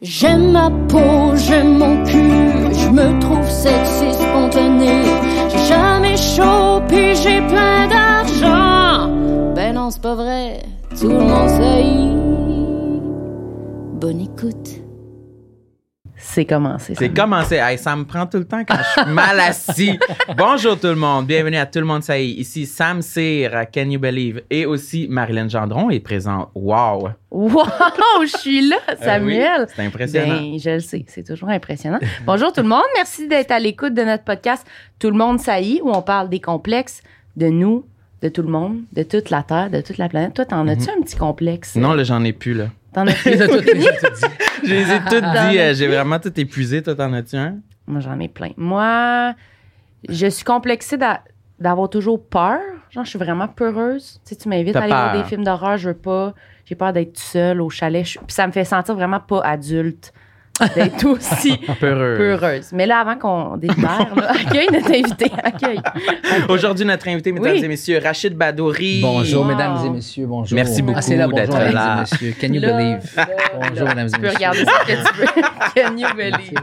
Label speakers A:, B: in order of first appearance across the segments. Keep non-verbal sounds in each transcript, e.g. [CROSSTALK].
A: J'aime ma peau, j'aime mon cul, je me trouve sexy spontané. J'ai jamais chaud, C'est
B: commencé.
C: C'est commencé. Hey, ça me prend tout le temps quand je suis mal assis. [LAUGHS] Bonjour tout le monde. Bienvenue à Tout le monde ça y est. Ici Sam Cyr à Can You Believe? Et aussi Marilyn Gendron est présente. Wow.
B: Wow, je suis là, Samuel.
C: Euh, oui, c'est impressionnant.
B: Ben, je le sais, c'est toujours impressionnant. Bonjour tout le monde. Merci d'être à l'écoute de notre podcast Tout le monde ça y est où on parle des complexes de nous, de tout le monde, de toute la Terre, de toute la planète. Toi, t'en as-tu un petit complexe?
C: Non, là, j'en ai plus, là.
B: T'en as? [LAUGHS] [LAUGHS]
C: Je les ai toutes dit. euh, J'ai vraiment tout épuisé. Toi, t'en as-tu un?
B: Moi, j'en ai plein. Moi, je suis complexée d'a- d'avoir toujours peur. Genre, je suis vraiment peureuse. Tu sais, tu m'invites à aller voir des films d'horreur, je veux pas. J'ai peur d'être seule au chalet. Je- Puis ça me fait sentir vraiment pas adulte d'être [LAUGHS] aussi
C: Peureux.
B: peureuse. Mais là, avant qu'on délibère, là, [LAUGHS] accueille notre invité. Accueille.
C: Aujourd'hui, notre invité, mesdames
B: Oui.
C: et messieurs, Rachid Badouri.
D: Bonjour,
B: Wow.
D: mesdames et messieurs, bonjour.
C: Merci beaucoup
D: Ah, c'est là, bonjour,
C: d'être
D: mesdames
C: là.
D: et messieurs. Can you
B: Là,
D: believe?
B: là,
D: Bonjour,
B: là.
D: mesdames et
B: Tu peux
D: messieurs.
B: regarder ce que tu veux. [LAUGHS] Can you believe?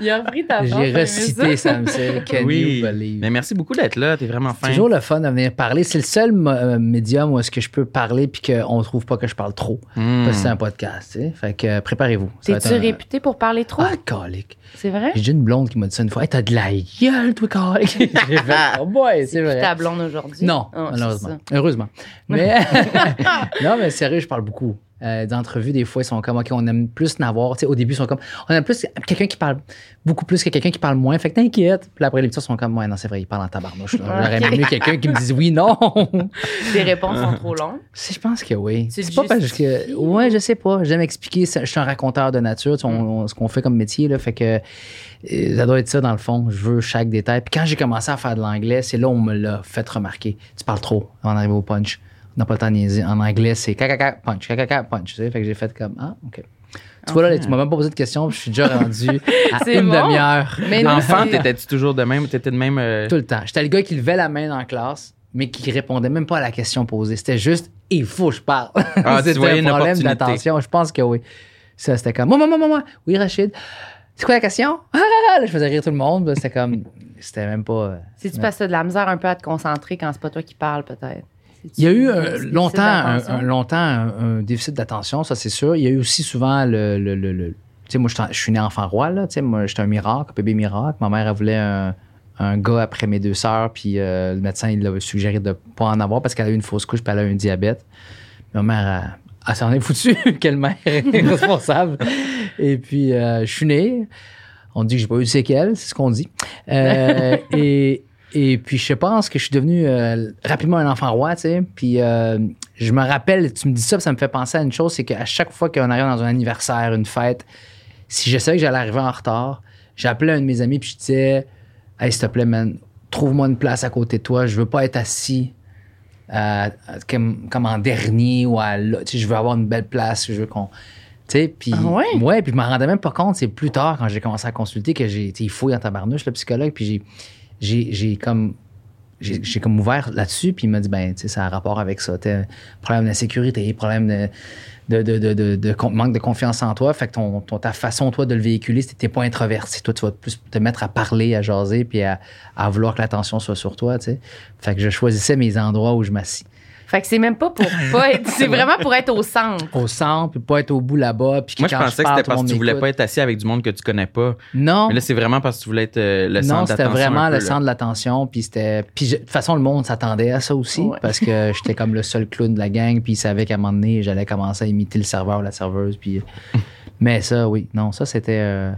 B: Il a repris ta
D: J'ai recité,
B: ça?
D: ça me sait. Can
C: oui.
D: you believe?
C: Mais merci beaucoup d'être là. T'es vraiment fin.
D: C'est toujours le fun de venir parler. C'est le seul euh, médium où est-ce que je peux parler puis qu'on ne trouve pas que je parle trop.
C: Hmm.
D: Parce que c'est un podcast, tu sais. Fait que préparez-vous.
B: T'es-tu réputé pour parler trop?
D: Ah, calique.
B: C'est vrai?
D: J'ai déjà une blonde qui m'a dit ça une fois. Hey, t'as de la gueule, toi, calique. [LAUGHS] J'ai fait, [LAUGHS] oh boy, c'est vrai.
B: ta blonde aujourd'hui?
D: Non,
B: c'est
D: malheureusement. Heureusement. [LAUGHS] Mais non, mais sérieux, je parle beaucoup. Euh, D'entrevues, des fois, ils sont comme, OK, on aime plus n'avoir. Tu sais, au début, ils sont comme, on aime plus quelqu'un qui parle beaucoup plus que quelqu'un qui parle moins. Fait que t'inquiète. Puis après, les petits sont comme, ouais, non, c'est vrai, ils parlent en tabarnouche. J'aurais aimé mieux quelqu'un qui me dise oui, non.
B: Tes réponses sont trop longues.
D: Si, je pense que oui. C'est pas parce que. Ouais, je sais pas. J'aime expliquer. Je suis un raconteur de nature, on- on- ce qu'on fait comme métier, là. Fait que euh, ça doit être ça, dans le fond. Je veux chaque détail. Puis quand j'ai commencé à faire de l'anglais, c'est là où on me l'a fait remarquer. Tu parles trop avant d'arriver au punch. On n'a pas le temps de niaiser. En anglais, c'est caca punch, caca punch. Tu sais? Fait que j'ai fait comme, ah, OK. Tu vois, là, tu m'as même pas posé de questions, puis je suis déjà rendu [LAUGHS] à
B: C'est
D: une
B: bon.
D: demi-heure.
B: Mais non,
C: Enfant,
B: c'est-
C: t'étais-tu toujours de même? T'étais de même. euh,
D: Tout le temps. J'étais le gars qui levait la main dans la classe, mais qui répondait même pas à la question posée. C'était juste, il faut que je parle.
C: Ah, tu [LAUGHS]
D: c'était un problème d'attention. Je pense que oui. Ça, c'était comme, moi, moi, moi, moi, moi. Oui, Rachid. C'est quoi la question? [LAUGHS] Ah, là, je faisais rire tout le monde. C'était comme, c'était même pas.
B: C'est-tu parce que t'as de la misère un peu à te concentrer quand c'est pas toi qui parles, peut-être?
D: Il y a eu
B: un
D: euh, longtemps, un, longtemps un, un déficit d'attention, ça c'est sûr. Il y a eu aussi souvent le. le, le- le- tu sais, moi, je suis né enfant roi, là. Tu sais, moi, j'étais un miracle, un bébé miracle. Ma mère, elle voulait un, un gars après mes deux sœurs, puis euh, le médecin, il l'avait suggéré de pas en avoir parce qu'elle a eu une fausse couche, puis elle a eu un diabète. Ma mère, elle, elle s'en est foutue. [LAUGHS] Quelle mère [LAUGHS] responsable. Et puis, euh, je suis né. On dit que j'ai pas eu de séquelles, c'est ce qu'on dit. Euh, [LAUGHS] et, et puis, je pense que je suis devenu euh, rapidement un enfant roi, tu sais. Puis, je me rappelle, tu me dis ça, ça me fait penser à une chose, c'est qu'à chaque fois qu'on arrive dans un anniversaire, une fête, si je savais que j'allais arriver en retard, j'appelais un de mes amis, puis je disais, hey, s'il te plaît, man, trouve-moi une place à côté de toi, je veux pas être assis. Euh, comme, comme en dernier ou à là. Tu sais, je veux avoir une belle place, je veux qu'on. Tu sais, puis.
B: Ah ouais?
D: Ouais, puis je m'en rendais même pas compte. C'est plus tard, quand j'ai commencé à consulter, que j'ai. Tu sais, il fouille en tabarnouche, le psychologue, puis j'ai. J'ai, j'ai comme. J'ai, comme ouvert là-dessus, puis il m'a dit, ben, tu sais, ça a rapport avec ça. T'as problème d'insécurité, problème de, de, de, de, manque de confiance en toi. Fait que ton, ta façon, toi, de le véhiculer, que t'es pas introverti. Toi, tu vas plus te mettre à parler, à jaser, puis à, à vouloir que l'attention soit sur toi, tu. Fait que je choisissais mes endroits où je m'assis.
B: Fait que c'est même pas pour pas être. [LAUGHS] C'est vraiment pour être au centre.
D: Au centre, puis pas être au bout là-bas. Puis
C: Moi, je pensais que
D: parle,
C: c'était parce que
D: monde
C: tu voulais pas être assis avec du monde que tu connais pas.
D: Non.
C: Mais là, c'est vraiment parce que tu voulais être euh, le centre
D: Non, c'était vraiment
C: peu,
D: le
C: là.
D: centre de l'attention. Puis c'était. Puis je- de toute façon, le monde s'attendait à ça aussi.
B: Ouais.
D: Parce que [LAUGHS] j'étais comme le seul clown de la gang. Puis ils savaient qu'à un moment donné, j'allais commencer à imiter le serveur ou la serveuse. Puis. [LAUGHS] Mais ça, oui. Non, ça, c'était euh,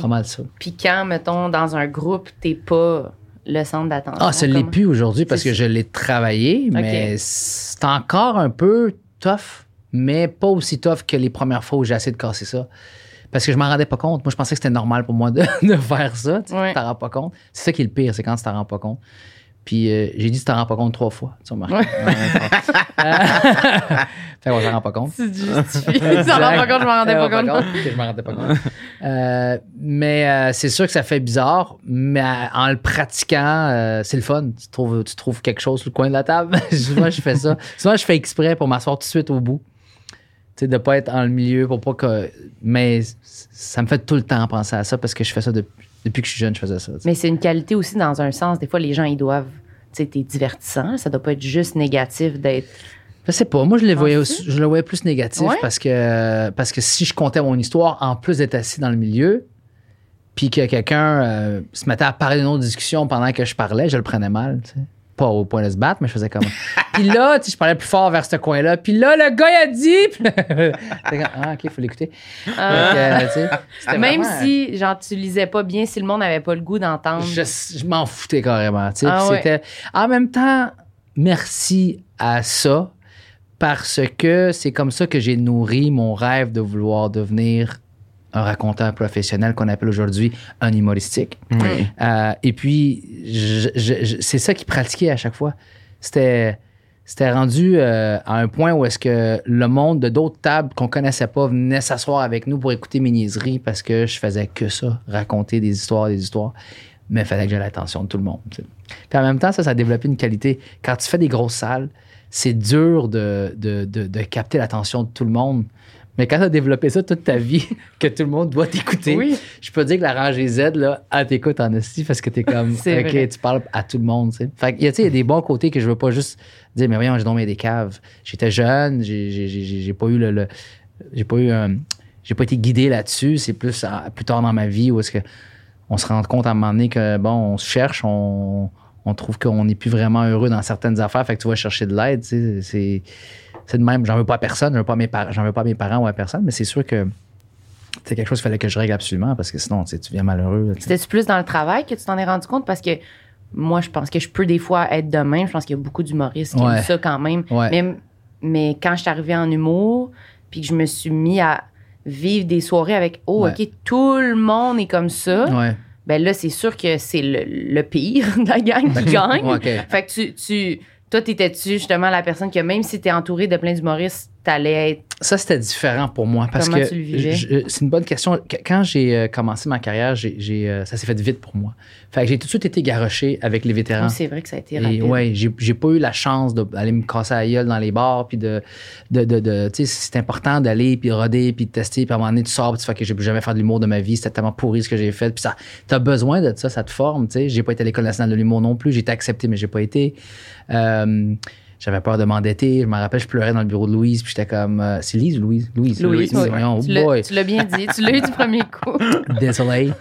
D: pas mal ça.
B: Puis quand, mettons, dans un groupe, t'es pas le centre d'attention.
D: Ah, ça ne l'est plus aujourd'hui parce que je l'ai travaillé. Mais c'est encore un peu tough. Mais pas aussi tough que les premières fois où j'ai essayé de casser ça. Parce que je m'en rendais pas compte. Moi, je pensais que c'était normal pour moi de, [LAUGHS] de faire ça. Tu
B: Ouais.
D: t'en rends pas compte. C'est ça qui est le pire, c'est quand tu t'en rends pas compte. Puis euh, j'ai dit, tu t'en rends pas compte trois fois. Tu remarques.
B: Ouais. [LAUGHS] [LAUGHS]
D: fait qu'on s'en rend pas compte.
B: Tu te [LAUGHS] justifies. Tu t'en rends pas compte, je m'en rendais pas compte.
D: je m'en rendais pas compte. Euh, mais euh, c'est sûr que ça fait bizarre, mais euh, en le pratiquant, euh, c'est le fun. Tu trouves, tu trouves quelque chose sur le coin de la table. Souvent, je fais ça. Souvent, je fais exprès pour m'asseoir tout de suite au bout. Tu sais, de pas être dans le milieu pour pas que. Mais ça me fait tout le temps penser à ça parce que je fais ça depuis, depuis que je suis jeune, je faisais ça.
B: Mais c'est une qualité aussi dans un sens. Des fois, les gens, ils doivent. Tu sais, t'es divertissant. Ça doit pas être juste négatif d'être.
D: Je sais pas. Moi, je, les voyais aussi- je le voyais plus négatif
B: Ouais?
D: parce, que, parce que si je comptais mon histoire, en plus d'être assis dans le milieu, puis que quelqu'un euh, se mettait à parler d'une autre discussion pendant que je parlais, je le prenais mal. tu sais. Pas au point de se battre, mais je faisais comme. puis là, tu sais, je parlais plus fort vers ce coin-là. Puis là, le gars, il a dit. [LAUGHS] Comme, ah, OK, il faut l'écouter. Euh,
B: Même
D: vraiment-
B: si, genre, tu lisais pas bien, si le monde n'avait pas le goût d'entendre.
D: Je, je m'en foutais carrément. tu sais.
B: Ah ouais.
D: c'était- En même temps, merci à ça parce que c'est comme ça que j'ai nourri mon rêve de vouloir devenir un raconteur professionnel qu'on appelle aujourd'hui un humoristique. Euh, et puis, je- je- je- c'est ça qu'il pratiquait à chaque fois. C'était, c'était rendu euh, à un point où est-ce que le monde de d'autres tables qu'on connaissait pas venait s'asseoir avec nous pour écouter mes niaiseries parce que je faisais que ça, raconter des histoires, des histoires. Mais il fallait que j'aie l'attention de tout le monde. Puis en même temps, ça, ça a développé une qualité. Quand tu fais des grosses salles, c'est dur de, de, de, de capter l'attention de tout le monde. Mais quand tu as développé ça toute ta vie, [LAUGHS] que tout le monde doit t'écouter,
B: Oui.
D: je peux dire que la rangée Z, là, elle t'écoute en esti parce que t'es comme, [LAUGHS]
B: C'est
D: OK,
B: vrai.
D: tu parles à tout le monde, tu sais. Fait tu il y a des bons côtés que je veux pas juste dire, mais voyons, j'ai donc des caves. J'étais jeune, j'ai, pas eu le, le- j'ai pas eu un- j'ai pas été guidé là-dessus. C'est plus, à- plus tard dans ma vie où est-ce que on se rend compte à un moment donné que, bon, on se cherche, on, on trouve qu'on n'est plus vraiment heureux dans certaines affaires, fait que tu vas chercher de l'aide, tu sais. C'est, c'est de même. J'en veux pas à personne, j'en veux pas à mes, j'en veux pas à mes parents ou à personne, mais c'est sûr que c'est quelque chose qu'il fallait que je règle absolument parce que sinon, tu viens malheureux.
B: C'était-tu plus dans le travail que tu t'en es rendu compte? Parce que moi, je pense que je peux des fois être de même. Je pense qu'il y a beaucoup d'humoristes qui
D: Ouais.
B: aiment ça quand même.
D: Ouais.
B: Mais, mais quand je suis arrivée en humour, puis que je me suis mis à vivre des soirées avec, oh,
D: Ouais.
B: OK, tout le monde est comme ça, ben là, c'est sûr que c'est le, le pire de la gang [LAUGHS] qui gagne. Fait que tu, tu toi, t'étais-tu justement la personne que même si t'es entouré de plein d'humoristes, t'allais être.
D: Ça, c'était différent pour moi parce
B: Comment
D: que c'est une bonne question. Qu- Quand j'ai euh, commencé ma carrière, j'ai, euh, ça s'est fait vite pour moi. Fait que j'ai tout de suite été garoché avec les vétérans.
B: Oh, c'est vrai que ça a été
D: Et
B: rapide.
D: ouais, j'ai, pas eu la chance d'aller me casser la gueule dans les bars, puis de, de, de, de- tu sais, c'est important d'aller, puis roder, puis de tester, puis à un moment donné, tu sors, puis tu fais que j'ai plus jamais fait de l'humour de ma vie, c'était tellement pourri ce que j'ai fait, puis ça, t'as besoin de ça, ça te forme, tu sais. J'ai pas été à l'École nationale de l'humour non plus, j'ai été accepté, mais j'ai pas été. Euh, j'avais peur de m'endetter, je me rappelle, je pleurais dans le bureau de Louise, puis j'étais comme, euh, c'est Lise ou Louise? Louise.
B: Louis, oui.
D: voyons, oh
B: tu, l'as,
D: boy.
B: tu l'as bien dit. Tu l'as eu du premier coup. [LAUGHS]
D: Désolé.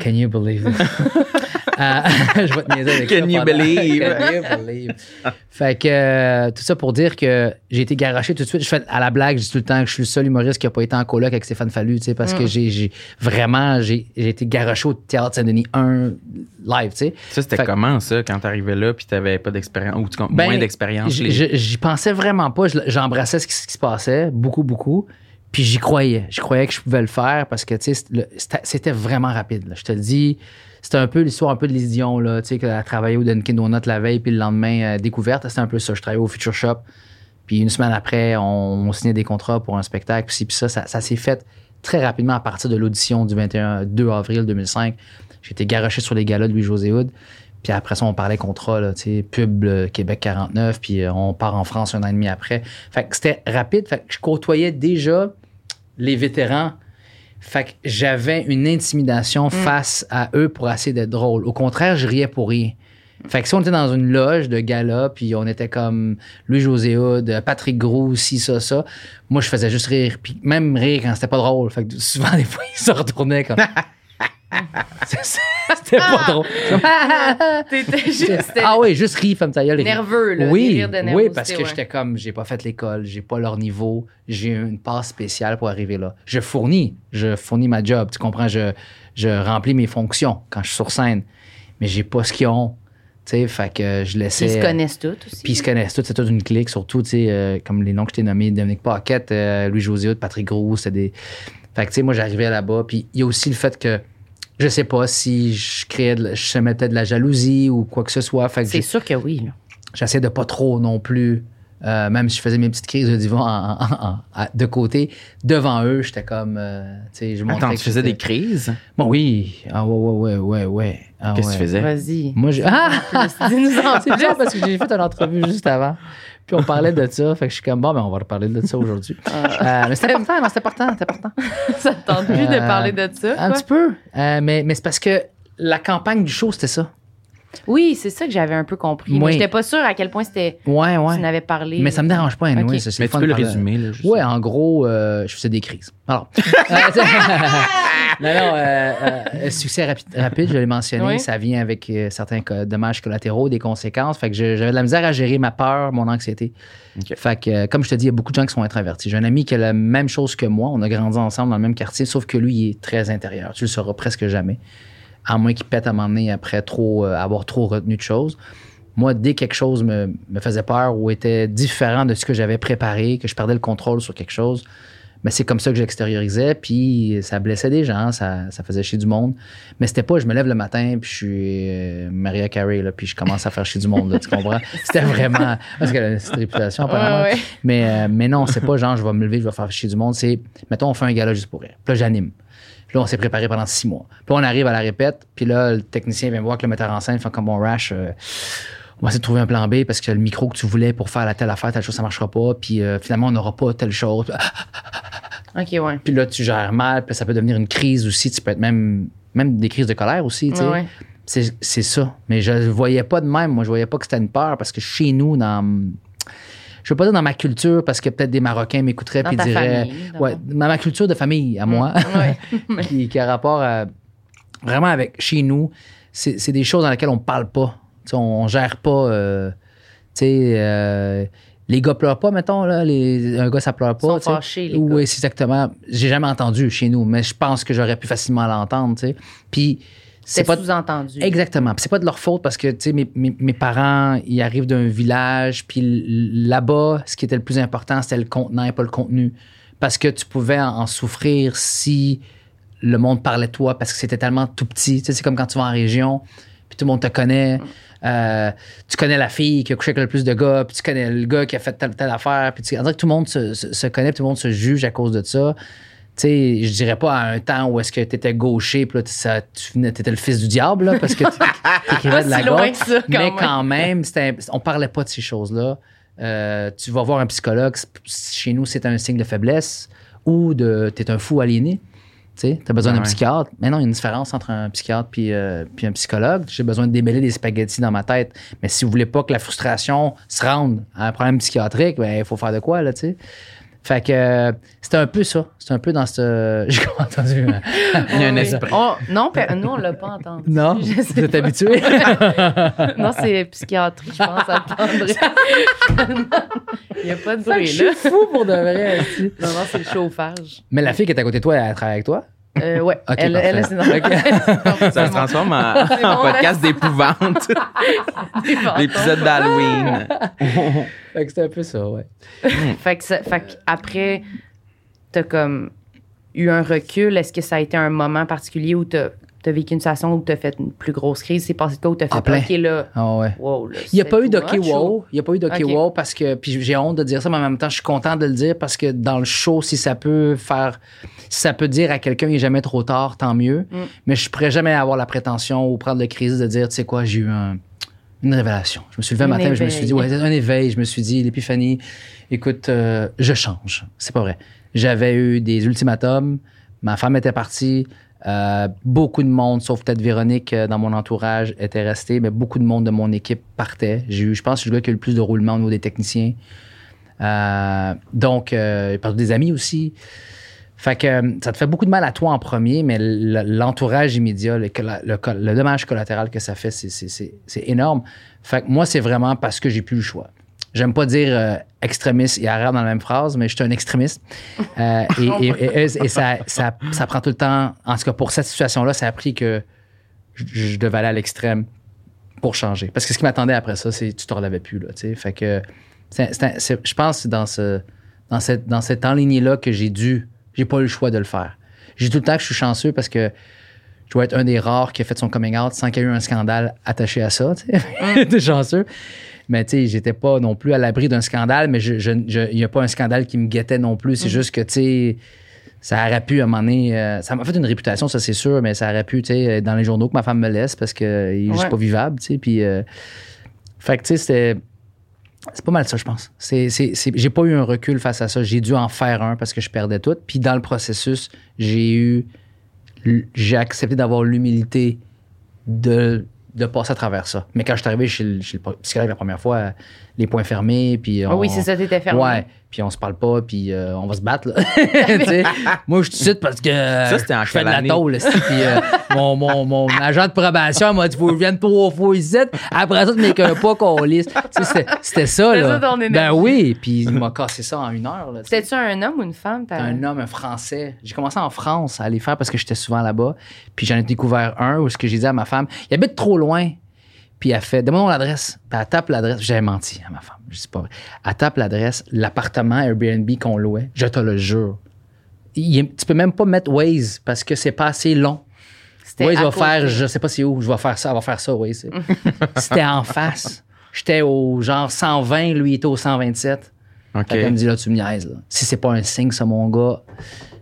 D: Can you believe it? [LAUGHS] Euh, [LAUGHS] je vais te niaiser avec
C: Can
D: ça
C: you believe?
D: Can you believe? Fait que euh, tout ça pour dire que j'ai été garoché tout de suite. Je fais à la blague, je dis tout le temps que je suis le seul humoriste qui a pas été en coloc avec Stéphane Fallu, tu sais, parce
C: Mm.
D: que j'ai, j'ai vraiment j'ai, j'ai été garoché au Théâtre Saint-Denis 1 live, tu sais.
C: Ça, c'était comment, ça, quand t'arrivais là, puis t'avais pas d'expérience, ou tu-
D: Ben,
C: moins d'expérience?
D: J'y pensais vraiment pas. Je- J'embrassais ce qui, ce qui se passait, beaucoup, beaucoup. Puis j'y croyais. Je croyais que je pouvais le faire parce que, tu sais, c'était c'était vraiment rapide. là. Je te le dis, c'était un peu l'histoire un peu de Lise là, tu sais, qu'elle a travaillé au Dunkin' Donut la veille, puis le lendemain, euh, découverte. C'était un peu ça. Je travaillais au Future Shop. Puis une semaine après, on, signait des contrats pour un spectacle. Puis, ça, ça, s'est fait très rapidement à partir de l'audition du 21 2 avril 2005. J'ai été garoché sur les galas de Louis-José Hood. Puis après ça, on parlait contrat, pub Québec 49, puis euh, on part en France un an et demi après. Fait que c'était rapide. Fait que je côtoyais déjà les vétérans. Fait que j'avais une intimidation face à eux pour essayer d'être drôle. Au contraire, je riais pour rien. Fait que si on était dans une loge de gala, puis on était comme Louis-José Hood, Patrick Gros, ci, ça, ça, moi, je faisais juste rire. Puis même rire quand c'était pas drôle. Fait que souvent, [LAUGHS] des fois, ils se retournaient comme... [LAUGHS] c'était pas drôle. [LAUGHS]
B: T'étais juste
D: ah oui, juste rire, femme ta gueule,
B: nerveux, là.
D: Oui,
B: de
D: oui, parce que
B: ouais.
D: j'étais comme, j'ai pas fait l'école, j'ai pas leur niveau, j'ai une passe spéciale pour arriver là. Je fournis, je fournis ma job, tu comprends, je, je remplis mes fonctions quand je suis sur scène, mais j'ai pas ce qu'ils ont, tu sais, fait que je laissais...
B: Ils se connaissent tous aussi.
D: Puis ils se connaissent tous, c'est toute une clique, surtout, tu sais, euh, comme les noms que je t'ai nommés, Dominique Paquette, euh, Louis-José Patrick Gros, c'était des... Fait que, tu sais, moi, j'arrivais là-bas, puis il y a aussi le fait que, je sais pas si je créais, de, la- je semais peut-être de la jalousie ou quoi que ce soit, fait que
B: C'est sûr que oui. là.
D: j'essayais de pas trop non plus, euh, même si je faisais mes petites crises de divan en- en- en- à- de côté, devant eux, j'étais comme, euh, tu sais, je montrais
C: Attends,
D: que
C: tu faisais des crises?
D: Bon, oui. Ah, ouais, ouais, ouais, ouais, ouais. Ah,
C: Qu'est-ce que
D: ouais.
C: tu faisais?
B: Vas-y.
D: Moi, j'ai... Ah! [LAUGHS]
B: Dis-nous en
D: C'est bizarre parce que j'ai fait une entrevue juste avant. Puis on parlait de ça. Fait que je suis comme, bon, ben, on va reparler de ça aujourd'hui. [LAUGHS] Euh, mais c'est important, non, c'est important, c'est important. [LAUGHS]
B: Ça te tente plus de
D: Euh,
B: parler de ça?
D: Un
B: quoi?
D: petit peu. Euh, mais mais c'est parce que la campagne du show, c'était ça.
B: Oui, c'est ça que j'avais un peu compris.
D: Oui.
B: Mais j'étais pas sûre à quel point c'était.
D: Ouais,
B: Tu
D: ouais.
B: n'avais parlé.
D: Mais ça me dérange pas, anyway,
B: Ok.
D: ça, c'est
C: Mais tu peux le résumer, là.
D: Ouais, en gros, euh, je faisais des crises. Alors, euh, [LAUGHS] [LAUGHS] non, non, euh, euh, succès rapi- rapide, je l'ai mentionné,
B: Oui.
D: ça vient avec euh, certains co- dommages collatéraux, des conséquences. Fait que je- j'avais de la misère à gérer ma peur, mon anxiété. Fait que, euh, comme je te dis, il y a beaucoup de gens qui sont introvertis. J'ai un ami qui a la même chose que moi. On a grandi ensemble dans le même quartier, sauf que lui, il est très intérieur. Tu le sauras presque jamais. À moins qu'il pète à m'emmener après trop, euh, avoir trop retenu de choses. Moi, dès que quelque chose me, me faisait peur ou était différent de ce que j'avais préparé, que je perdais le contrôle sur quelque chose, mais c'est comme ça que j'extériorisais, puis ça blessait des gens, ça, ça faisait chier du monde. Mais c'était pas, je me lève le matin, puis je suis euh, Maria Carey, là, puis je commence à faire chier du monde, là, tu comprends? [LAUGHS] C'était vraiment... Parce qu'elle a cette réputation, apparemment.
B: Ouais, ouais.
D: Mais, euh, mais non, c'est pas genre, je vais me lever, je vais faire chier du monde. C'est, mettons, on fait un gala juste pour rire. Puis là, j'anime. Là, on s'est préparé pendant six mois. Puis là, on arrive à la répète, puis là, le technicien vient me voir que le metteur en scène fait comme bon rash. euh, on va essayer de trouver un plan B parce que le micro que tu voulais pour faire la telle affaire, telle chose, ça marchera pas. Puis euh, finalement, on n'aura pas telle chose. [LAUGHS]
B: Ok, ouais.
D: Puis là, tu gères mal, puis ça peut devenir une crise aussi. Tu peux être même, même des crises de colère aussi, tu sais.
B: Ouais, ouais.
D: C'est, ça. Mais je le voyais pas de même. Moi, je voyais pas que c'était une peur parce que chez nous, dans. Je veux pas dire dans ma culture parce que peut-être des Marocains m'écouteraient puis diraient.
B: famille,
D: ouais, dans ma culture de famille, à moi, [LAUGHS]
B: Ouais. [LAUGHS]
D: qui, qui a rapport à. Vraiment avec chez nous, c'est, c'est des choses dans lesquelles on parle pas. On, on gère pas. euh, tu sais, euh, les gars pleurent pas, mettons, là. Les, un gars, ça pleure pas.
B: Sont
D: tu sais.
B: fâchés, les
D: Oui, exactement. J'ai jamais entendu chez nous, mais je pense que j'aurais pu facilement l'entendre, tu sais. Puis.
B: C'est
D: pas
B: sous-entendu.
D: Exactement. C'est pas de leur faute parce que, tu sais, mes, mes- mes parents, ils arrivent d'un village, puis là-bas, ce qui était le plus important, c'était le contenant et pas le contenu. Parce que tu pouvais en, en souffrir si le monde parlait de toi, parce que c'était tellement tout petit. Tu sais, c'est comme quand tu vas en région, puis tout le monde te connaît. Euh, tu connais la fille qui a couché avec le plus de gars, puis tu connais le gars qui a fait telle, telle affaire, puis tu, on dirait que tout le monde se, se- se connaît, puis tout le monde se juge à cause de ça. Sais, je dirais pas à un temps où est-ce que tu étais gaucher, puis là, tu- ça- tu t'étais le fils du diable, là, parce que tu [LAUGHS] écrivais de la
B: si loin
D: gauche.
B: que ça, quand
D: Mais
B: même.
D: quand même, c'était- on parlait pas de ces choses-là. Euh, tu vas voir un psychologue, chez nous, c'est un signe de faiblesse ou de t'es un fou aliéné. Tu as besoin d'un
C: Ouais.
D: psychiatre. Mais non, il y a une différence entre un psychiatre puis, euh, puis un psychologue. J'ai besoin de démêler des spaghettis dans ma tête. Mais si vous voulez pas que la frustration se rende à un problème psychiatrique, ben, il faut faire de quoi, là, tu sais. Fait que c'était un peu ça. C'était un peu dans ce. [LAUGHS] J'ai pas entendu. hein.
C: Il y a un esprit.
B: On- non, nous, on l'a pas entendu.
D: non? [LAUGHS]
B: Je
D: Vous êtes habitué? [LAUGHS]
B: Non, c'est psychiatrie, je pense, à prendre. Il n'y a pas de bruit,
D: je
B: là.
D: suis fou pour de vrai.
B: Non, non, c'est le chauffage.
D: Mais la fille qui est à côté de toi, elle travaille avec toi?
B: Euh, ouais. Elle, elle, [LAUGHS] [LAUGHS] c'est
C: Ça se transforme en, en podcast [LAUGHS] d'épouvante. L'épisode d'Halloween.
D: Fait que c'était un peu ça, ouais.
B: Fait que, ça- fait que après, t'as comme eu un recul. Est-ce que ça a été un moment particulier où t'as as vécu une situation où t'as fait une plus grosse crise? C'est passé de quoi où t'as fait
D: plein.
B: OK, là,
D: Ah ouais.
B: wow, là,
D: Il n'y a pas eu d'Ok Wow. Il n'y a pas eu d'Ok
B: Ok.
D: Wow parce que. Puis j'ai honte de dire ça, mais en même temps, je suis content de le dire parce que dans le show, si ça peut faire. Si ça peut dire à quelqu'un, il n'est jamais trop tard, tant mieux.
B: Mm.
D: Mais je ne pourrais jamais avoir la prétention ou prendre le crise de dire, tu sais quoi, j'ai eu un- une révélation. Je me suis levé un matin, je me suis dit, ouais, c'est un éveil. Je me suis dit, l'épiphanie, écoute, euh, je change. C'est pas vrai. J'avais eu des ultimatums. Ma femme était partie. Euh, beaucoup de monde, sauf peut-être Véronique euh, dans mon entourage, était resté, mais beaucoup de monde de mon équipe partait. J'ai eu, je pense, que je suis le gars qui a eu le plus de roulement au niveau des techniciens. Euh, donc, euh, des amis aussi. Fait ça te fait beaucoup de mal à toi en premier, mais l'entourage immédiat, le, le dommage collatéral que ça fait, c'est- énorme. Fait moi, c'est vraiment parce que j'ai plus le choix. J'aime pas dire euh, extrémiste et arabe dans la même phrase, mais je suis un extrémiste. Euh, [LAUGHS] et et- et- et- et ça, ça, ça prend tout le temps. En tout cas, pour cette situation-là, ça a pris que je, je devais aller à l'extrême pour changer. Parce que ce qui m'attendait après ça, c'est tu te relevais plus. Là, fait que c'est- c'est je pense que c'est dans, ce, dans, cette, dans cette enlignée-là que j'ai dû. J'ai pas eu le choix de le faire. J'ai tout le temps que je suis chanceux parce que je dois être un des rares qui a fait son coming out sans qu'il y ait eu un scandale attaché à ça. tu sais. [LAUGHS] T'es chanceux. Mais tu sais, j'étais pas non plus à l'abri d'un scandale, mais je- je- il n'y a pas un scandale qui me guettait non plus. C'est juste que, tu sais, ça aurait pu, à un moment donné, euh, ça m'a fait une réputation, ça c'est sûr, mais ça aurait pu, tu sais, dans les journaux que ma femme me laisse parce qu'il est juste
B: Ouais.
D: pas vivable, tu sais. Puis, euh, fait que, tu sais, c'était. C'est pas mal ça, je pense. C'est, c'est, c'est- j'ai pas eu un recul face à ça. J'ai dû en faire un parce que je perdais tout. Puis dans le processus, j'ai eu. J'ai accepté d'avoir l'humilité de, de passer à travers ça. Mais quand je suis arrivé chez le, chez le la première fois, les points fermés, puis.
B: Ah oui,
D: on-
B: c'est ça, t'étais fermé.
D: Ouais, puis on se parle pas, puis euh, on va se battre. Là. [LAUGHS] [LAUGHS] Moi, je suis ici parce que
C: Ça, c'était en
D: je fais de la tôle. Puis euh, mon, mon, mon agent de probation m'a dit faut que je vienne trois fois ici. Après ça, tu m'écoeures pas qu'on lisse. C'était c'était ça. Là.
B: ça, ton
D: ben oui, puis il m'a cassé ça en une heure.
B: C'était-tu un homme ou une femme? t'as-
D: un homme, un français. J'ai commencé en France à les faire parce que j'étais souvent là-bas. Puis j'en ai découvert un où ce que j'ai dit à ma femme, il habite trop loin. Puis elle fait, donne-moi l'adresse. Puis elle tape l'adresse. J'avais menti à ma femme. Je sais pas vrai. Elle tape l'adresse, l'appartement Airbnb qu'on louait. Je te le jure. Il tu peux même pas mettre Waze parce que c'est pas assez long. Waze va
B: côté.
D: faire, je sais pas c'est où, je vais faire ça, elle va faire ça, Waze. [LAUGHS] C'était en face. J'étais au genre 120, lui il était au 127.
C: OK.
D: Fait qu'elle me dit, là, tu me niaises. Là. Si c'est pas un signe, ça, mon gars,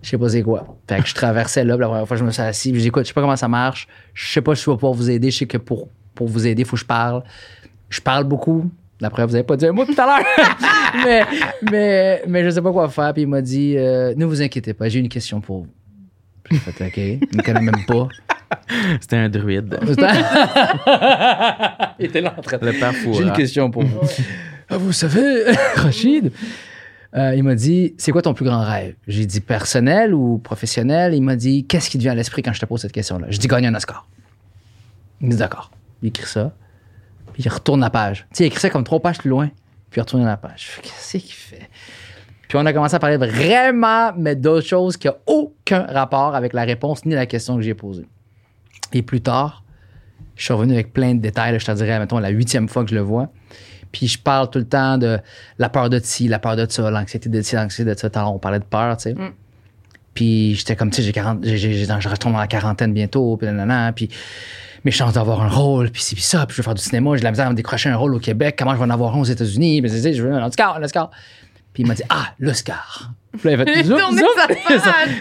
D: je sais pas c'est quoi. Fait que je traversais là, puis la première fois, je me suis assis, puis j'ai dit, écoute, je sais pas comment ça marche. Je sais pas si je vais pouvoir vous aider. Je sais que pour, pour vous aider, il faut que je parle. Je parle beaucoup. D'après, vous avez pas dit un mot tout à l'heure. [LAUGHS] mais, mais, mais je sais pas quoi faire. Puis il m'a dit, euh, ne vous inquiétez pas, j'ai une question pour vous. J'ai fait, OK. Il me connaît même pas.
C: C'était un druide. [LAUGHS] [LAUGHS]
D: il était là en train de
C: Le père
D: J'ai une
C: Fouras.
D: question pour vous. Ah, vous savez, Rachid, euh, il m'a dit C'est quoi ton plus grand rêve? J'ai dit personnel ou professionnel? Il m'a dit Qu'est-ce qui te vient à l'esprit quand je te pose cette question-là? Je dis Gagner un Oscar. Il me dit D'accord. Il écrit ça. Puis il retourne la page. Tu sais, il écrit ça comme trois pages plus loin. Puis il retourne la page. Qu'est-ce qu'il fait Puis on a commencé à parler vraiment, mais d'autres choses qui n'ont aucun rapport avec la réponse ni la question que j'ai posée. Et plus tard, je suis revenu avec plein de détails. là, je te dirais, mettons, la huitième fois que je le vois. Puis je parle tout le temps de la peur de ci, la peur de ça, l'anxiété de ci, l'anxiété de ça. On parlait de peur, tu sais.
B: Mm.
D: Puis j'étais comme, tu sais, j'ai 40, j'ai, j'ai, j'ai- je retourne dans la quarantaine bientôt, puis nanana, puis mes chances d'avoir un rôle, puis puis ça, puis je veux faire du cinéma, j'ai de la misère à me décrocher un rôle au Québec, comment je vais en avoir un aux États-Unis, puis je veux un Oscar, un Oscar. Puis il m'a dit, ah, l'Oscar. Puis là, il fait, zoom, zoom.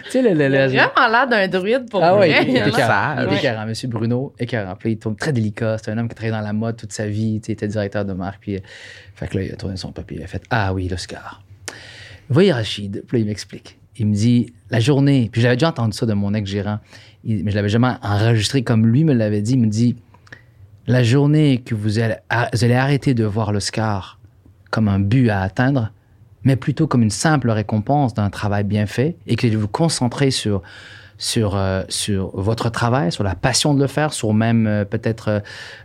D: Tu sais, le, le,
B: Il a vraiment l'air d'un druide pour
D: ah ouais, il
B: l'air-
D: écœurant. Monsieur Bruno, écœurant. Puis il tourne très délicat. C'est un homme qui a travaillé dans la mode toute sa vie. tu sais, Il était directeur de marque. Puis, euh, fait que là, il a tourné son papier. Il a fait Ah oui, l'Oscar. Voyez Rachid. Puis là, il m'explique. Il me dit La journée. Puis j'avais déjà entendu ça de mon ex-gérant. Mais je l'avais jamais enregistré comme lui me l'avait dit. Il me dit La journée que vous allez, arrêter de voir l'Oscar comme un but à atteindre, mais plutôt comme une simple récompense d'un travail bien fait et que vous vous concentrez sur sur, euh, sur votre travail, sur la passion de le faire, sur même euh, peut-être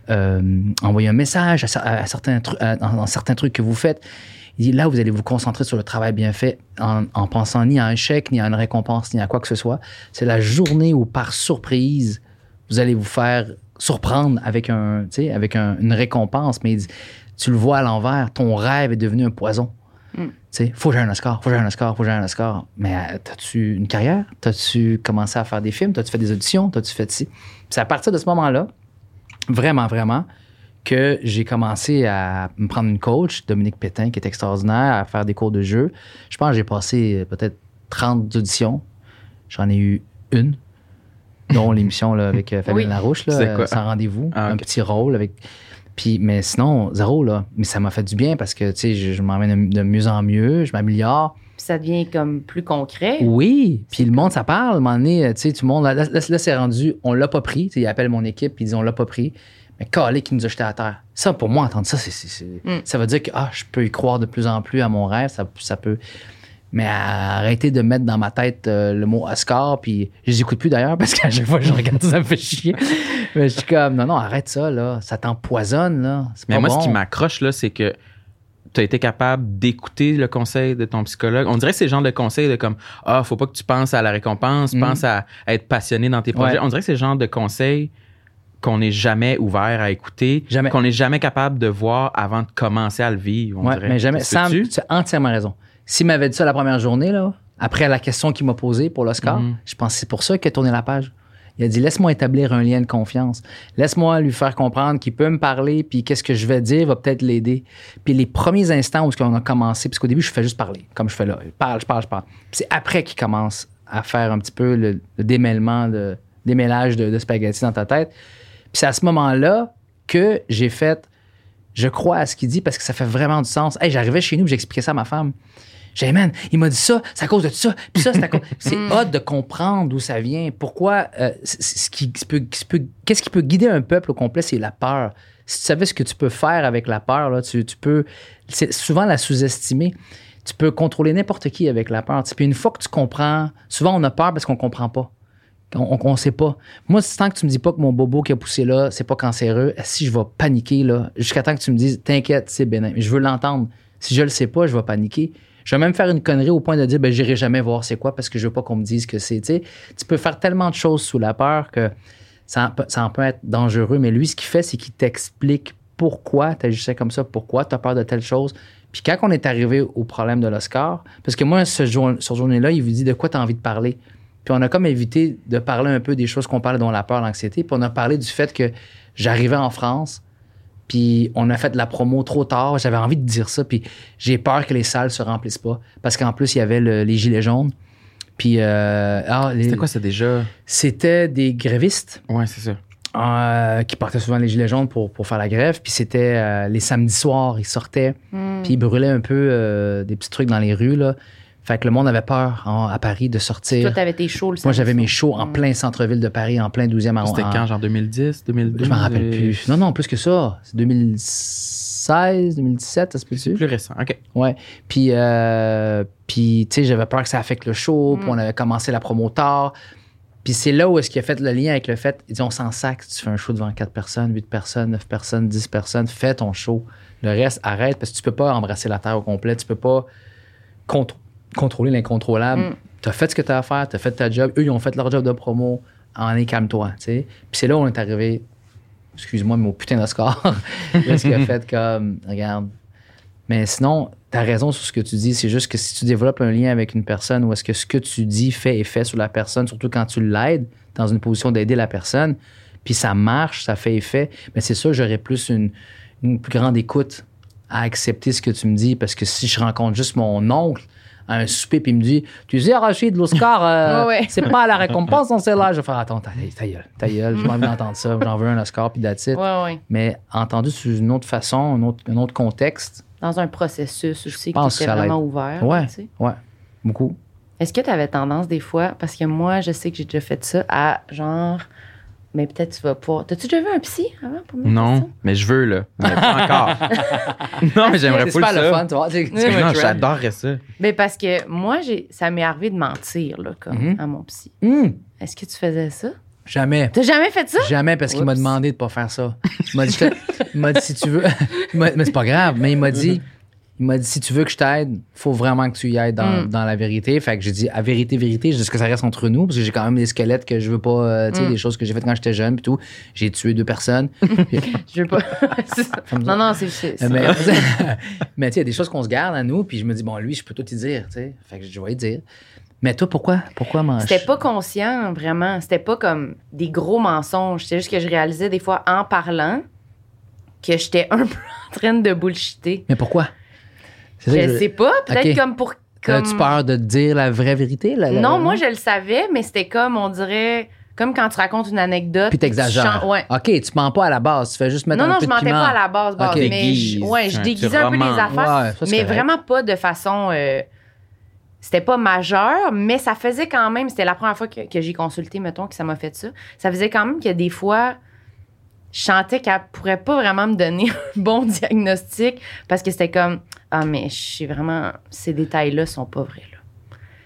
D: euh, envoyer un message à, cer- à certains, à- certains trucs que vous faites. Il dit là, vous allez vous concentrer sur le travail bien fait en, en pensant ni à un chèque, ni à une récompense, ni à quoi que ce soit. C'est la journée où, par surprise, vous allez vous faire surprendre avec, un, avec un- une récompense. Mais il dit, tu le vois à l'envers, ton rêve est devenu un poison. Sais, faut que j'ai un Oscar, faut que j'ai un Oscar, faut que j'ai un Oscar. Mais euh, t'as-tu une carrière? T'as-tu commencé à faire des films? T'as-tu fait des auditions? T'as-tu fait ci? C'est à partir de ce moment-là, vraiment, vraiment, que j'ai commencé à me prendre une coach, Dominique Pétain, qui est extraordinaire, à faire des cours de jeu. Je pense que j'ai passé euh, peut-être 30 auditions. J'en ai eu une, dont l'émission là, avec euh, [LAUGHS] Fabien
B: Oui.
D: Larouche, là,
C: quoi?
D: euh, sans rendez-vous.
C: Ah,
D: Un petit rôle avec. Puis, mais sinon, zéro, là. Mais ça m'a fait du bien parce que, tu sais, je, je m'emmène de, de mieux en mieux, je m'améliore.
B: Puis ça devient comme plus concret.
D: Oui, puis le monde, ça parle. À un moment donné, tu sais, tout le monde, là, là, là, c'est rendu, on l'a pas pris. Tu sais, il appelle mon équipe, puis ils disent, on l'a pas pris. Mais calé qui nous a jeté à terre. Ça, pour moi, entendre ça, c'est, c'est- c'est-
B: Mm.
D: ça veut dire que ah, je peux y croire de plus en plus à mon rêve. Ça, ça peut. Mais arrêter de mettre dans ma tête euh, le mot Oscar, puis je les écoute plus d'ailleurs [LAUGHS] parce qu'à chaque fois que je regarde ça, ça me fait chier. Mais je suis comme, non, non, arrête ça, là. Ça t'empoisonne, là. C'est
C: Mais
D: pas
C: moi,
D: bon.
C: ce qui m'accroche, là, c'est que tu as été capable d'écouter le conseil de ton psychologue. On dirait que c'est le genre de conseil de comme Ah, faut pas que tu penses à la récompense,
D: Mhm.
C: pense à, à être passionné dans tes projets.
D: Ouais.
C: On dirait que c'est le genre de conseil qu'on n'est jamais ouvert à écouter, qu'on n'est jamais capable de voir avant de commencer à le vivre. On
D: Ouais,
C: dirait.
D: mais jamais. Sam, tu as entièrement raison. S'il m'avait dit ça la première journée, là, après la question qu'il m'a posée pour l'Oscar,
C: Mhm.
D: je pense que c'est pour ça qu'il a tourné la page. Il a dit Laisse-moi établir un lien de confiance. Laisse-moi lui faire comprendre qu'il peut me parler, puis qu'est-ce que je vais dire va peut-être l'aider. Puis les premiers instants où on a commencé, parce qu'au début, je fais juste parler, comme je fais là. Je parle, je parle, je parle. C'est après qu'il commence à faire un petit peu le, le démêlement, le démêlage de, de spaghettis dans ta tête. Puis c'est à ce moment-là que j'ai fait je crois à ce qu'il dit parce que ça fait vraiment du sens. Hey, j'arrivais chez nous, j'expliquais ça à ma femme. J'ai dit, man, il m'a dit ça, c'est à cause de ça, puis ça, c'est à cause. [LAUGHS] C'est hot de comprendre d'où ça vient. Pourquoi, euh, ce qui peut- qu'est-ce qui peut guider un peuple au complet, c'est la peur. Si tu savais ce que tu peux faire avec la peur, là, tu, tu peux, c'est souvent la sous-estimer. Tu peux contrôler n'importe qui avec la peur. Puis une fois que tu comprends, souvent on a peur parce qu'on comprend pas. On ne sait pas. Moi, tant que tu me dis pas que mon bobo qui a poussé là, c'est pas cancéreux, si je vais paniquer là, jusqu'à temps que tu me dises, t'inquiète, c'est bénin. Je veux l'entendre. Si je le sais pas, je vais paniquer. Je vais même faire une connerie au point de dire, ben, j'irai jamais voir c'est quoi parce que je veux pas qu'on me dise que c'est. Tu peux faire tellement de choses sous la peur que ça, en peut- ça en peut être dangereux. Mais lui, ce qu'il fait, c'est qu'il t'explique pourquoi tu agissais comme ça, pourquoi tu as peur de telle chose. Puis quand on est arrivé au problème de l'Oscar, parce que moi, ce jour, cette journée-là, il vous dit de quoi tu as envie de parler? Puis on a comme évité de parler un peu des choses qu'on parle, dont la peur, l'anxiété. Puis on a parlé du fait que j'arrivais en France, puis on a fait de la promo trop tard. J'avais envie de dire ça, puis j'ai peur que les salles se remplissent pas. Parce qu'en plus, il y avait le- les gilets jaunes. Puis, euh, ah,
C: C'était quoi, c'est déjà?
D: C'était des grévistes
C: Ouais, c'est ça.
D: euh, qui portaient souvent les gilets jaunes pour, pour faire la grève. Puis c'était euh, les samedis soirs, ils sortaient, puis ils brûlaient un peu euh, des petits trucs dans les rues. Là. Fait que le monde avait peur en- à Paris de sortir.
B: Toi, t'avais tes shows le
D: Moi, j'avais mes shows en
B: Mm.
D: plein centre-ville de Paris, en plein 12e
C: C'était
D: arrondissement.
C: quand, genre 2010, 2012?
D: Je m'en rappelle plus. Non, non, plus que ça. C'est 2016, 2017, ça se peut-tu?
C: Plus récent, OK.
D: Ouais. Puis, euh, puis tu sais, j'avais peur que ça affecte le show.
B: Mm.
D: Puis on avait commencé la promo tard. Puis c'est là où est-ce qu'il a fait le lien avec le fait, il dit, on s'en sac si tu fais un show devant 4 personnes, 8 personnes, 9 personnes, 10 personnes, fais ton show. Le reste, arrête parce que tu peux pas embrasser la terre au complet. Tu peux pas contr- contrôler l'incontrôlable.
B: Mm.
D: Tu as fait ce que tu as à faire, tu as fait ta job. Eux, ils ont fait leur job de promo. En est, calme-toi. tu sais. Puis c'est là où on est arrivé, excuse-moi, mais au putain d'Oscar. [LAUGHS] Là, ce qu'il a [LAUGHS] fait comme, regarde. Mais sinon, tu as raison sur ce que tu dis. C'est juste que si tu développes un lien avec une personne où est-ce que ce que tu dis fait effet sur la personne, surtout quand tu l'aides dans une position d'aider la personne, puis ça marche, ça fait effet, mais c'est sûr, j'aurais plus une, une plus grande écoute à accepter ce que tu me dis parce que si je rencontre juste mon oncle à un souper puis il me dit Tu sais, Rachid, l'Oscar, euh, [LAUGHS]
B: Ouais, ouais.
D: c'est pas la récompense, on sait là. Je vais faire Attends, ta, ta gueule, ta gueule, j'ai pas envie d'entendre ça, j'en veux un Oscar puis that's it.
B: Ouais.
D: Mais entendu sous une autre façon, un autre, un autre contexte,
B: Dans un processus aussi que
D: pense
B: tu
D: que ça
B: vraiment ouvert.
D: ouais,
B: tu sais.
D: ouais, beaucoup.
B: Est-ce que tu avais tendance des fois, parce que moi, je sais que j'ai déjà fait ça, à genre, mais peut-être tu vas pas. T'as-tu déjà vu un psy avant pour me
C: Non, mais je veux, là. Mais pas encore. [LAUGHS] non, mais j'aimerais
D: C'est
C: pas
D: super le
C: ça.
D: fun, un
C: Non, j'adorerais ça.
B: Mais parce que moi, j'ai, ça m'est arrivé de mentir, là, comme
D: Mhm.
B: à mon psy.
D: Hum,
B: Est-ce que tu faisais ça?
D: jamais.
B: T'as jamais fait ça?
D: Jamais parce qu'il m'a demandé de pas faire ça. Il m'a dit, [LAUGHS] il m'a dit si tu veux. [LAUGHS] mais c'est pas grave, mais il m'a dit. Il m'a dit si tu veux que je t'aide, faut vraiment que tu y ailles dans,
B: Mm.
D: dans la vérité. Fait que j'ai dit à vérité, vérité, je dis que ça reste entre nous parce que j'ai quand même des squelettes que je veux pas, euh, tu sais,
B: Mm.
D: des choses que j'ai faites quand j'étais jeune puis tout. J'ai tué deux personnes. [LAUGHS]
B: Je veux pas. [LAUGHS] non, non, c'est.
D: mais [LAUGHS] mais tu sais, il y a des choses qu'on se garde à nous puis je me dis bon lui, je peux tout y dire, tu sais. Fait que je vais y dire. Mais toi, pourquoi, pourquoi manger?
B: C'était pas conscient, vraiment. C'était pas comme des gros mensonges. C'est juste que je réalisais des fois en parlant que j'étais un peu en train de bullshiter.
D: Mais pourquoi? Ça que
B: Je sais pas, peut-être comme pour. Comme...
D: As-tu peur de te dire la vraie vérité la- la-
B: Non,
D: la-
B: moi, je le savais, mais c'était comme, on dirait, comme quand tu racontes une anecdote.
D: Puis t'exagères.
B: Ouais.
D: OK, tu mens pas à la base. Tu fais juste mettre
B: Non,
D: un
B: non,
D: peu
B: je
D: de
B: mentais pas à la base, mais je, ouais, je déguisais un peu les affaires,
D: Ouais, ça, c'est
B: mais
D: correct.
B: vraiment pas de façon. euh, c'était pas majeur, mais ça faisait quand même. C'était la première fois que, que j'ai consulté, mettons, que ça m'a fait ça. Ça faisait quand même que des fois, je sentais qu'elle pourrait pas vraiment me donner [LAUGHS] un bon diagnostic parce que c'était comme Ah, mais je suis vraiment. Ces détails-là sont pas vrais, là.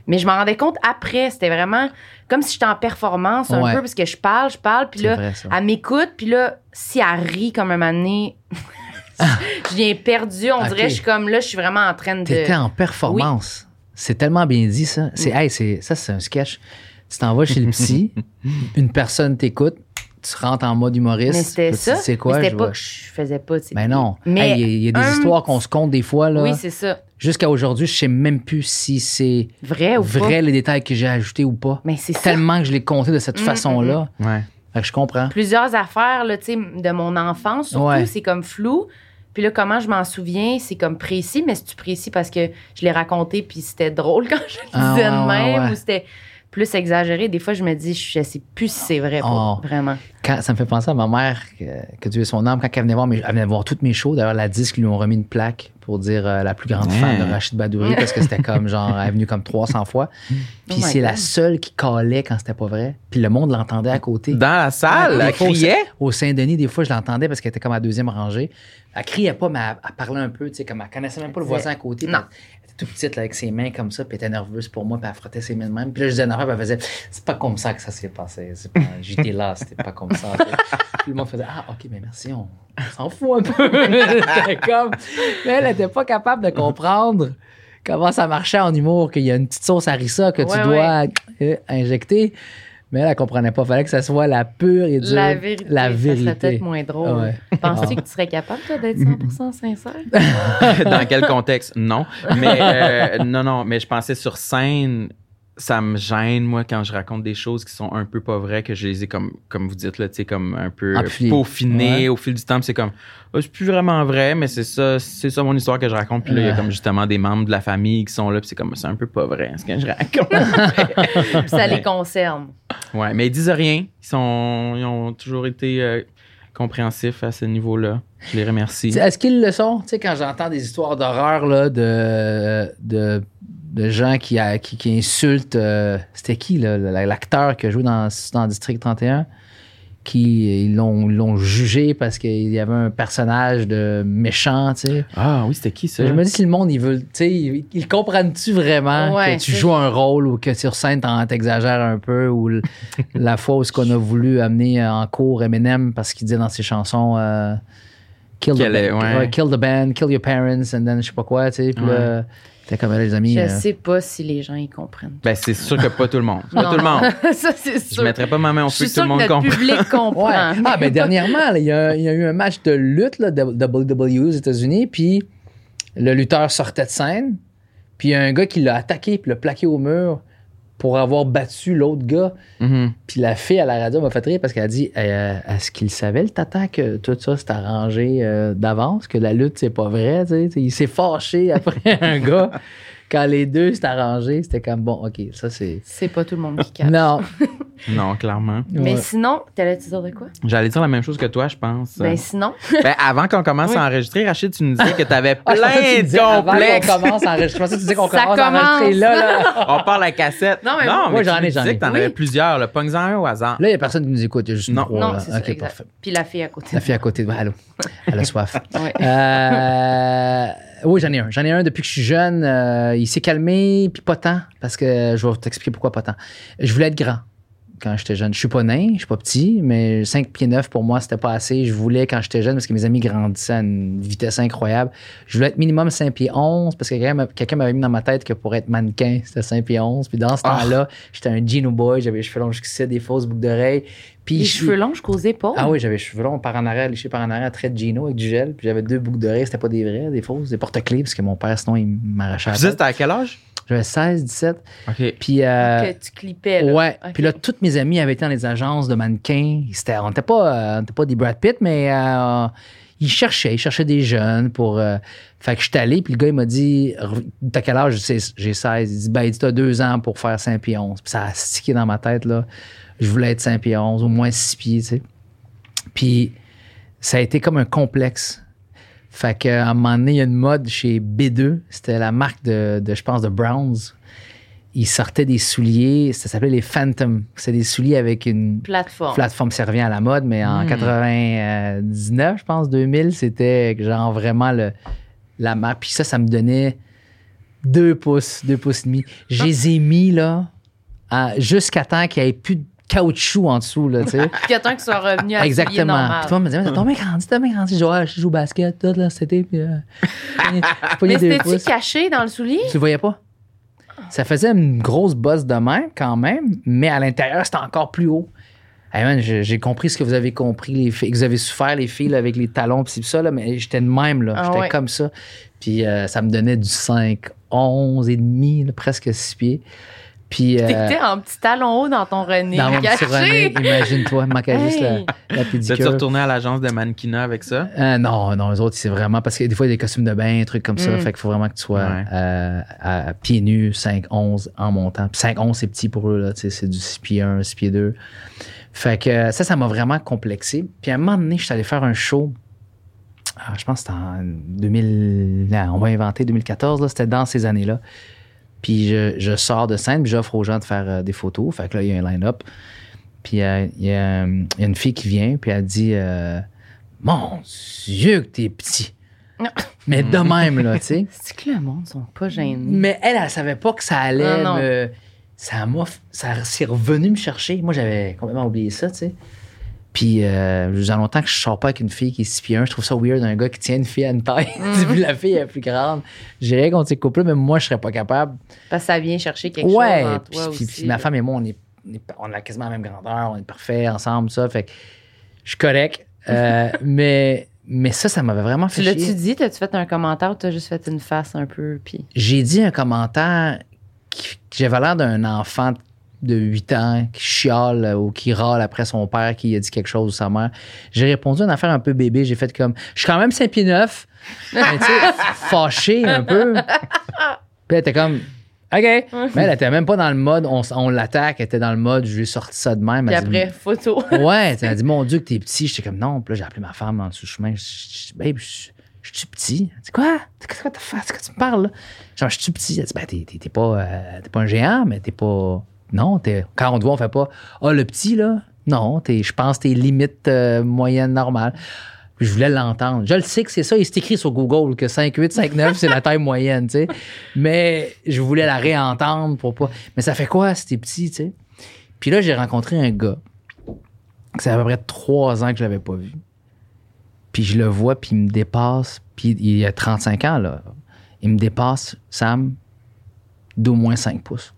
B: Mais je m'en rendais compte après. C'était vraiment comme si j'étais en performance un
D: Ouais.
B: peu parce que je parle, je parle, puis là,
D: vrai,
B: elle m'écoute, puis là, si elle rit comme un moment donné, [LAUGHS] je viens perdu. On
D: Ok.
B: dirait, je suis comme là, je suis vraiment en train de.
D: T'étais en performance. C'est tellement bien dit, ça. C'est, hey, c'est, ça, c'est un sketch. Tu t'en vas chez le psy, [LAUGHS] une personne t'écoute, tu rentres en mode humoriste.
B: Mais c'était ça.
D: C'est quoi?
B: mais
D: je
B: c'était pas que je faisais pas, tu sais.
D: Ben non.
B: Mais
D: Hey, Il y a- il y, a des
B: un
D: histoires qu'on se compte des fois. Là.
B: Oui, c'est ça.
D: Jusqu'à aujourd'hui, je sais même plus si c'est
B: Vrai ou
D: vrai
B: pas.
D: les détails que j'ai ajoutés ou pas.
B: Mais c'est ça.
D: Tellement que je l'ai compté de cette
B: Mm,
D: façon-là.
C: Ouais.
D: Fait que je comprends.
B: Plusieurs affaires, là, de mon enfance, surtout,
D: Ouais.
B: c'est comme flou. Puis là, comment je m'en souviens, c'est comme précis, mais c'est-tu précis parce que je l'ai raconté puis c'était drôle [LAUGHS] quand je le
D: Ah,
B: disais
D: ouais,
B: de
D: ouais,
B: même
D: ouais.
B: ou c'était. Plus exagéré. Des fois, je me dis, je sais plus si c'est vrai, pas,
D: Oh.
B: vraiment.
D: Quand, ça me fait penser à ma mère, que, que Dieu ait son âme, quand elle venait voir, mes, elle venait voir toutes mes shows. D'ailleurs, la disque lui ont remis une plaque pour dire euh, la plus grande fan de Rachid Badouri parce que c'était [LAUGHS] comme genre, elle est venue comme 300 fois. Puis
B: Oh
D: c'est la seule qui calait quand c'était pas vrai. Puis le monde l'entendait à côté.
C: Dans la salle,
D: Ouais,
C: elle
D: au
C: criait?
D: Saint- Au Saint-Denis, des fois, je l'entendais parce qu'elle était comme à la deuxième rangée. Elle criait pas, mais elle, elle parlait un peu, tu sais, comme elle connaissait même pas le voisin à côté.
B: Non.
D: Toute petite, là, avec ses mains comme ça, puis elle était nerveuse pour moi, puis elle frottait ses mains de même. Puis là, je disais affaire, puis elle faisait, c'est pas comme ça que ça s'est passé. Pas- J'étais là, c'était pas comme ça. puis le monde faisait, ah, ok, mais merci, on, on s'en fout un peu. [LAUGHS] Comme, mais elle était pas capable de comprendre comment ça marchait en humour, qu'il y a une petite sauce harissa que tu dois euh, injecter. Mais elle, elle comprenait pas. Fallait que ça soit la pure et dure.
B: La vérité.
D: La
B: Ça serait
D: vérité.
B: peut-être moins drôle.
D: Ouais.
B: Penses-tu que tu serais capable, toi, d'être 100% [LAUGHS] sincère?
C: Dans quel contexte? Non. Mais euh, non, non, mais je pensais sur scène, ça me gêne, moi, quand je raconte des choses qui sont un peu pas vraies, que je les ai, comme, comme vous dites, là, tu sais, comme un peu
D: Amplifiées.
C: peaufinées
D: Ouais.
C: au fil du temps. C'est comme, Ah, c'est plus vraiment vrai, mais c'est ça, c'est ça mon histoire que je raconte. Puis là, il y a comme justement des membres de la famille qui sont là, puis c'est comme, c'est un peu pas vrai, ce que je raconte. [LAUGHS]
B: Ça les concerne.
C: ouais, mais ils disent rien. Ils, sont, ils ont toujours été euh, compréhensifs à ce niveau-là. Je les remercie.
D: Est-ce qu'ils le sont? Tu sais, quand j'entends des histoires d'horreur là, de, de, de gens qui, a- qui, qui insultent. euh, C'était qui, là, l'acteur qui a joué dans, dans District 31? Qui ils l'ont ils l'ont jugé parce qu'il y avait un personnage de méchant, tu sais.
C: Ah oui, c'était qui ça?
D: Je me dis si le monde, ils veulent, tu sais, ils, ils comprennent-tu vraiment
B: Ouais,
D: que tu
B: c'est-
D: joues un rôle ou que sur scène, t'exagères un peu ou l- [LAUGHS] la fois où ce qu'on a voulu amener en cours Eminem parce qu'il disait dans ses chansons euh, kill, the
C: est-
D: band,
C: ouais.
D: kill the band, kill your parents, and then je sais pas quoi, tu sais. Puis t'es comme là, les amis.
B: Je
D: euh,
B: sais pas si les gens y comprennent.
C: Ben, c'est sûr que pas tout le monde. Pas
B: Non.
C: tout le monde. [LAUGHS]
B: ça, c'est
C: Je
B: sûr.
C: mettrais pas ma main au
B: Je
C: feu que tout le monde comprend.
B: public [LAUGHS] comprend.
D: Ouais. Ah, ben [LAUGHS] dernièrement, il y, a, il y a eu un match de lutte, là, de WWE aux États-Unis, puis le lutteur sortait de scène, puis il y a un gars qui l'a attaqué, puis l'a plaqué au mur pour avoir battu l'autre gars.
C: Mhm.
D: Puis la fille à la radio m'a fait rire parce qu'elle a dit euh, Est-ce qu'il savait, le tata, que tout ça c'est arrangé euh, d'avance, que la lutte c'est pas vrai, Il s'est fâché après [LAUGHS] un gars. Quand les deux c'est arrangé, c'était comme bon, ok, ça c'est.
B: C'est pas tout le monde qui capte.
D: Non. [LAUGHS]
C: Non, clairement.
B: Mais
D: Ouais.
B: sinon, t'allais-tu dire de quoi?
C: J'allais dire la même chose que toi, je pense.
B: Ben sinon, [LAUGHS]
C: Ben, avant qu'on commence
B: Oui.
C: à enregistrer, Rachid, tu nous disais que tu avais [LAUGHS]
D: Ah, tu
C: plein
D: disais
C: de
D: avant
C: complexes.
D: qu'on commence à enregistrer. Je pensais que tu disais qu'on
B: Ça
D: commence à enregistrer
B: commence.
D: là, là.
C: On parle à cassette.
B: Non, mais
C: non,
D: moi,
C: mais
D: j'en
C: tu
D: ai, j'en
C: disais
D: ai.
C: que t'en
B: Oui.
C: avais plusieurs. Là. Pogne-en un au hasard.
D: Là, il n'y a personne qui nous écoute. Il y a juste une
C: Non.
D: trois,
B: non, c'est ça.
D: Ok,
B: exact.
D: parfait.
B: Puis la fille à côté.
D: La fille à côté. Allô. Elle a soif. Oui, j'en ai un. J'en ai un depuis que je suis jeune. Euh, il s'est calmé, puis pas tant, parce que je vais t'expliquer pourquoi pas tant. Je voulais être grand quand j'étais jeune. Je suis pas nain, je suis pas petit, mais 5 pieds 9 pour moi, c'était pas assez. Je voulais quand j'étais jeune, parce que mes amis grandissaient à une vitesse incroyable. Je voulais être minimum 5 pieds 11, parce que quelqu'un m'avait mis dans ma tête que pour être mannequin, c'était 5 pieds 11. Puis dans ce
C: Ah.
D: temps-là, j'étais un Gino boy, j'avais les cheveux longs jusqu'ici, des fausses boucles d'oreilles. Puis
B: Les
D: je suis-
B: cheveux longs jusqu'aux épaules.
D: ah oui, j'avais les cheveux longs par en arrière, léchés par en arrière, trait de Gino avec du gel. Puis j'avais deux boucles d'oreilles, c'était pas des vrais, des fausses, des porte-clés, parce que mon père, sinon, il m'arrachait la tête.
C: c'était à quel âge?
D: J'avais 16, 17.
C: OK.
D: Puis, euh,
B: Que tu clippais, là.
D: ouais. Puis là, toutes mes amis avaient été dans les agences de mannequins. C'était, on n'était pas, euh, était pas des Brad Pitt, mais euh, ils cherchaient, ils cherchaient des jeunes pour. euh, fait que je suis allé, puis le gars, il m'a dit T'as quel âge? J'ai j'ai 16. Il dit Ben, il dit, T'as deux ans pour faire 5 pieds 11. Puis ça a stické dans ma tête, là. Je voulais être 5 pieds 11, au moins 6 pieds, tu sais. Puis ça a été comme un complexe. Fait qu'à un moment donné, il y a une mode chez B2. C'était la marque de, de, je pense, de Browns. Ils sortaient des souliers, ça s'appelait les Phantom. C'est des souliers avec une
B: Plateforme.
D: plateforme ça revient à la mode, mais en
C: Mm.
D: 99, je pense, 2000, c'était genre vraiment le, la marque. Puis ça, ça me donnait deux pouces, deux pouces et demi. Je les ai mis, là, jusqu'à temps qu'il n'y ait plus de caoutchouc en dessous, là, tu sais. [LAUGHS]
B: Puis attends qu'ils soient revenus à
D: Exactement. Puis toi, me disait, t'as bien grandi, t'as bien grandi. Je ouais, je joue au basket, tout, là, c'était. Puis, euh, [LAUGHS]
B: Mais c'était-tu caché dans le soulier?
D: Tu le voyais pas? Ça faisait une grosse bosse de main, quand même, mais à l'intérieur, c'était encore plus haut. Hey man, j'ai j'ai compris ce que vous avez compris, les filles, que vous avez souffert, les filles, là, avec les talons, pis ça, là, mais j'étais de même, là.
B: Ah
D: j'étais
B: ouais.
D: comme ça. Puis euh, ça me donnait du 5, 11 et demi, là, presque 6 pieds. Puis. euh,
B: T'étais en petit talon haut dans ton René.
D: dans mon petit
B: caché.
D: René, imagine-toi, il manquait juste la,
B: Hey.
D: la pédicure.
C: retourné à l'agence de mannequinat avec ça?
D: Euh, non, non, les autres, c'est vraiment parce que des fois, il y a des costumes de bain, des trucs comme ça.
B: Mm.
D: Fait qu'il faut vraiment que tu sois
C: Ouais.
D: euh, à, à pieds nus, 5-11 en montant. Puis 5-11, c'est petit pour eux, là. C'est du 6 pieds 1, 6 pieds 2. Fait que euh, ça, ça m'a vraiment complexé. Puis à un moment donné, je suis allé faire un show. ah, je pense que c'était en 2000. là, on va inventer 2014, là. C'était dans ces années-là. Puis je, je sors de scène, puis j'offre aux gens de faire euh, des photos. Fait que là, il y a un line-up. Puis euh, il y, a euh, il y a une fille qui vient, puis elle dit euh, Mon Dieu, que t'es petit.
B: Non. [LAUGHS]
D: Mais de même, là, tu sais. [LAUGHS]
B: C'est que le monde sont pas gênés.
D: Mais elle, elle savait pas que ça allait
B: Non, non.
D: me. Ça m'a. Ça s'est revenu me chercher. Moi, j'avais complètement oublié ça, tu sais. Puis, euh, longtemps que je sors pas avec une fille qui est 6 pieds 1. Je trouve ça weird, un gars qui tient une fille à une taille. [LAUGHS]
B: Mm.
D: Puis la fille est plus grande. J'ai rien contre ces couples mais moi, je serais pas capable.
B: Parce que ça vient chercher quelque
D: ouais.
B: chose en
D: Puis,
B: toi
D: puis-
B: aussi.
D: puis ma femme et moi, on est, on est- on a quasiment la même grandeur. On est parfait ensemble, ça. Fait que je suis correct. Euh, [LAUGHS] mais, mais ça, ça m'avait vraiment fait chier.
B: l'as-tu dit? T'as-tu fait un commentaire ou t'as juste fait une face un peu? Puis...
D: j'ai dit un commentaire qui, j'avais l'air d'un enfant de 8 ans qui chiale ou qui râle après son père qui a dit quelque chose ou sa mère. J'ai répondu à une affaire un peu bébé. J'ai fait comme, je suis quand même 5 pieds 9. Mais tu sais, [LAUGHS] fâché un peu. Puis elle était comme, OK. Mais elle était même pas dans le mode, on, on l'attaque. Elle était dans le mode, je lui ai sorti ça de même.
B: Puis
D: Elle dit,
B: après, photo. [LAUGHS]
D: Ouais, elle a dit, mon Dieu, que t'es petit. J'étais comme, non. Puis là, j'ai appelé ma femme dans le sous-chemin. Je babe, je suis petit? Elle dit, quoi? Qu'est-ce que tu me parles, là? Genre, je suis petit? Elle dit, ben, t'es, pas, euh, t'es pas un géant, mais t'es pas. Non, t'es... quand on te voit, on fait pas, ah, le petit, là. Non, t'es, je pense que t'es limite euh, moyenne normale. Puis je voulais l'entendre. Je le sais que c'est ça. Il s'est écrit sur Google que 5'8, 5'9, c'est la taille [LAUGHS] moyenne, tu sais. Mais je voulais la réentendre pour pas. Mais ça fait quoi si t'es petit, tu sais? Puis là, j'ai rencontré un gars. Ça fait à peu près trois ans que je l'avais pas vu. Puis je le vois, puis il me dépasse. Puis il a 35 ans, là. Il me dépasse, Sam, d'au moins 5 pouces.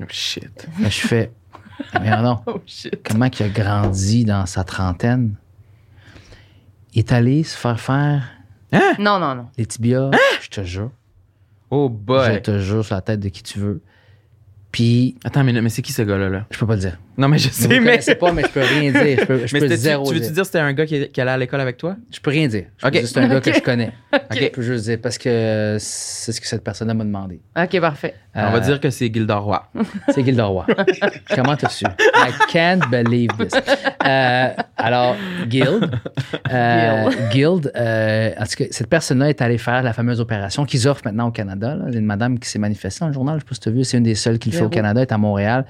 C: Oh, shit.
D: Je fais, [LAUGHS] mais non,
B: Oh shit.
D: comment il a grandi dans sa trentaine? Il est allé se faire faire
B: Non, non, non.
D: les tibias, je te jure.
C: Oh
D: Je
C: boy.
D: te jure sur la tête de qui tu veux. Puis,
C: Attends, mais, mais c'est qui ce gars-là? Là?
D: je peux pas le dire.
C: Non, mais je sais, mais.
D: connaissez pas, mais je peux rien dire. Je peux, je
C: mais
D: peux zéro
C: tu, tu veux-tu
D: dire.
C: dire que c'était un gars qui, qui allait à l'école avec toi?
D: Je peux rien dire. Je peux c'est un gars que je [LAUGHS] connais.
C: Ok.
D: Je peux juste dire parce que c'est ce que cette personne m'a demandé.
B: OK, parfait.
C: On va
D: Euh,
C: dire que c'est Gilda Roy. [LAUGHS]
D: C'est Gilda Roy. Comment t'as su? I can't believe this. Euh, alors, Guild. Euh, Guild, euh, en tout cas, cette personne-là est allée faire la fameuse opération qu'ils offrent maintenant au Canada. là. Il y a une madame qui s'est manifestée dans le journal, je sais pas si tu as vu, c'est une des seules qui le fait au. Canada, elle est à Montréal.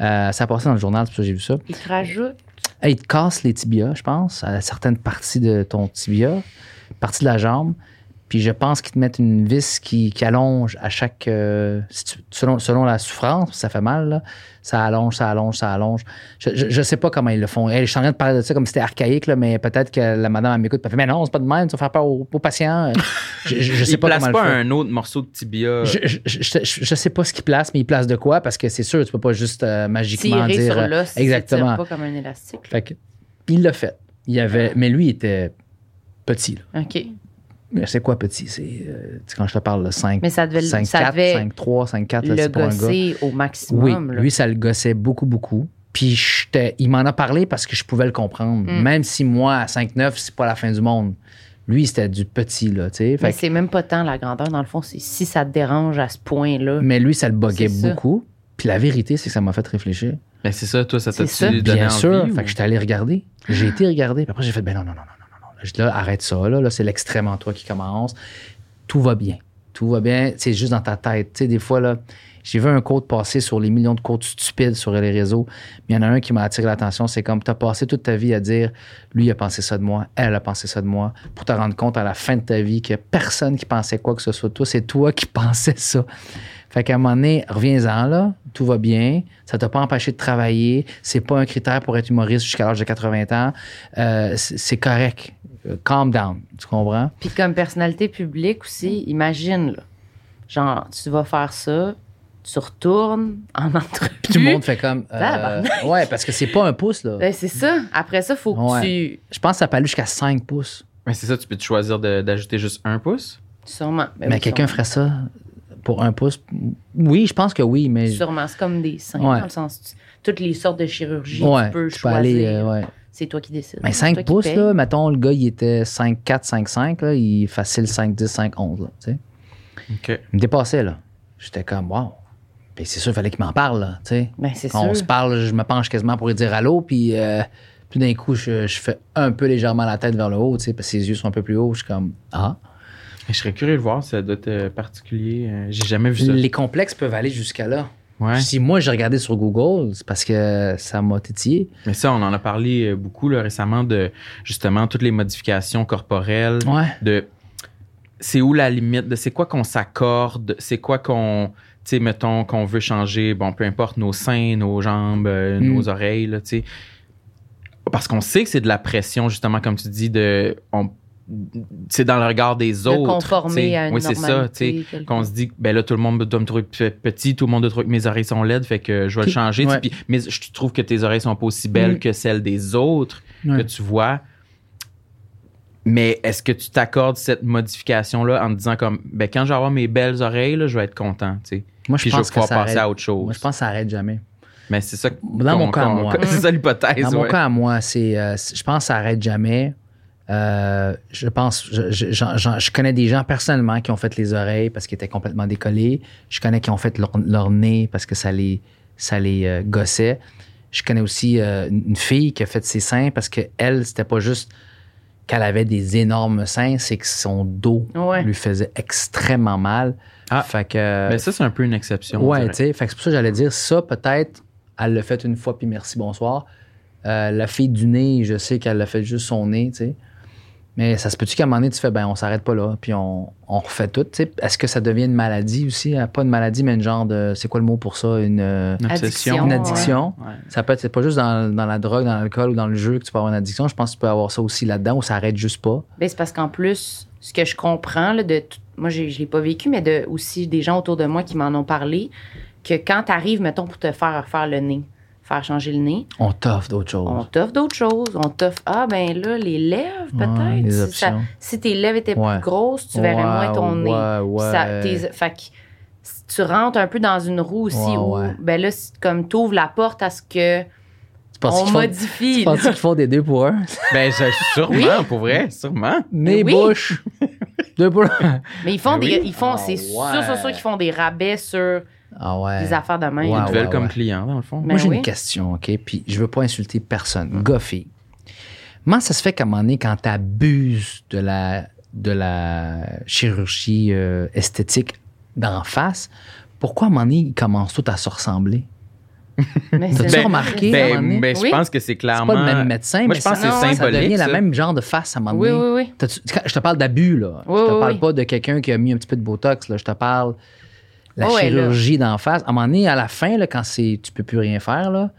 D: Euh, ça a passé dans le journal, c'est pour ça que j'ai vu ça.
B: Il te rajoute.
D: Il te casse les tibias, je pense, à certaines parties de ton tibia, partie de la jambe. Puis je pense qu'ils te mettent une vis qui, qui allonge à chaque. euh, si tu- selon, selon la souffrance, ça fait mal, là. Ça allonge, ça allonge, ça allonge. Je, je sais pas comment ils le font. Je suis en train de parler de ça comme si c'était archaïque, là, mais peut-être que la madame m'écoute. Elle fait Mais non, c'est pas de même, tu vas faire peur aux, aux patients. [LAUGHS] Je, je, je sais
C: il
D: pas
C: place
D: comment
C: pas
D: le
C: un autre morceau de tibia.
D: Je, je, je, je- je sais pas ce qu'il place, mais il place de quoi parce que c'est sûr, tu peux pas juste euh, magiquement
B: Tirer
D: dire.
B: sur
D: euh,
B: l'os. si
D: exactement.
B: pas comme un élastique.
D: Fait que, il l'a fait. Il y avait, mais lui, il était petit. Là.
B: OK.
D: Mais c'est quoi petit? C'est euh, quand je te parle de 5,
B: Mais ça devait,
D: 5
B: ça
D: 4,
B: devait
D: 5 3, 5 4, là,
B: le
D: c'est pour un gars.
B: gosser au
D: Oui,
B: maximum. là.
D: lui, ça le gossait beaucoup, beaucoup. Puis j'étais- il m'en a parlé parce que je pouvais le comprendre.
B: Mm.
D: Même si moi, à 5-9, c'est pas la fin du monde. Lui, c'était du petit, là, tu sais. Fait
B: Mais
D: que-
B: c'est même pas tant la grandeur. Dans le fond, c'est si ça te dérange à ce point-là.
D: mais lui, ça le
B: ça.
D: beaucoup. Puis la vérité, c'est que ça m'a fait réfléchir.
C: Ben, c'est ça, toi, ça t'a-tu donné
D: Bien
C: envie?
D: sûr.
C: ou-
D: Fait que j'étais allé regarder. J'ai été [GASPS] regarder. Puis après, j'ai fait, ben non, non, non, non, J'ai dit, là, arrête ça. Là, là c'est l'extrême en toi qui commence. Tout va bien. Tout va bien. C'est juste dans ta tête. Tu sais, des fois, là, j'ai vu un code passer sur les millions de codes stupides sur les réseaux. Mais il y en a un qui m'a attiré l'attention. C'est comme, tu as passé toute ta vie à dire, lui, a pensé ça de moi, elle a pensé ça de moi, pour te rendre compte à la fin de ta vie qu'il n'y a personne qui pensait quoi que ce soit de toi. C'est toi qui [LAUGHS] pensais ça. Fait qu'à un moment donné, reviens-en, là. Tout va bien. Ça t'a pas empêché de travailler. C'est pas un critère pour être humoriste jusqu'à l'âge de 80 ans. Euh, c'est correct. Calm down. Tu comprends?
B: Puis comme personnalité publique aussi, imagine, là, genre, tu vas faire ça, tu retournes en [LAUGHS] entrevue.
D: Puis tout le monde fait comme. euh, ouais, parce que c'est pas un pouce, là.
B: Ben, c'est ça. Après ça, faut que
D: Ouais. Je pense que ça peut aller jusqu'à 5 pouces.
C: Mais c'est ça, tu peux te choisir de- d'ajouter juste un pouce?
B: tu. Sûrement. Ben
D: Mais
B: oui,
D: quelqu'un ferait ça Pour un pouce, oui, je pense que oui, mais.
B: Sûrement, c'est comme des seins,
D: Ouais.
B: dans le sens. tu- Toutes les sortes de chirurgie,
D: ouais,
B: tu peux
D: tu peux
B: choisir.
D: aller. euh, ouais.
B: C'est toi qui décides.
D: Mais
B: C'est
D: 5
B: toi qui
D: pouces, là, mettons, le gars, il était 5, 4, 5, 5, là, il est facile 5, 10, 5, 11, là, tu sais.
C: OK.
D: Il me dépassait, là. J'étais comme, wow. Puis c'est sûr, il fallait qu'il m'en parle, là, tu sais.
B: Ben, c'est
D: Quand on se parle, je me penche quasiment pour lui dire allô, puis euh, tout d'un coup, je, je fais un peu légèrement la tête vers le haut, tu sais, parce que ses yeux sont un peu plus hauts. Je suis comme, ah.
C: Je serais curieux de voir, ça doit être euh, particulier. Euh, J'ai jamais vu ça.
D: Les complexes peuvent aller jusqu'à là.
C: Ouais.
D: Si moi, j'ai regardé sur Google, c'est parce que ça m'a tétillé.
C: Mais ça, on en a parlé beaucoup là, récemment de justement toutes les modifications corporelles.
D: Ouais.
C: De c'est où la limite de c'est quoi qu'on s'accorde, c'est quoi qu'on, sais, mettons qu'on veut changer, bon, peu importe nos seins, nos jambes, euh,
D: Mm.
C: nos oreilles, là, tu sais. Parce qu'on sait que c'est de la pression, justement, comme tu dis, de. on- c'est dans le regard des autres.
B: de conformer à une
C: Oui, c'est ça. Qu'on se dit, ben là, tout le monde doit me trouver petit, tout le monde doit trouver que mes oreilles sont laides, fait que je vais le changer.
D: Ouais.
C: Puis- mais je trouve que tes oreilles sont pas aussi belles
D: Mm.
C: que celles des autres
D: Ouais.
C: que tu vois. Mais est-ce que tu t'accordes cette modification-là en te disant comme, ben quand je vais avoir mes belles oreilles, là, je vais être content, tu sais?
D: Moi, je
C: Puis je vais
D: pense que
C: pouvoir
D: ça
C: passer
D: arrête.
C: à autre chose.
D: Moi, je pense que ça arrête jamais.
C: Mais c'est ça.
D: Dans mon cas à moi. [LAUGHS]
C: C'est ça l'hypothèse.
D: Dans mon cas à moi, c'est, euh, c'est- je pense que ça arrête jamais. Euh, je pense, je, connais des gens personnellement qui ont fait les oreilles parce qu'ils étaient complètement décollés. Je connais qui ont fait leur, leur nez parce que ça les, ça les euh, gossait. Je connais aussi une fille qui a fait ses seins parce que elle, c'était pas juste qu'elle avait des énormes seins, c'est que son dos
B: Ouais.
D: lui faisait extrêmement mal.
C: Ah.
D: fait que,
C: Mais ça, c'est un peu une exception. on
D: Ouais, tu sais. Fait que c'est pour ça que j'allais dire ça, peut-être, elle l'a fait une fois, puis merci, bonsoir. Euh, la fille du nez, je sais qu'elle a fait juste son nez, tu sais. Mais ça se peut-tu qu'à un moment donné, tu fais, ben, on s'arrête pas là, puis on, on refait tout, tu sais? Est-ce que ça devient une maladie aussi? Euh, Pas une maladie, mais une genre de. C'est quoi le mot pour ça? Une, euh,
C: Une obsession.
D: une addiction.
C: Ouais.
D: Ça peut être, c'est pas juste dans, dans la drogue, dans l'alcool ou dans le jeu que tu peux avoir une addiction. Je pense que tu peux avoir ça aussi là-dedans, où ça arrête juste pas.
B: Ben, c'est parce qu'en plus, ce que je comprends, là, de tout- moi, j'ai- je ne l'ai pas vécu, mais de, aussi des gens autour de moi qui m'en ont parlé, que quand tu arrives, mettons, pour te faire refaire le nez, faire changer le nez,
D: On t'offre d'autres choses.
B: on t'offre d'autres choses. On t'offre, ah, ben là, les lèvres, peut-être. si, tes lèvres étaient
D: Ouais.
B: plus grosses, tu verrais
D: Ouais,
B: moins ton nez. Ça- tes- fait que tu rentres un peu dans une roue aussi
D: Ouais,
B: où,
D: ouais.
B: ben là, c'est comme tu ouvres la porte à ce que
D: Tu penses
B: on modifie.
D: tu penses qu'ils font des deux pour un? [LAUGHS]
C: Ben, je- sûrement, pour vrai, sûrement.
D: Nez,
B: oui.
D: bouche. [LAUGHS] deux pour un.
B: Mais ils font
C: Ben
B: des,
C: oui.
B: ils font,
D: Ah
B: c'est
D: ouais.
B: sûr, sûr, sûr qu'ils font des rabais sur
D: Ah ouais.
B: des affaires de même.
D: Wow.
C: Ils te veulent
D: ouais,
C: comme
D: ouais.
C: client, dans le fond.
B: Mais-
D: Moi, j'ai
B: oui.
D: une question, OK? Puis je veux pas insulter personne. Gars, fille. Comment ça se fait qu'à un moment donné, quand tu abuses de la, de la chirurgie euh, esthétique d'en face, pourquoi à un moment donné, ils commencent tous à se ressembler? [LAUGHS]
B: Mais
D: T'as-tu
B: c'est-
D: remarqué? à un
C: Ben, ben, je
B: Oui.
C: pense que c'est
D: C'est
C: clairement.
D: pas le même médecin,
C: Moi,
D: mais
C: je pense
D: ça,
C: que c'est
D: ça devient la
C: ça.
D: même genre de face à un moment
B: Oui,
D: donné.
B: oui, oui.
D: Quand- Je te parle d'abus, là.
B: Oui,
D: je te
B: oui,
D: parle
B: oui.
D: pas de quelqu'un qui a mis un petit peu de botox, là. Je te parle la
B: Oh,
D: chirurgie d'en face. À un moment donné, à la fin, là, quand c'est, tu peux plus rien faire, là,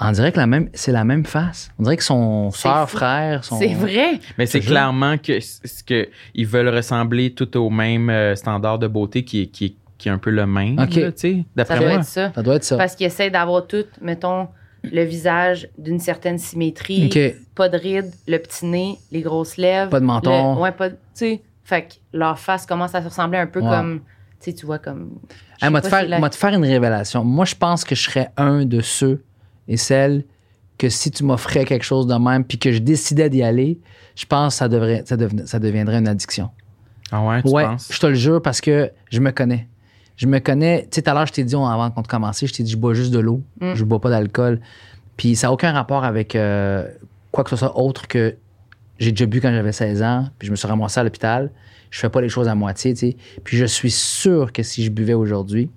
D: on dirait que la même, c'est la même face. On dirait que son soeur,
B: fou.
D: frère, son.
B: C'est vrai.
C: Mais c'est clairement que, ce que ils veulent ressembler tout au même euh, standard de beauté qui est, qui est, qui est un peu le même,
D: Ok.
C: là, tu sais,
B: Ça
C: d'après
B: doit
C: moi.
B: être ça.
D: Ça doit être ça.
B: Parce qu'ils essaient d'avoir tout, mettons, le visage d'une certaine symétrie, pas de rides, le petit nez, les grosses lèvres.
D: Pas de menton.
B: le- ouais, pas. Tu sais, fait que leur face commence à se ressembler un peu
D: Ouais.
B: comme. Tu sais, tu vois, comme.
D: Hey, moi, te faire,
B: si la-
D: moi, te faire une révélation. Moi, je pense que je serais un de ceux et celles que si tu m'offrais quelque chose de même puis que je décidais d'y aller, je pense que ça, devrait, ça, ça deviendrait une addiction.
C: Ah ouais, tu
D: ouais,
C: penses?
D: je te le jure parce que je me connais. Je me connais. Tu sais, tout à l'heure, je t'ai dit, on- avant qu'on te commence, je t'ai dit, je bois juste de l'eau.
B: Mm.
D: Je bois pas d'alcool. Puis ça n'a aucun rapport avec euh, quoi que ce soit autre que j'ai déjà bu quand j'avais 16 ans, puis je me suis ramassé à l'hôpital. Je fais pas les choses à moitié, tu sais. Puis je suis sûr que si je buvais aujourd'hui,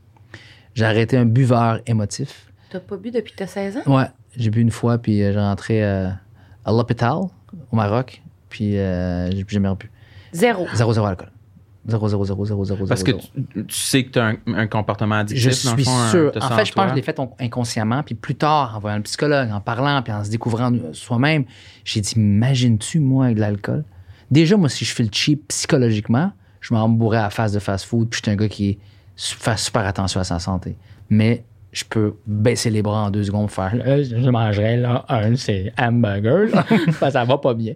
D: j'aurais été un buveur émotif.
B: T'as pas bu depuis que t'as 16 ans?
D: Ouais, j'ai bu une fois, puis euh, j'ai rentré euh, à l'hôpital au Maroc, puis euh, j'ai plus jamais rebu.
B: Zéro.
D: Zéro, zéro alcool. Zéro, zéro, zéro, zéro, zéro,
C: Parce que tu, tu sais que tu as un, un comportement addictif.
D: Je
C: dans le
D: suis
C: fond,
D: sûr. En fait, je pense que je l'ai fait on- inconsciemment. Puis plus tard, en voyant le psychologue, en parlant, puis en se découvrant soi-même, j'ai dit, imagines-tu, moi, avec de l'alcool? Déjà, moi, si je fais le cheap psychologiquement, je m'en bourrais à la face de fast-food, puis je suis un gars qui fait super attention à sa santé. Mais je peux baisser les bras en deux secondes, faire Là, je mangerais là, un, c'est hamburger, là. [LAUGHS] [LAUGHS] Parce que ça va pas bien.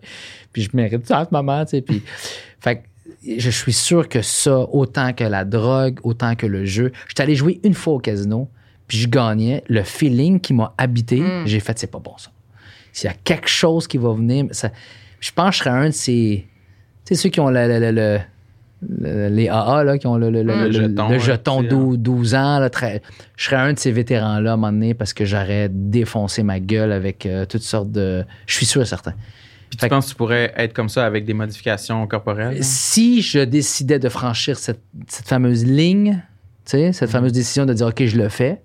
D: Puis je mérite ça en ce moment, tu sais. Puis, fait je suis sûr que ça, autant que la drogue, autant que le jeu. J'étais allé jouer une fois au casino, puis je gagnais. Le feeling qui m'a habité, j'ai fait, c'est pas bon ça. S'il y a quelque chose qui va venir, ça, je pense que je serais un de ces. Tu sais, ceux qui ont le- le- le- le- le- les AA, là, qui ont le,
C: jeton,
D: jeton
C: tu sais,
D: 12, 12 ans. là, très- je serais un de ces vétérans-là à un moment donné parce que j'aurais défoncé ma gueule avec euh, toutes sortes de. Je suis sûr et certain.
C: Puis tu penses que tu pourrais être comme ça avec des modifications corporelles?
D: Si je décidais de franchir cette, cette fameuse ligne, tu sais,
C: Mhm.
D: cette fameuse décision de dire OK, je le fais,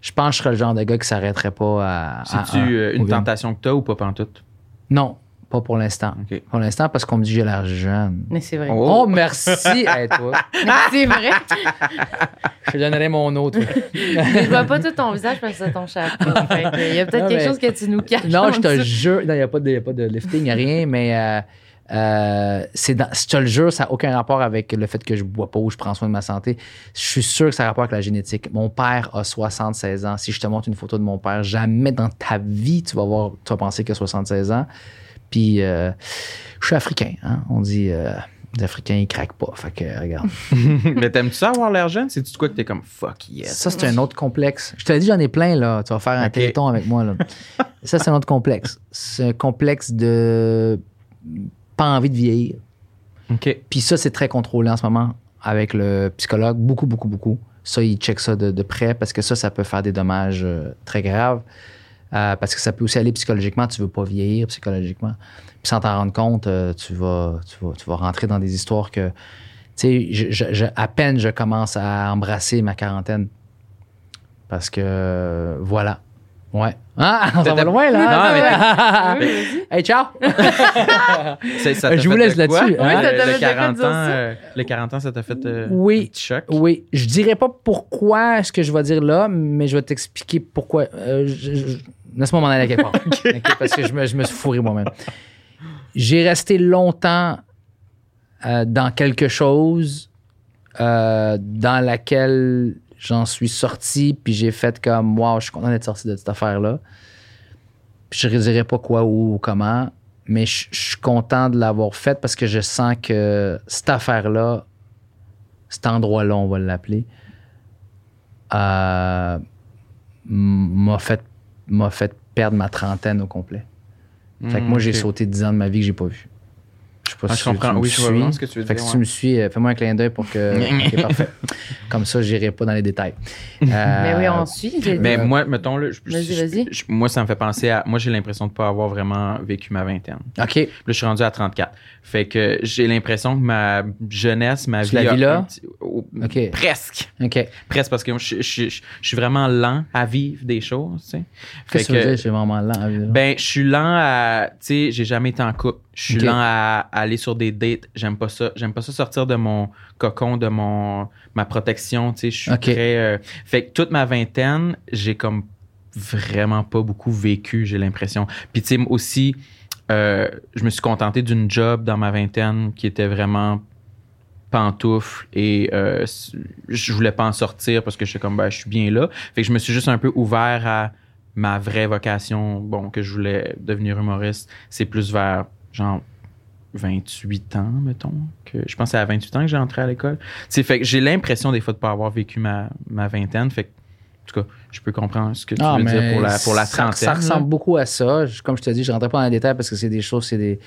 D: je pense que je serais le genre de gars qui s'arrêterait pas à.
C: C'est-tu euh, une tentation que tu as ou pas pantoute?
D: Non, pas pour l'instant. Pour l'instant, parce qu'on me dit que j'ai l'air jeune.
B: Mais c'est vrai.
D: Oh, merci, [LAUGHS] hey, toi.
B: c'est vrai. [LAUGHS]
D: Je te donnerai mon autre.
B: Je vois pas tout ton visage parce que c'est ton chapeau. Il y a peut-être quelque
D: mais-
B: chose que tu nous caches.
D: non, je te jure. Non, il n'y a, pas de- y a pas de lifting, il n'y a rien, mais euh, euh, c'est dans- je te le jure, ça n'a aucun rapport avec le fait que je bois pas ou je prends soin de ma santé. Je suis sûr que ça a rapport avec la génétique. Mon père a 76 ans. Si je te montre une photo de mon père, jamais dans ta vie tu vas voir, tu vas penser qu'il a 76 ans. Puis, euh, je suis africain. hein. On dit, euh, les Africains, ils craquent pas. Fait que, regarde. [LAUGHS]
C: Mais t'aimes-tu ça avoir l'air jeune? C'est-tu quoi que t'es comme fuck yes?
D: Ça, c'est un autre complexe. Je te l'ai dit, j'en ai plein, là. Tu vas faire un
C: Ok.
D: téléthon avec moi, là. [LAUGHS] ça, c'est un autre complexe. C'est un complexe de pas envie de vieillir.
C: OK.
D: Puis ça, c'est très contrôlé en ce moment avec le psychologue. Beaucoup, beaucoup, beaucoup. Ça, il check ça de, de près parce que ça, ça peut faire des dommages euh, très graves. Euh, parce que ça peut aussi aller psychologiquement. Tu veux pas vieillir psychologiquement. Puis sans t'en rendre compte, euh, tu, vas, tu, vas, tu vas rentrer dans des histoires que... Tu sais, je- je- je- à peine je commence à embrasser ma quarantaine. Parce que, euh, voilà. Ouais. Ah, [LAUGHS] on s'en va loin, là.
C: Non, mais
B: Oui, vas-y. [LAUGHS]
D: hey, ciao!
C: Ça t'a
D: Je vous
C: fait
D: laisse là-dessus, hein?
C: Le-
B: Oui,
C: le,
B: fait de
C: 40
B: dire
C: ans,
B: ça?
C: euh, le 40 ans, ça t'a fait euh,
D: Oui.
C: un petit choc?
D: Oui, je dirais pas pourquoi ce que je vais dire là, mais je vais t'expliquer pourquoi. Euh, je- je- Laisse-moi m'en aller à quelque part. [LAUGHS] Parce que je me, je me suis fourré moi-même. J'ai resté longtemps euh, dans quelque chose euh, dans laquelle j'en suis sorti, puis j'ai fait comme, wow, je suis content d'être sorti de cette affaire-là. Puis je ne dirais pas quoi ou comment, mais je je suis content de l'avoir fait parce que je sens que cette affaire-là, cet endroit-là, on va l'appeler, euh, m'a fait, m'a fait perdre ma trentaine au complet. Fait que moi, j'ai
C: Hmm,
D: sauté 10 ans de ma vie que j'ai pas vu. Je pas
C: Ah,
D: si
C: je
D: tu-
C: comprends.
D: tu
C: Oui, je vois
D: suis.
C: ce que tu veux
D: Fait que
C: dire,
D: si tu me suis, euh, fais-moi un clin d'œil pour que. [LAUGHS] Parfait. Comme ça, j'irai pas dans les détails. [LAUGHS] Euh,
B: Mais oui, on suit.
C: Mais moi, mettons, là, je-
B: Vas-y,
C: je-
B: vas-y.
C: je- moi, ça me fait penser à. Moi, j'ai l'impression de pas avoir vraiment vécu ma vingtaine.
D: OK.
C: Là, je suis rendu à 34. Fait que j'ai l'impression que ma jeunesse, ma vie.
D: la
C: a
D: vis là?
C: petit-. Presque.
D: OK.
C: Presque parce que je, je- je- je suis vraiment lent à vivre des choses. Tu sais. Fait
D: Qu'est-ce que tu veux dire? J'ai vraiment lent à vivre?
C: Ben, je suis lent à. Tu sais, j'ai jamais été en couple. Je suis lent à, à aller sur des dates. J'aime pas ça. J'aime pas ça sortir de mon cocon, de mon ma protection. Tu sais, je suis très. euh, fait que toute ma vingtaine, j'ai comme vraiment pas beaucoup vécu, j'ai l'impression. Puis, tu sais, aussi, euh, je me suis contenté d'une job dans ma vingtaine qui était vraiment pantoufle et euh, je voulais pas en sortir parce que j'étais comme ben, je suis bien là. Fait que je me suis juste un peu ouvert à ma vraie vocation, bon, que je voulais devenir humoriste. C'est plus vers genre 28 ans, mettons. Que je pense que c'est à 28 ans que j'ai entré à l'école. Sais, fait que j'ai l'impression des fois de pas avoir vécu ma, ma vingtaine. Fait que, en tout cas, je peux comprendre ce que tu
D: Ah,
C: veux dire pour la, pour la trentaine.
D: Ça, ressemble beaucoup à ça. Je- Comme je te dis, je ne rentrerai pas dans les détails parce que c'est des choses, c'est des,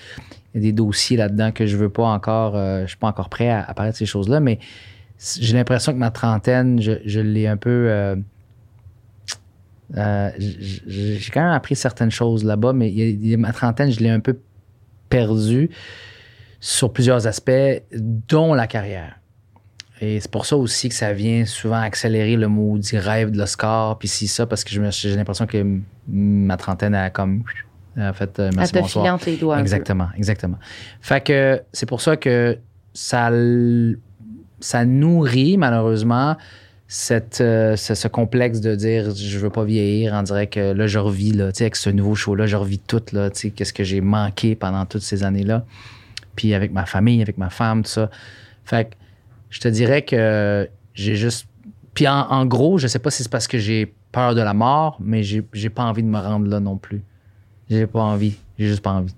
D: des dossiers là-dedans que je veux pas encore, euh, je suis pas encore prêt à, à parler de ces choses-là, mais j'ai l'impression que ma trentaine, je, je l'ai un peu. euh, euh, j'ai quand même appris certaines choses là-bas, mais il y a- il y a ma trentaine, je l'ai un peu perdu sur plusieurs aspects, dont la carrière. Et c'est pour ça aussi que ça vient souvent accélérer le maudit rêve de l'Oscar, puis si ça, parce que j'ai l'impression que ma trentaine a comme a fait euh,
B: Elle
D: merci
B: te
D: bonsoir.
B: les doigts.
D: Exactement, exactement. Fait que c'est pour ça que ça nourrit malheureusement cette, euh, ce, complexe de dire je veux pas vieillir. On dirait que là, je revis, là, avec ce nouveau show-là, je revis tout, là, qu'est-ce que j'ai manqué pendant toutes ces années-là. Puis avec ma famille, avec ma femme, tout ça. Fait que je te dirais que j'ai juste. Puis en, en gros, je sais pas si c'est parce que j'ai peur de la mort, mais j'ai j'ai pas envie de me rendre là non plus. J'ai pas envie. J'ai juste pas envie.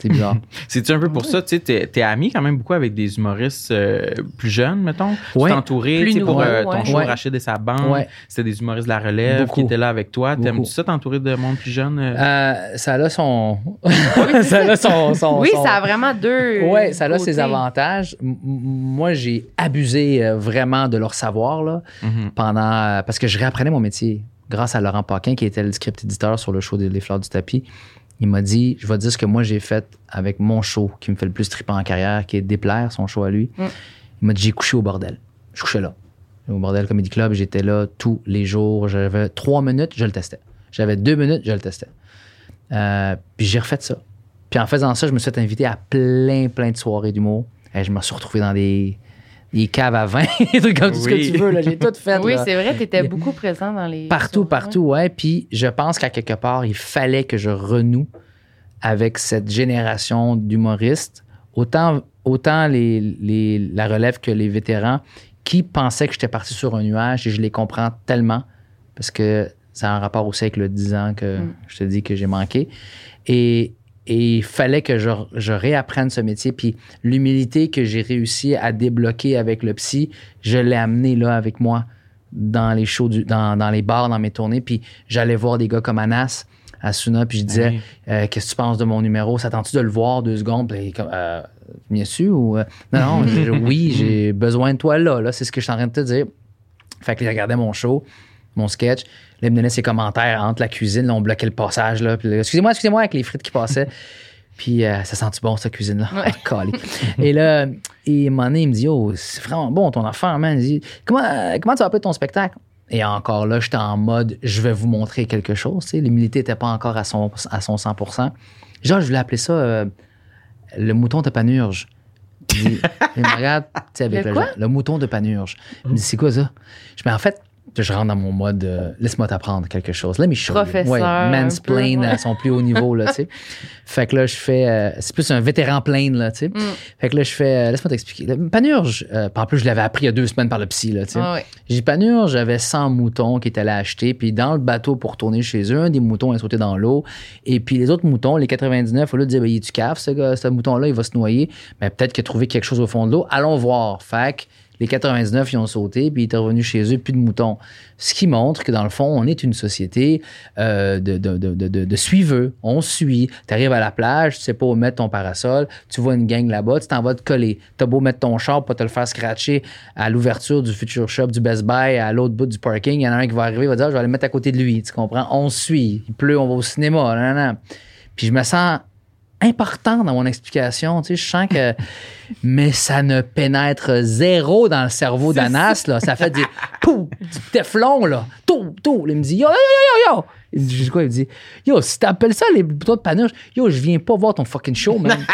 D: C'est bizarre. [LAUGHS]
C: C'est-tu un peu pour ça, tu sais, t'es, t'es ami quand même beaucoup avec des humoristes euh, plus jeunes, mettons?
D: Ouais.
C: Tu t'es entouré,
B: Plus
C: tu sais, pour euh, ton show
D: Ouais.
C: Rachid et sa bande.
D: Ouais.
C: C'était des humoristes de la relève
D: Beaucoup.
C: qui étaient là avec toi. T'aimes-tu ça t'entourer de monde plus jeune? euh?
D: Euh, ça a son. [LAUGHS] ça a son, son-
B: Oui,
D: son-
B: ça a vraiment deux.
D: Ouais, ça a
B: côtés.
D: ses avantages. Moi, j'ai abusé euh, vraiment de leur savoir là,
C: Mhm.
D: pendant parce que je réapprenais mon métier grâce à Laurent Paquin qui était le script éditeur sur le show des Les Fleurs du tapis. Il m'a dit, je vais te dire ce que moi j'ai fait avec mon show qui me fait le plus triper en carrière, qui est Déplaire, son show à lui.
B: Mm.
D: Il m'a dit, j'ai couché au bordel. Je couchais là. Au bordel Comedy Club, j'étais là tous les jours. J'avais trois minutes, je le testais. J'avais deux minutes, je le testais. Euh, puis j'ai refait ça. Puis en faisant ça, je me suis fait inviter à plein, plein de soirées d'humour. Et je me suis retrouvé dans des, des caves à vin, [LAUGHS] des trucs comme tout ce que
C: Oui.
D: tu veux. là. J'ai tout fait.
B: Oui,
D: là.
B: c'est vrai, tu étais beaucoup présent dans les.
D: Partout, partout, ouais. Puis je pense qu'à quelque part, il fallait que je renoue avec cette génération d'humoristes, autant, autant les, les- la relève que les vétérans, qui pensaient que j'étais parti sur un nuage et je les comprends tellement parce que ça a un rapport aussi avec le 10 ans que
B: Mm.
D: je te dis que j'ai manqué. Et, et il fallait que je, je réapprenne ce métier. Puis l'humilité que j'ai réussi à débloquer avec le psy, je l'ai amené là avec moi dans les shows, du- dans, dans les bars, dans mes tournées. Puis j'allais voir des gars comme Anas, Asuna, puis je disais
C: Oui.
D: euh, Qu'est-ce que tu penses de mon numéro? S'attends-tu de le voir deux secondes? Puis comme euh, Bien sûr ou euh, Non, non, [LAUGHS] oui, j'ai besoin de toi là. là c'est ce que je suis en train de te dire. Fait que là, il regardait mon show, mon sketch. Là, il me donnait ses commentaires entre la cuisine. Là, on bloquait le passage. Là, puis excusez-moi, excusez-moi, avec les frites qui passaient. [LAUGHS] Puis euh, ça sent-tu bon, cette cuisine-là?
B: Ouais.
D: Ah. Et là, et un moment donné, il me dit, oh, c'est vraiment bon ton affaire, man. Il dit, comment, euh, comment tu vas appeler ton spectacle? Et encore là, j'étais en mode, je vais vous montrer quelque chose. tu sais. L'humilité n'était pas encore à son, à son 100% Genre, je voulais appeler ça euh, le mouton de panurge. Il, me regarde, tu sais, avec
B: Le
D: le, le mouton de panurge. Il me dit, c'est quoi ça? Je dis, mais en fait, je rentre dans mon mode, euh, laisse-moi t'apprendre quelque chose. Là, mais je suis
B: Professeur,
D: Ouais, mansplain
B: peu, ouais.
D: à son plus haut niveau, là, [LAUGHS] tu sais. Fait que là, je fais, euh, c'est plus un vétéran plain, là, tu sais.
B: Mm.
D: Fait que là, je fais, euh, laisse-moi t'expliquer. Panurge, en plus, je l'avais appris il y a deux semaines par le psy, là, tu sais.
B: Ah ouais.
D: J'ai dit, Panurge, j'avais 100 moutons qui étaient allés acheter, puis dans le bateau pour retourner chez eux, un des moutons est sauté dans l'eau, et puis les autres moutons, les 99, au lieu de dire, ben, il est du cave, ce, gars, ce mouton-là, il va se noyer, mais peut-être qu'il a trouvé quelque chose au fond de l'eau, allons voir. Fait que les 99, ils ont sauté, puis il est revenu chez eux, plus de moutons. Ce qui montre que dans le fond, on est une société euh, de, de, suiveux. On suit. Tu arrives à la plage, tu sais pas où mettre ton parasol, tu vois une gang là-bas, tu t'en vas te coller. T'as beau mettre ton char, pas te le faire scratcher à l'ouverture du Future Shop, du Best Buy, à l'autre bout du parking. Il y en a un qui va arriver, il va dire, Ah, je vais aller me mettre à côté de lui. Tu comprends? On suit. Il pleut, on va au cinéma. Puis je me sens important dans mon explication. Tu sais, je sens que. [LAUGHS] Mais ça ne pénètre zéro dans le cerveau d'Anas. Là. Ça fait des. [LAUGHS] Pouf! Du téflon, là. Tout, tout. Il me dit Yo, yo, yo, yo, yo. Il me dit, quoi? Il me dit Yo, si t'appelles ça les boutons de panurge, yo, je viens pas voir ton fucking show, man. [LAUGHS]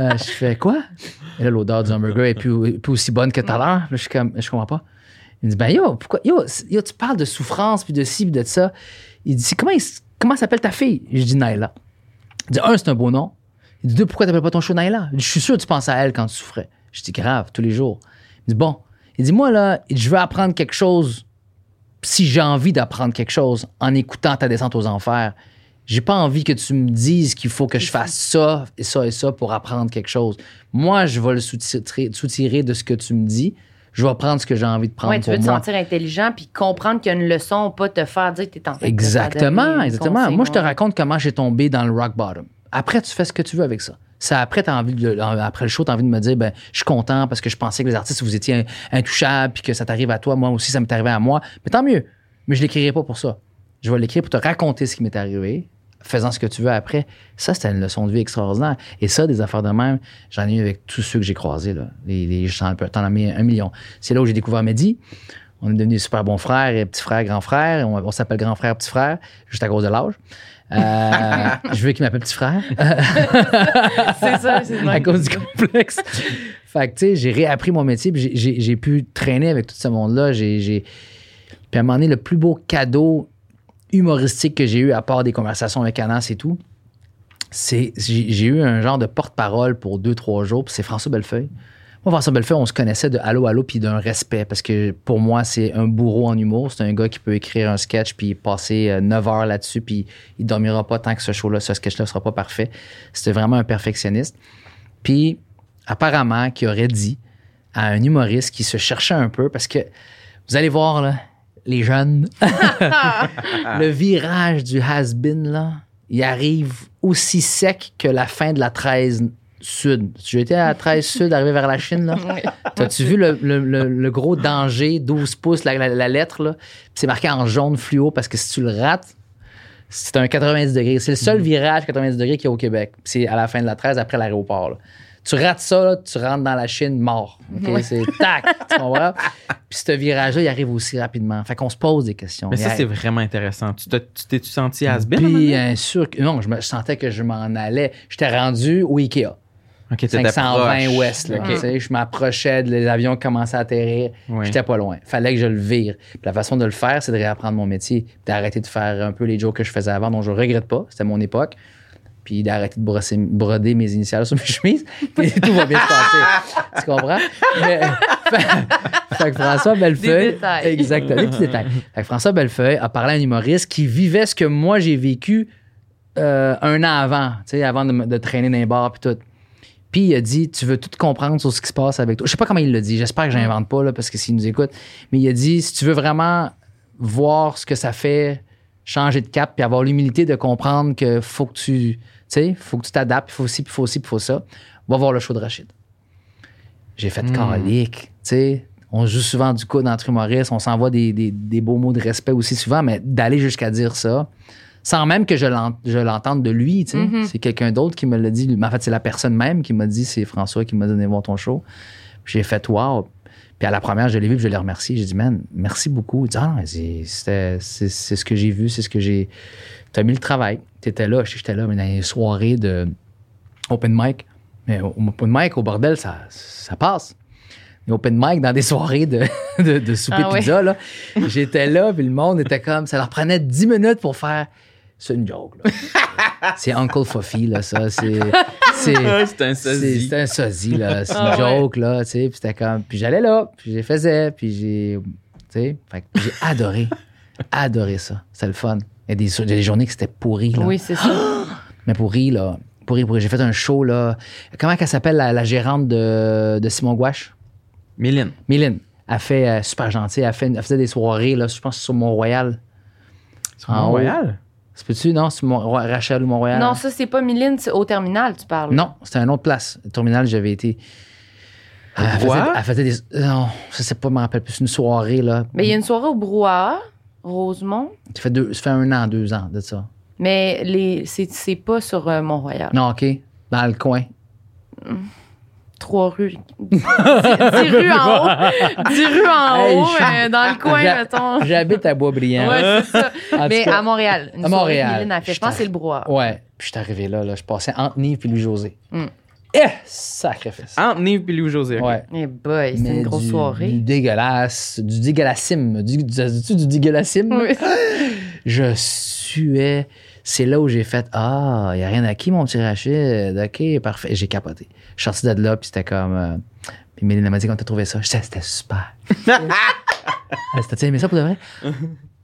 D: Euh, je fais quoi? Et là, l'odeur du hamburger est plus, plus aussi bonne que tout à l'heure. Je suis comme, je comprends pas. Il me dit, ben yo, pourquoi, yo, yo, tu parles de souffrance, puis de ci, puis de ça. Il dit, comment, il comment s'appelle ta fille? Je dis, Naila. Il dit, un, c'est un beau nom. Il dit, deux, pourquoi t'appelles pas ton show Naila? Je suis sûr que tu penses à elle quand tu souffrais. Je dis, grave, tous les jours. Il dit, bon. Il dit, moi, là, je veux apprendre quelque chose si j'ai envie d'apprendre quelque chose en écoutant ta descente aux enfers, j'ai pas envie que tu me dises qu'il faut que je fasse ça et ça et ça pour apprendre quelque chose. Moi, je vais le soutirer, soutirer de ce que tu me dis. Je vais prendre ce que j'ai envie de prendre
B: Ouais, tu
D: pour
B: veux te
D: moi.
B: sentir intelligent puis comprendre qu'il y a une leçon, pas te faire dire que t'es en train de
D: Exactement,
B: des
D: exactement.
B: conseils,
D: Moi, je te raconte comment j'ai tombé dans le rock bottom. Après, tu fais ce que tu veux avec ça. Ça, après, t'as envie de, après le show, tu as envie de me dire, ben, je suis content parce que je pensais que les artistes, vous étiez intouchables puis que ça t'arrive à toi. Moi aussi, ça m'est arrivé à moi. Mais tant mieux. Mais je l'écrirai pas pour ça. Je vais l'écrire pour te raconter ce qui m'est arrivé, faisant ce que tu veux après. Ça, c'était une leçon de vie extraordinaire. Et ça, des affaires de même, j'en ai eu avec tous ceux que j'ai croisés. Là. Les, t'en as mis un million. C'est là où j'ai découvert Mehdi. On est devenus super bons frères et petits frères, grands frères. On, on s'appelle grand frère, petit frère, juste à cause de l'âge. Euh, [LAUGHS] je veux qu'il m'appelle petit frère. [LAUGHS]
B: C'est ça, c'est [LAUGHS]
D: à
B: vrai.
D: cause du complexe. fait que, tu sais, j'ai réappris mon métier, puis j'ai- j'ai j'ai pu traîner avec tout ce monde-là. J'ai, j'ai- Puis à un moment donné, le plus beau cadeau humoristique que j'ai eu, à part des conversations avec Anas et tout, c'est j'ai eu un genre de porte-parole pour deux, trois jours, puis c'est François Bellefeuille. Moi, Vincent Bellefeuille, on se connaissait de allô, allô, puis d'un respect, parce que pour moi, c'est un bourreau en humour. C'est un gars qui peut écrire un sketch, puis passer 9 heures là-dessus, puis il dormira pas tant que ce show-là, ce sketch-là sera pas parfait. C'était vraiment un perfectionniste. Puis, apparemment, qui aurait dit à un humoriste qui se cherchait un peu, parce que vous allez voir, là, les jeunes, [LAUGHS] le virage du has-been, là, il arrive aussi sec que la fin de la 13 sud. Tu étais à la 13 sud, arrivé vers la Chine, là? T'as-tu vu le, le- le- le gros danger, 12 pouces, la, la- la lettre, là? C'est marqué en jaune fluo parce que si tu le rates, c'est un 90 degrés. C'est le seul virage 90 degrés qu'il y a au Québec. C'est à la fin de la 13, après l'aéroport. Tu rates ça, là, tu rentres dans la Chine mort. OK? C'est tac, tu comprends? [LAUGHS] Puis ce virage-là, il arrive aussi rapidement. Fait qu'on se pose des questions.
C: Mais ça, c'est vraiment intéressant. Tu t'es- tu t'es-tu senti has-been?
D: Bien sûr que non, je, me, je sentais que je m'en allais. J'étais rendu au Ikea.
C: Ok, t'étais
D: 520
C: proche.
D: ouest. Là,
C: Ok.
D: tu sais, je m'approchais, les avions commençaient à atterrir.
C: Oui.
D: J'étais pas loin. Fallait que je le vire. Puis la façon de le faire, c'est de réapprendre mon métier. puis D'arrêter de faire un peu les jokes que je faisais avant, dont je regrette pas. C'était mon époque. Puis d'arrêter de brosser- broder mes initiales sur mes [LAUGHS] chemises. Puis tout va bien se passer. tu comprends? Mais, [LAUGHS] fait, que François Bellefeuille.
B: Des.
D: Exactement, des petits détails. Fait que François Bellefeuille a parlé à un humoriste qui vivait ce que moi j'ai vécu euh, un an avant, tu sais, avant de, de traîner dans les bars puis tout. Puis il a dit Tu veux tout comprendre sur ce qui se passe avec toi. Je sais pas comment il l'a dit. J'espère que j'invente pas là, parce que s'il nous écoute. Mais il a dit Si tu veux vraiment voir ce que ça fait, changer de cap, puis avoir l'humilité de comprendre que faut que tu. Tu sais, faut que tu t'adaptes, il faut ci, puis il faut ci, puis il faut ça. Va voir le show de Rachid. J'ai fait calique, tu sais. On joue souvent du coup entre humoristes, on s'envoie des, des, des beaux mots de respect aussi souvent, mais d'aller jusqu'à dire ça, sans même que je l'en- je l'entende de lui, tu sais. C'est quelqu'un d'autre qui me l'a dit. En fait, c'est la personne même qui m'a dit, c'est François qui m'a donné voir ton show. J'ai fait wow. Puis à la première, je l'ai vu, puis je l'ai remercié. J'ai dit, man, merci beaucoup. Il dit, ah, c'est ce que j'ai vu, c'est ce que j'ai. Tu as mis le travail. Tu étais là, je sais que j'étais là, mais dans les soirées de open mic. Mais au- open mic, au bordel, ça, ça passe. Les open mic dans des soirées de, [LAUGHS] de, de souper
B: Ah
D: pizza, là. J'étais là, puis le monde était comme. Ça leur prenait 10 minutes pour faire. C'est une joke, là. [LAUGHS] c'est Uncle Fofi, là, ça. C'est. C'est. [LAUGHS]
C: C'est un sosie.
D: c'est un sosie, là. C'est une
B: Ah ouais.
D: joke, là, tu sais. Puis c'était comme. Puis j'allais là, puis je les faisais, puis j'ai. Tu sais. Fait que j'ai adoré. adoré ça. C'était le fun. Il y a des, il y a des journées que c'était pourri, là.
B: Oui, c'est ça. [GASPS]
D: Mais pourri, là. Pourri, pourri. J'ai fait un show, là. Comment elle s'appelle, la, la gérante de, de Simon Gouache?
C: Méline.
D: Méline. Elle fait euh, super gentille. Elle, fait, elle faisait des soirées, là, je pense, sur Mont-Royal.
C: Sur. Mont-Royal?
D: C'est peux-tu? Non, c'est Mont- Rachel ou Mont-Royal?
B: Non, ça, c'est pas Mylène, c'est au terminal, tu parles.
D: Non, c'était une autre place. Le terminal, j'avais été. Elle faisait, elle faisait des. Non, je sais pas, je me rappelle plus. Une soirée, là.
B: Mais il y a une soirée au Brouhaha, Rosemont,
D: Ça fait, deux, ça fait un an, deux ans de ça.
B: mais les, c'est, c'est pas sur euh, Mont-Royal.
D: Non, OK. Dans le coin.
B: Trois rues. [LAUGHS] Dix, dix rues en haut. Dix rues en
D: Hey,
B: haut, mais dans le coin, mettons.
D: J'habite à Boisbriand.
B: Ouais, c'est ça. Mais
D: cas,
B: à Montréal. Une
D: À Montréal.
B: que Mylène a fait. Je pense que c'est le Brouhaha.
D: Ouais. Puis je suis arrivé là, là. Je passais entre Nive et Louis-José. Eh! Sacrifice.
C: Entre Nive et Louis-José.
D: Ouais.
B: Eh boy, c'est une grosse
D: du-
B: soirée.
D: Du dégueulasse. Du dégueulassime. Du, du, du, du dégueulassime.
B: Oui. [LAUGHS]
D: Je suais. C'est là où j'ai fait Ah, il n'y a rien acquis, mon petit Rachid. OK, parfait. J'ai capoté. Je suis sorti de là, puis c'était comme. euh, puis Mélina m'a dit Comment t'as trouvé ça Je disais C'était super. [LAUGHS] [LAUGHS] Dit, T'as-tu aimé ça pour de vrai?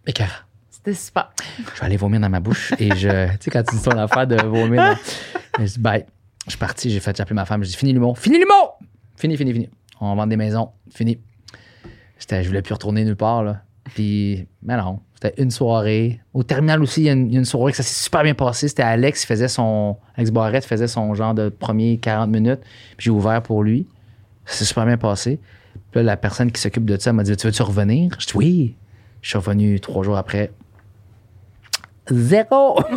D: Écœurant.
B: C'était super.
D: Je vais aller vomir dans ma bouche et je. Tu sais, quand tu dis ton affaire de vomir. dans- Je dis bye. Je suis parti, j'ai fait j'ai appelé ma femme, je dis fini l'humour. Fini l'humour! Fini, fini, fini. On vend des maisons. Fini. J'étais, je voulais plus retourner nulle part, là. Puis, mais non. C'était une soirée. Au terminal aussi, il y, a une, il une soirée que ça s'est super bien passé. C'était Alex qui faisait son. Alex Barrette faisait son genre de premier 40 minutes. Puis j'ai ouvert pour lui. Ça s'est super bien passé. Puis là, la personne qui s'occupe de ça m'a dit Tu veux-tu revenir? Je dis oui. Je suis revenu trois jours après. Zéro! [LAUGHS]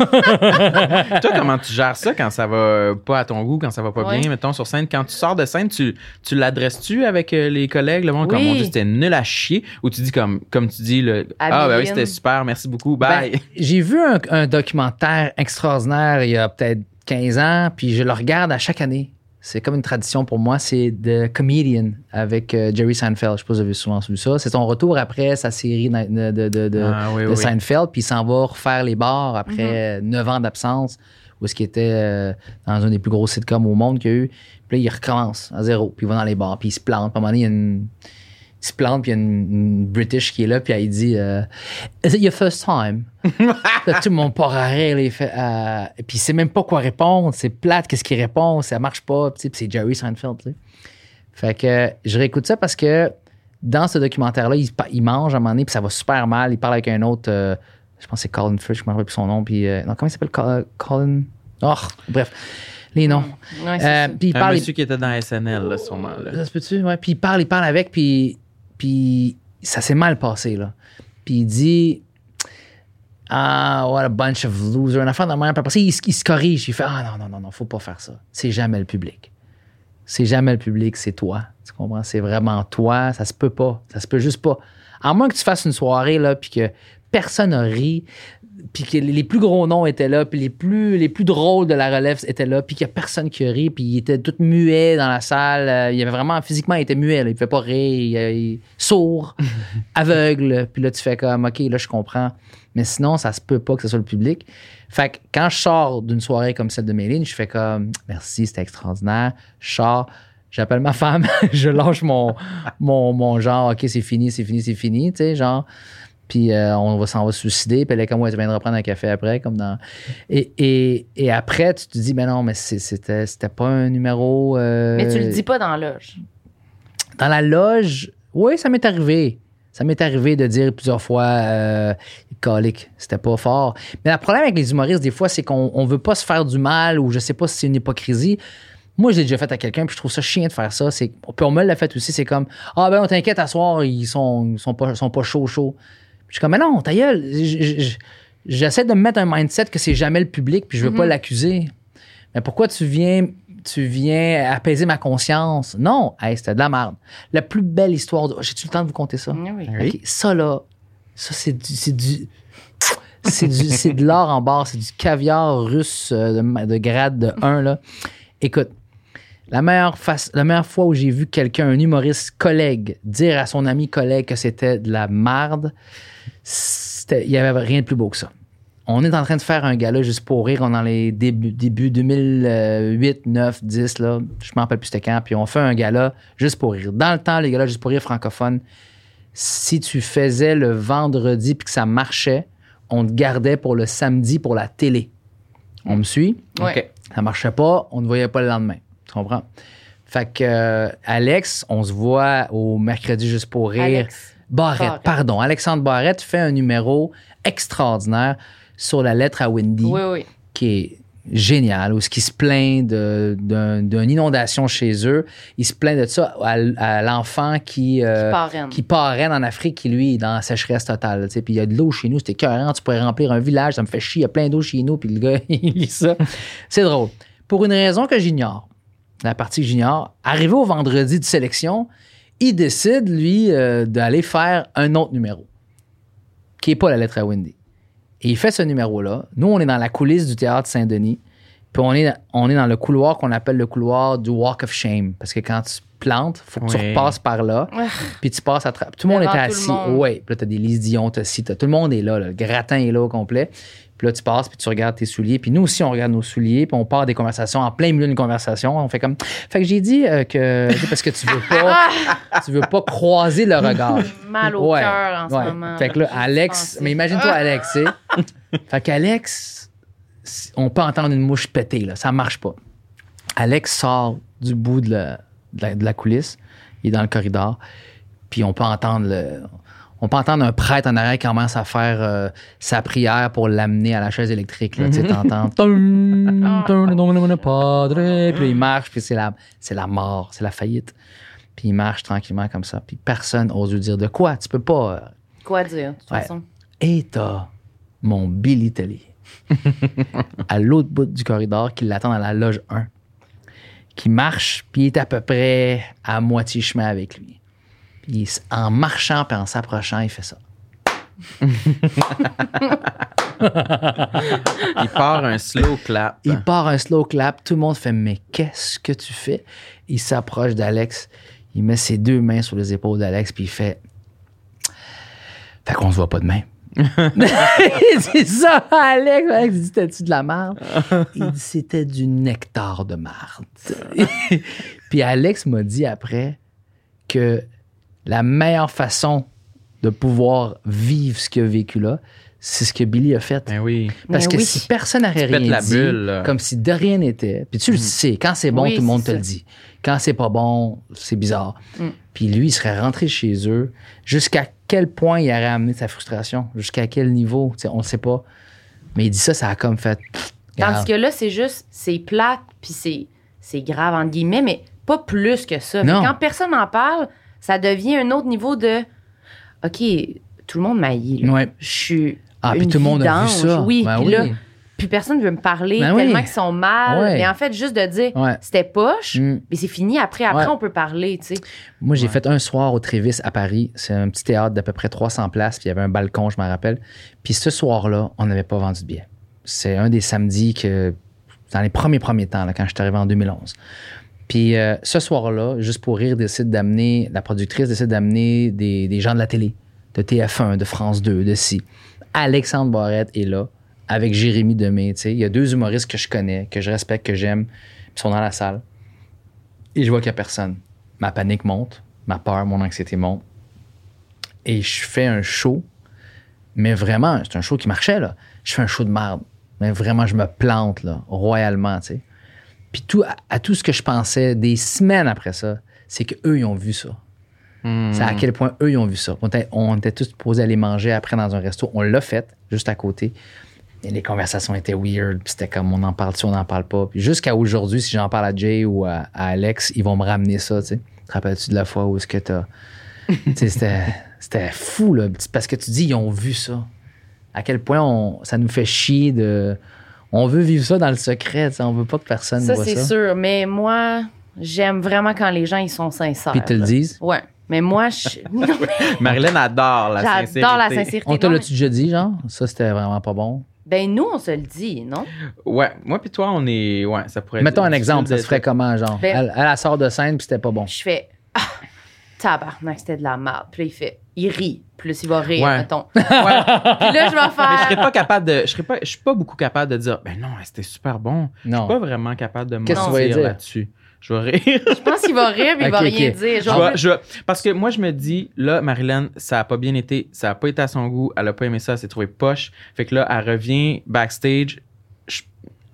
C: Toi, comment tu gères ça quand ça va pas à ton goût, quand ça va pas
B: Ouais.
C: bien, mettons, sur scène? Quand tu sors de scène, tu, tu l'adresses-tu avec euh, les collègues, le monde, comme on dit, c'était nul à chier, ou tu dis comme, comme tu dis, le, ah, ben oui, c'était super, merci beaucoup, bye.
D: Ben, j'ai vu un, un documentaire extraordinaire il y a peut-être 15 ans, puis je le regarde à chaque année. C'est comme une tradition pour moi, c'est The Comedian avec euh, Jerry Seinfeld. Je sais pas si vous avez souvent vu ça. C'est son retour après sa série de, de, de- de-
C: Ah, oui,
D: de
C: oui.
D: Seinfeld, puis il s'en va refaire les bars après 9 ans d'absence, où est-ce qu'il était euh, dans un des plus gros sitcoms au monde qu'il y a eu. Puis là, il recommence à zéro, puis il va dans les bars, puis il se plante. Puis à un moment donné, il y a une se plante, puis il y a une, une British qui est là, puis elle dit euh, Is it your first time? [LAUGHS] là, tout le monde part à rire, il fait euh, et puis il sait même pas quoi répondre, c'est plate, qu'est-ce qu'il répond, ça marche pas, puis c'est Jerry Seinfeld. Fait que je réécoute ça parce que dans ce documentaire-là, il, il mange à un moment donné, puis ça va super mal. Il parle avec un autre, euh, je pense que c'est Colin Fish, je me rappelle plus son nom, puis euh, non, comment il s'appelle Col- Colin? Oh, bref, les noms.
B: Ouais,
D: Euh, puis il
C: Un
D: parle,
C: monsieur qui était dans SNL, là, sûrement. Là.
D: ça se peut-tu? Ouais. Puis il parle, il parle avec, puis, puis ça s'est mal passé, là. Puis il dit Ah, what a bunch of losers. Une affaire de même. Puis après ça, il, se- il se corrige. Il fait Ah, non, non, non, non, faut pas faire ça. C'est jamais le public. C'est jamais le public, c'est toi. Tu comprends? C'est vraiment toi. Ça se peut pas. Ça se peut juste pas. À moins que tu fasses une soirée, là, puis que personne n'a ri, puis que les plus gros noms étaient là, puis les plus, les plus drôles de la relève étaient là, puis qu'il n'y a personne qui a ri, puis il était tout muet dans la salle. Euh, Il avait vraiment, physiquement, il était muet. là. Il ne fait pas rire, il, il- sourd, [LAUGHS] aveugle. Puis là, tu fais comme, OK, là, je comprends. Mais sinon, ça se peut pas que ce soit le public. Fait que quand je sors d'une soirée comme celle de Méline, je fais comme, merci, c'était extraordinaire. Je sors, j'appelle ma femme, [LAUGHS] je lâche mon, mon, mon genre, OK, c'est fini, c'est fini, c'est fini, tu sais, genre. Puis euh, on va s'en va se suicider. Puis elle est comme, ouais, tu viendras prendre un café après, comme dans. Et, et, et après, tu te dis, mais non, mais c'était, c'était pas un numéro. euh,
B: Mais tu le dis pas dans la loge.
D: Dans la loge, oui, ça m'est arrivé. Ça m'est arrivé de dire plusieurs fois, euh, colique, c'était pas fort. Mais le problème avec les humoristes, des fois, c'est qu'on on veut pas se faire du mal ou je sais pas si c'est une hypocrisie. Moi, je l'ai déjà fait à quelqu'un, puis je trouve ça chiant de faire ça. Puis on me l'a fait aussi, c'est comme Ah ben on t'inquiète à soir, ils sont, ils sont pas, sont pas chauds chauds. Je suis comme Mais non, ta gueule, j'essaie de me mettre un mindset que c'est jamais le public, puis je veux pas l'accuser. Mais pourquoi tu viens, tu viens apaiser ma conscience? Non, hey, c'était de la merde. La plus belle histoire de. J'ai-tu le temps de vous conter ça?
B: Oui, oui.
C: Oui.
D: OK, ça là, ça c'est du. C'est du. C'est, du, c'est de l'or en barre, c'est du caviar russe euh, de, de grade de 1. Là. Écoute, la meilleure, face, la meilleure fois où j'ai vu quelqu'un, un humoriste collègue, dire à son ami collègue que c'était de la marde, il n'y avait rien de plus beau que ça. On est en train de faire un gala juste pour rire. On est dans les débuts, débuts 2008, 9, 10, là. Je m'en rappelle plus c'était quand. Puis on fait un gala juste pour rire. Dans le temps, les galas juste pour rire francophones, si tu faisais le vendredi puis que ça marchait, on te gardait pour le samedi pour la télé. On me suit?
B: Ouais.
C: OK.
D: Ça marchait pas, on ne voyait pas le lendemain. Tu comprends? Fait que euh, Alex, on se voit au mercredi juste pour rire.
B: Alex.
D: Barrette,
B: Barrette.
D: pardon. Alexandre Barrette fait un numéro extraordinaire sur la lettre à Wendy
B: Oui, oui.
D: qui est génial, où ce qui se plaint d'une inondation chez eux. Il se plaint de ça à, à l'enfant qui, euh,
B: Qui parraine.
D: qui parraine en Afrique, qui lui est dans la sécheresse totale. tu sais. Puis il y a de l'eau chez nous, c'était écœurant, tu pourrais remplir un village, ça me fait chier, il y a plein d'eau chez nous, puis le gars, [LAUGHS] il lit ça. C'est drôle. Pour une raison que j'ignore, la partie que j'ignore, arrivé au vendredi de sélection, il décide, lui, euh, d'aller faire un autre numéro, qui n'est pas la lettre à Wendy. Et il fait ce numéro-là. Nous, on est dans la coulisse du théâtre Saint-Denis. Puis on est, on est dans le couloir qu'on appelle le couloir du Walk of Shame. Parce que quand tu plantes, il faut que tu repasses par là. Puis tu passes à travers. Tout le monde
B: le
D: assis. Oui. Puis là, tu as des Lise Dion, t'as t'as- Tout le monde est là, là. Le gratin est là au complet. Puis là, tu passes, puis tu regardes tes souliers. Puis nous aussi, on regarde nos souliers. Puis on part des conversations en plein milieu d'une conversation. On fait comme. Fait que j'ai dit euh, que. Parce que tu veux pas. [LAUGHS] tu veux pas croiser le regard.
B: Mal au
D: Ouais,
B: cœur en
D: ouais.
B: ce moment.
D: Fait que là, Alex, mais imagine-toi Alex, tu sais. fait qu'Alex, on peut entendre une mouche péter, là. Ça marche pas. Alex sort du bout de la, de la, de la coulisse. Il est dans le corridor. Puis on peut entendre le. On peut entendre un prêtre en arrière qui commence à faire euh, sa prière pour l'amener à la chaise électrique. Là, tu sais, t'entends. [LAUGHS] Puis il marche, puis c'est la, c'est la mort, c'est la faillite. Puis il marche tranquillement comme ça. Puis personne n'ose lui dire de quoi? Tu peux pas. euh,
B: Quoi dire, de toute
D: Ouais.
B: façon?
D: et t'as mon Billy Telly [LAUGHS] à l'autre bout du corridor qui l'attend dans la loge 1, qui marche, puis il est à peu près à moitié chemin avec lui. Il en marchant puis en s'approchant, il fait ça. [LAUGHS]
C: Il part un slow clap.
D: Il part un slow clap, tout le monde fait Mais qu'est-ce que tu fais? Il s'approche d'Alex, il met ses deux mains sur les épaules d'Alex, puis il fait Fait qu'on se voit pas demain. [LAUGHS] il dit ça à Alex. Alex dit C'était-tu de la merde Il dit C'était du nectar de marde. [LAUGHS] Puis Alex m'a dit après que la meilleure façon de pouvoir vivre ce qu'il a vécu là, c'est ce que Billy a fait.
C: Ben oui.
D: Parce
B: Ben
D: que
B: oui.
D: si personne n'aurait rien
C: la
D: dit,
C: bulle,
D: comme si de rien n'était, puis tu le sais, quand c'est bon,
B: Oui,
D: tout le monde te le dit. Quand c'est pas bon, c'est bizarre.
B: Mm.
D: Puis lui, il serait rentré chez eux. Jusqu'à quel point il aurait amené sa frustration? Jusqu'à quel niveau? Tu sais, on ne sait pas. Mais il dit ça, ça a comme fait.
B: Tandis que là, c'est juste, c'est plate, puis c'est, c'est grave, entre guillemets, mais pas plus que ça.
D: Non.
B: Mais quand personne n'en parle, ça devient un autre niveau de OK, tout le monde là.
D: Ouais.
B: Je suis.
D: Ah, puis tout le monde a vu ça.
B: Oui,
D: Ben
B: puis
D: oui.
B: là, puis personne ne veut me parler
D: Ben
B: tellement
D: oui.
B: qu'ils sont mal.
D: Ouais.
B: Mais en fait, juste de dire
D: Ouais.
B: c'était poche,
D: Mm.
B: mais c'est fini. Après, après,
D: Ouais.
B: on peut parler, tu sais.
D: Moi, j'ai fait un soir au Trévis à Paris. C'est un petit théâtre d'à peu près 300 places. Puis il y avait un balcon, je me rappelle. Puis ce soir-là, on n'avait pas vendu de billets. C'est un des samedis que, dans les premiers premiers temps, là, quand je suis arrivé en 2011. Puis euh, ce soir-là, juste pour rire, décide d'amener, la productrice décide d'amener des, gens de la télé, de TF1, de France 2, de ci. Alexandre Barrette est là, avec Jérémy Demé. Il y a deux humoristes que je connais, que je respecte, que j'aime, ils sont dans la salle. Et je vois qu'il n'y a personne. Ma panique monte, ma peur, mon anxiété monte. Et je fais un show, mais vraiment, c'est un show qui marchait, là. Je fais un show de merde. Mais vraiment, je me plante, là, royalement, tu. Puis tout, à, à tout ce que je pensais des semaines après ça, c'est qu'eux, ils ont vu ça.
C: Hmm.
D: C'est à quel point eux, ils ont vu ça. On était, on était tous posés aller manger après dans un resto. On l'a fait, juste à côté. Et les conversations étaient weird. C'était comme, on en parle-tu, on n'en parle pas? Puis jusqu'à aujourd'hui, si j'en parle à Jay ou à, à Alex, ils vont me ramener ça, tu sais. Te rappelles-tu de la fois où est-ce que t'as... [LAUGHS] tu c'était, c'était fou, là. Parce que tu dis, ils ont vu ça. À quel point on, ça nous fait chier de... On veut vivre ça dans le secret, tu sais. On veut pas que personne
B: Ça,
D: voit
B: c'est
D: ça.
B: sûr. Mais moi, j'aime vraiment quand les gens, ils sont sincères.
D: Puis ils te le disent?
B: Ouais. Mais moi, je. [LAUGHS] [LAUGHS]
C: Marilyn adore la sincérité.
B: J'adore la sincérité.
D: On te l'a-tu déjà dit, genre? Ça, c'était vraiment pas bon.
B: Ben, nous, on se le dit, non?
C: Ouais, moi puis toi, on est. Ouais, ça pourrait
D: Mettons un exemple, ça
C: de-
D: se ferait comment, genre?
B: Ben-
D: elle, elle, elle sort de scène, puis c'était pas bon.
B: Je fais. Ah, tabarnak, c'était de la merde. Puis là, il fait. Il rit. Là, il va rire,
C: Ouais.
B: mettons. [LAUGHS]
C: Ouais.
B: Puis là, je vais
C: Mais je serais
B: faire.
C: pas capable de. Je serais pas. Je suis pas beaucoup capable de dire. Ben non, c'était super bon. Je
D: Non.
C: suis pas vraiment capable de
D: Qu'est-ce que tu vas
C: mentir
D: dire?
C: là-dessus. Je vais rire.
B: Je pense qu'il va rire, mais il va rien dire.
C: Je
B: Genre,
C: vais- je vais- parce que moi, je me dis, là, Marilyn, ça a pas bien été, ça a pas été à son goût, elle a pas aimé ça, elle s'est trouvée poche. Fait que là, elle revient backstage, je-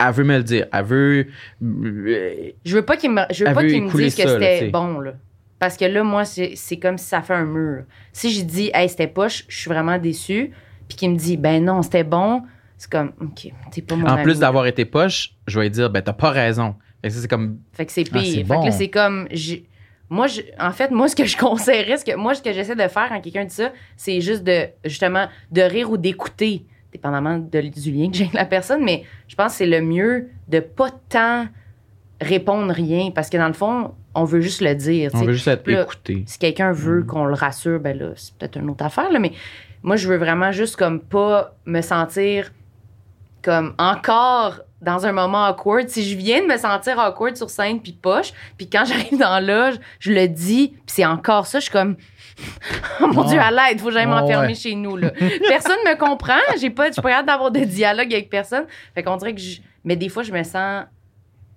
C: elle veut me le dire, elle veut. euh,
B: je veux pas qu'il me, je veux pas qu'il me dise que c'était bon, là. Parce que là, moi, c'est comme si ça fait un mur. Si j'ai dit, hey, c'était poche, je suis vraiment déçue. Puis qu'il me dit, ben non, c'était bon. C'est comme, OK, t'es pas mon
C: En
B: ami.
C: plus d'avoir été poche, je vais lui dire, ben t'as pas raison. Fait que ça, c'est comme.
B: Fait que c'est
D: Ah,
B: pire. fait
D: bon.
B: que là, c'est comme. Moi, je- en fait, moi, ce que je [LAUGHS] conseillerais, ce que, moi, ce que j'essaie de faire quand quelqu'un dit ça, c'est juste de, justement, de rire ou d'écouter, dépendamment de- du lien que j'ai avec la personne. Mais je pense que c'est le mieux de pas tant répondre rien parce que dans le fond, on veut juste le dire.
C: On
B: sais.
C: veut juste être
B: Là,
C: écouté.
B: Si quelqu'un veut
C: Mm.
B: qu'on le rassure, ben là, c'est peut-être une autre affaire, là, mais moi, je veux vraiment juste comme pas me sentir comme encore dans un moment awkward. Si je viens de me sentir awkward sur scène puis poche, puis quand [LAUGHS] j'arrive dans la loge, je le dis, puis c'est encore ça, je suis comme [LAUGHS] oh mon dieu à l'aide, faut que j'aille m'enfermer
D: ouais.
B: chez nous là. [LAUGHS] personne me comprend, j'ai pas je pas capable d'avoir de dialogue avec personne. Fait qu'on dirait que je mais des fois je me sens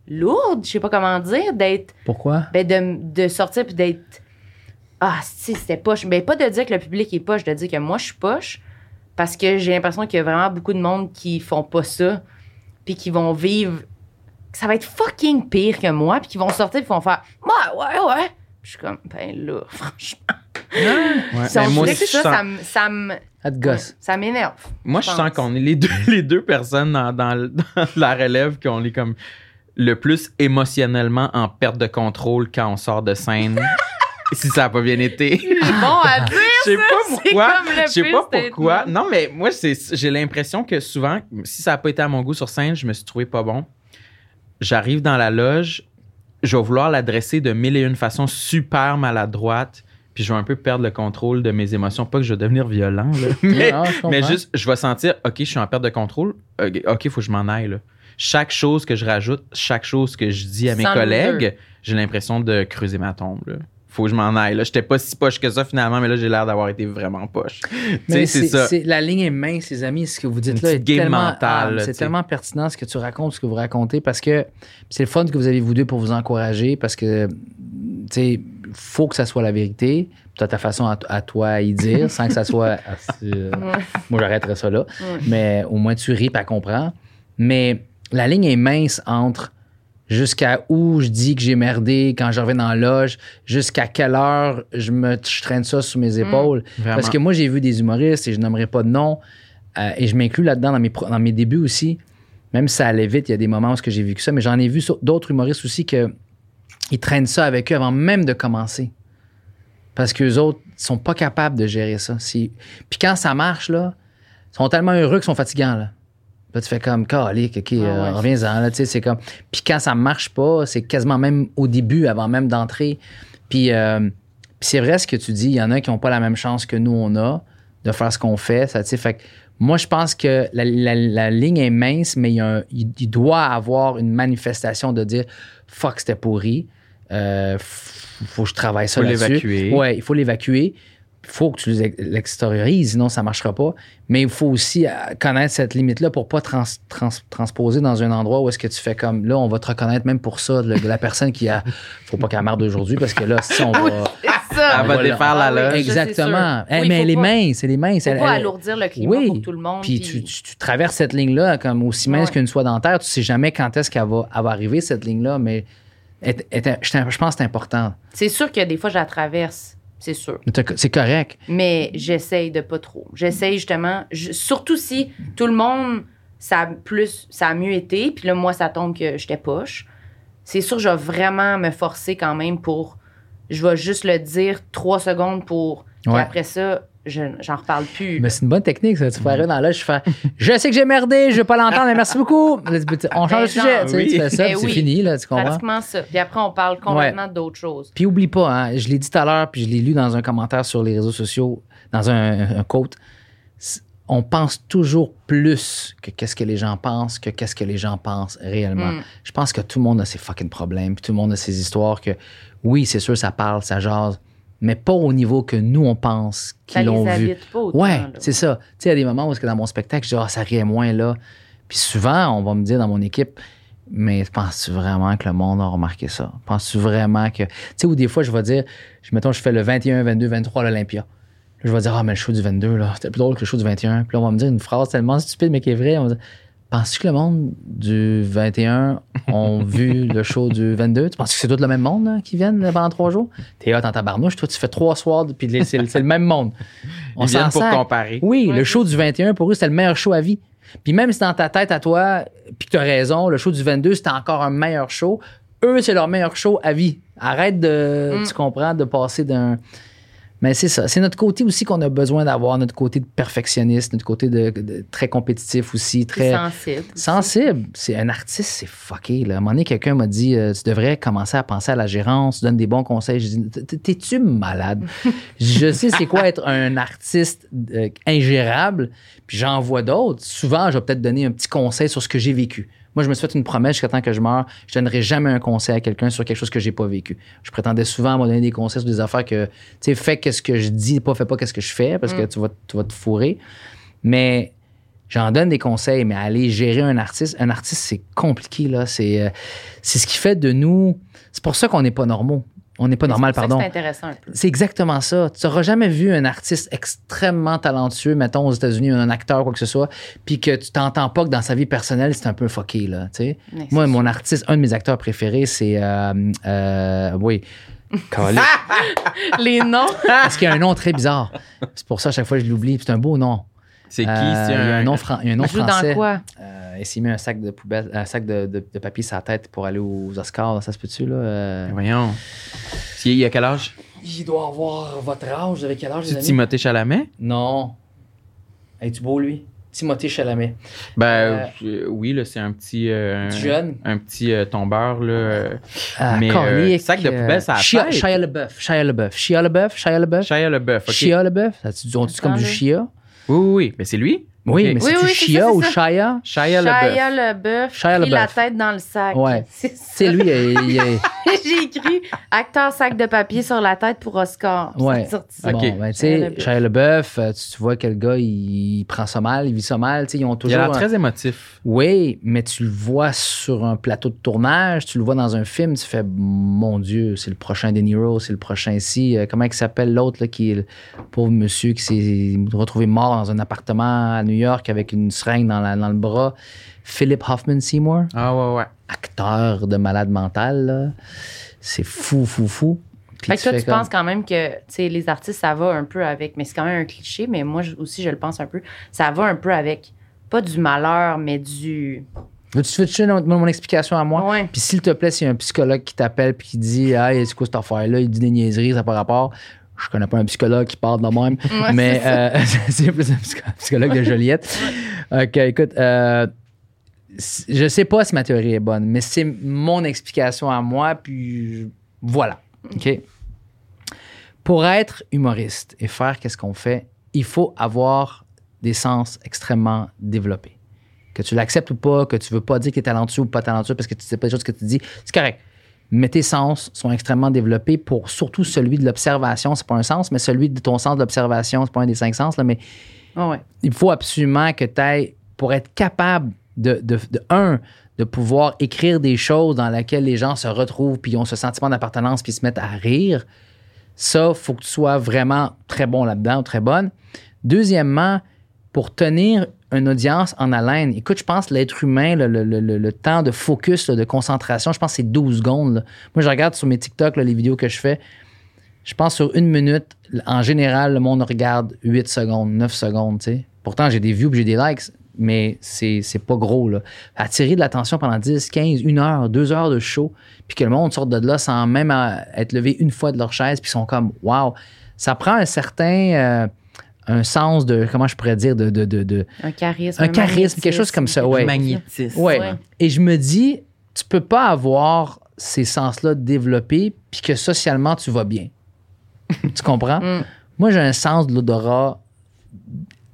B: lourde, je sais pas comment dire d'être
D: Pourquoi?
B: ben de, de sortir puis d'être ah si c'était poche. Mais pas de dire que le public est poche de dire que moi je suis poche parce que j'ai l'impression qu'il y a vraiment beaucoup de monde qui font pas ça puis qui vont vivre ça va être fucking pire que moi puis qui vont sortir puis qui vont faire ouais ouais ouais Puis je suis comme ben là [LAUGHS] franchement.
C: Ouais. Ben,
B: on
C: moi aussi,
B: ça,
C: sens-
B: ça me ça me m'énerve
C: Moi, je
B: je
C: sens qu'on est les deux, [LAUGHS] les deux personnes dans, dans le- dans la relève qu'on est comme le plus émotionnellement en perte de contrôle quand on sort de scène. [LAUGHS] si ça n'a pas bien été.
B: bon à dire [LAUGHS]
C: Je sais pas pourquoi. Je sais pas pourquoi. Non, mais moi, j'ai l'impression que souvent, si ça n'a pas été à mon goût sur scène, je me suis trouvé pas bon. J'arrive dans la loge, je vais vouloir l'adresser de mille et une façons super maladroite, puis je vais un peu perdre le contrôle de mes émotions. Pas que je vais devenir violent, là. [LAUGHS] mais,
D: Non,
C: juste, je vais sentir, OK, je suis en perte de contrôle. OK, il faut que je m'en aille. Là. Chaque chose que je rajoute, chaque chose que je dis à mes
B: Sans
C: collègues, j'ai l'impression de creuser ma tombe. Là. faut que je m'en aille. Là, j'étais pas si poche que ça finalement, mais là, j'ai l'air d'avoir été vraiment poche. Tu
D: Mais
C: sais, c'est ça.
D: c'est- La ligne est mince, les amis. Ce que vous dites
C: Une
D: là est tellement,
C: mentale,
D: ah,
C: là,
D: c'est tellement pertinent ce que tu racontes, ce que vous racontez, parce que c'est le fun que vous avez vous deux pour vous encourager, parce que, tu sais, faut que ça soit la vérité. Tu as ta façon à, à toi à y dire, [LAUGHS] sans que ça soit. assez, euh, moi, j'arrêterais ça là. Mais au moins, tu ris et comprends. Mais la ligne est mince entre jusqu'à où je dis que j'ai merdé quand je reviens dans la loge, jusqu'à quelle heure je me je traîne ça sous mes épaules.
C: Vraiment.
D: Parce que moi, j'ai vu des humoristes et je nommerai pas de nom, euh, et je m'inclus là-dedans dans mes, pro- dans mes débuts aussi. Même si ça allait vite, il y a des moments où j'ai vécu ça, mais j'en ai vu d'autres humoristes aussi que ils traînent ça avec eux avant même de commencer. Parce qu'eux autres sont pas capables de gérer ça. Puis quand ça marche, là, ils sont tellement heureux qu'ils sont fatigants. Là. Là, tu fais comme, calique, OK, euh,
B: ouais.
D: reviens-en. Là, tu sais, c'est comme... Puis quand ça marche pas, c'est quasiment même au début, avant même d'entrer. Puis, euh, puis c'est vrai ce que tu dis, il y en a qui n'ont pas la même chance que nous, on a de faire ce qu'on fait. Ça, tu sais, fait que moi, je pense que la, la- la ligne est mince, mais il, y a un- il- il doit avoir une manifestation de dire fuck, c'était pourri. Euh, faut que je travaille ça
C: Faut
D: là-dessus.
C: l'évacuer.
D: Ouais, il faut l'évacuer. Il faut que tu l'ex- l'extériorises, sinon ça ne marchera pas. Mais il faut aussi euh, connaître cette limite-là pour pas trans- trans- transposer dans un endroit où est-ce que tu fais comme là, on va te reconnaître même pour ça, le- la personne qui a. [LAUGHS] faut pas qu'elle marde aujourd'hui parce que là, si on va.
B: C'est ça.
C: Elle va défaire la
B: Ah
C: loge.
D: Exactement.
B: Oui,
D: mais elle est
B: pas-
D: mince, elle est mince.
B: Faut
D: Elle-
B: pas alourdir le climat
D: oui.
B: pour tout le monde.
D: Puis tu, tu- tu traverses cette ligne-là comme aussi mince
B: Ouais.
D: qu'une soie dentaire. Tu sais jamais quand est-ce qu'elle va, elle va arriver, cette ligne-là, mais je pense que c'est important.
B: C'est sûr que des fois, je la traverse. C'est sûr.
D: C'est correct.
B: Mais j'essaye de pas trop. J'essaye justement, je- surtout si tout le monde, ça a, plus, ça a mieux été, puis là, moi, ça tombe que j'étais poche. C'est sûr, je vais vraiment me forcer quand même pour. Je vais juste le dire trois secondes pour. Puis
D: Ouais.
B: après ça, j'en reparle plus.
D: Mais c'est une bonne technique, ça. Tu fais arriver dans loge, je fais Je sais que j'ai merdé, je veux pas l'entendre, mais merci beaucoup. Là, On change
B: Ben,
D: de sujet. Tu, sais,
C: oui.
D: tu fais ça,
B: Ben
D: c'est
B: oui.
D: fini, là, tu comprends?
B: Pratiquement ça. Puis après, on parle complètement d'autre chose.
D: Puis oublie pas, hein, je l'ai dit tout à l'heure, puis je l'ai lu dans un commentaire sur les réseaux sociaux, dans un, un quote. On pense toujours plus que qu'est-ce que les gens pensent que qu'est-ce que les gens pensent réellement.
B: Mm.
D: Je pense que tout le monde a ses fucking problèmes, puis tout le monde a ses histoires que, oui, c'est sûr, ça parle, ça jase, mais pas au niveau que nous, on pense qu'ils l'ont vu.
B: pas autant.
D: Ouais, c'est ça. Tu sais, il y a des moments où que dans mon spectacle, je dis, ah, ça riait moins là. Puis souvent, on va me dire dans mon équipe, mais penses-tu vraiment que le monde a remarqué ça? Penses-tu vraiment que. Tu sais, ou des fois, je vais dire, je, mettons, je fais le 21, 22, 23 à l'Olympia. Là, je vais dire, ah, mais le show du 22, là, c'était plus drôle que le show du 21. Puis là, on va me dire une phrase tellement stupide, mais qui est vraie. On va dire, penses-tu que le monde du 21 ont [LAUGHS] vu le show du 22? Tu penses que c'est tout le même monde là, qui viennent pendant trois jours? T'es là dans ta barnouche, toi, tu fais trois soirs, puis c'est le même monde. On
C: Ils viennent pour
D: sac.
C: comparer.
D: Oui,
B: Ouais.
D: le show du 21, pour eux, c'était le meilleur show à vie. Puis même si dans ta tête à toi, puis que tu as raison, le show du 22, c'était encore un meilleur show, eux, c'est leur meilleur show à vie. Arrête de,
B: Mm.
D: tu comprends, de passer d'un... Mais c'est ça. C'est notre côté aussi qu'on a besoin d'avoir, notre côté de perfectionniste, notre côté de, de- très compétitif aussi, très...
B: sensible.
D: Sensible. C'est un artiste, c'est fucké. Là. À un moment donné, quelqu'un m'a dit euh, Tu devrais commencer à penser à la gérance, tu donnes des bons conseils. J'ai dit T'es-tu malade? [LAUGHS] Je sais c'est quoi être un artiste euh, ingérable, puis j'en vois d'autres. Souvent, je vais peut-être donner un petit conseil sur ce que j'ai vécu. Moi, je me suis fait une promesse jusqu'à temps que je meure. Je donnerai jamais un conseil à quelqu'un sur quelque chose que j'ai pas vécu. Je prétendais souvent me donner des conseils sur des affaires que, tu sais, fais qu'est-ce que je dis, pas fais pas qu'est-ce que je fais, parce que tu vas, tu vas te fourrer. Mais J'en donne des conseils, mais aller gérer un artiste, un artiste, c'est compliqué, là. C'est, euh, c'est ce qui fait de nous. C'est pour ça qu'on n'est pas normaux. On n'est pas normal, pardon.
B: C'est intéressant un peu.
D: C'est exactement ça. Tu n'auras jamais vu un artiste extrêmement talentueux, mettons aux États-Unis, un acteur, quoi que ce soit, puis que tu t'entends pas que dans sa vie personnelle, c'est un peu fucké, là. tu sais.
B: Mais
D: Moi, mon artiste, un de mes acteurs préférés, c'est. euh, euh, oui. [LAUGHS]
B: Les noms.
D: Parce qu'il y a un nom très bizarre. C'est pour ça, à chaque fois, je l'oublie. C'est un beau nom.
C: C'est qui?
D: Euh,
C: C'est
D: il y a
C: un,
D: nom, fran- il y a un nom
B: Il joue
D: français.
B: dans quoi?
D: Euh, il s'est mis un sac de poubelle, un sac de, de- de papier sur la tête pour aller aux Oscars. là. Ça se peut-tu, là? Euh,
C: Voyons. Il il a quel âge?
D: Il doit avoir votre âge. Vous avez quel âge, les
C: C'est
D: amis?
C: Timothée Chalamet?
D: Non. Es-tu beau, lui? Timothée Chalamet.
C: Ben euh, oui, là, c'est un petit. euh,
D: Petit jeune.
C: Un petit euh, tombeur, là. euh,
D: Ah,
C: Mais, euh, sac de poubelle, ça a
D: Shia,
C: tête.
D: Shia LaBeouf. Shia LaBeouf. Shia LaBeouf. Shia LaBeouf.
C: Shia LeBeuf. OK.
D: Shia LaBeouf. Ça, tu- On dit comme du. Shia?
C: Oui, oui. Mais c'est lui?
D: Oui, mais
B: Oui,
D: c'est-tu
B: oui, c'est
D: Shia
B: ça,
D: ou. Shia?
C: Shia
B: LeBeouf,
D: Shia
B: la tête dans le sac.
D: Ouais. [LAUGHS]
B: C'est
D: lui, il, il- [LAUGHS]
B: J'ai écrit acteur sac de papier sur la tête pour Oscar.
D: Ouais.
B: c'est sorti ça.
C: Ok.
D: Bon, ben, tu
B: Shia
D: sais. Shia euh, tu, vois que le gars, il, il prend ça mal, il vit ça mal. tu sais, Ils ont
C: Il a
D: toujours.
C: l'air
D: un-
C: très émotif.
D: Oui, mais tu le vois sur un plateau de tournage, tu le vois dans un film, tu fais mon Dieu, c'est le prochain De Niro, c'est le prochain ici. Euh, comment il s'appelle l'autre là, qui est le pauvre monsieur qui s'est retrouvé mort dans un appartement à New York avec une seringue dans, la- dans le bras? Philip Hoffman Seymour,
C: Ah ouais, ouais.
D: acteur de malade mental, là. c'est fou, fou, fou. Puis
B: Fait que toi, tu
D: comme-
B: penses quand même que tu sais, les artistes, ça va un peu avec, mais c'est quand même un cliché, mais moi je- aussi, je le pense un peu, ça va un peu avec, pas du malheur, mais du.
D: Veux-tu veux-tu mon, mon explication à moi?
B: Ouais.
D: Puis s'il te plaît, s'il y a un psychologue qui t'appelle puis qui dit Hey, c'est quoi cette affaire-là? Il dit des niaiseries, ça n'a pas rapport. Je connais pas un psychologue qui parle de même.
B: Ouais,
D: mais
B: c'est
D: euh, [LAUGHS] c'est plus un psycho- psychologue de Joliette. OK, écoute, euh, je sais pas si ma théorie est bonne, mais c'est mon explication à moi, puis voilà. OK? Pour être humoriste et faire qu'est-ce qu'on fait, il faut avoir des sens extrêmement développés. Que tu l'acceptes ou pas, que tu veux pas dire que tu es talentueux ou pas talentueux parce que tu sais pas les choses que tu dis, c'est correct. Mais tes sens sont extrêmement développés pour surtout celui de l'observation, c'est pas un sens, mais celui de ton sens de l'observation, c'est pas un des cinq sens, là, mais
B: Ah ouais.
D: il faut absolument que tu ailles, pour être capable de, de, de, un, de pouvoir écrire des choses dans lesquelles les gens se retrouvent, puis ont ce sentiment d'appartenance, puis se mettent à rire. Ça, faut que tu sois vraiment très bon là-dedans, ou très bonne. Deuxièmement, pour tenir une audience en haleine, écoute, je pense l'être humain, le, le- le- temps de focus, de concentration, je pense que c'est 12 secondes. Moi, je regarde sur mes TikTok les vidéos que je fais. Je pense sur une minute, en général, le monde regarde 8 secondes, 9 secondes. Pourtant, j'ai des views j'ai des likes, mais c'est c'est pas gros. Attirer de l'attention pendant 10, 15, 1 heure, 2 heures de show, puis que le monde sorte de là sans même euh, être levé une fois de leur chaise, puis ils sont comme Wow! Ça prend un certain. euh, un sens de, comment je pourrais dire, de. de, de, de-
B: Un charisme.
D: Un charisme, quelque chose comme ça, ouais.
C: Magnétisme.
D: Ouais.
B: Ouais.
D: Et je me dis, tu peux pas avoir ces sens-là développés puis que socialement tu vas bien. tu comprends? [LAUGHS]
B: Mm.
D: Moi, j'ai un sens de l'odorat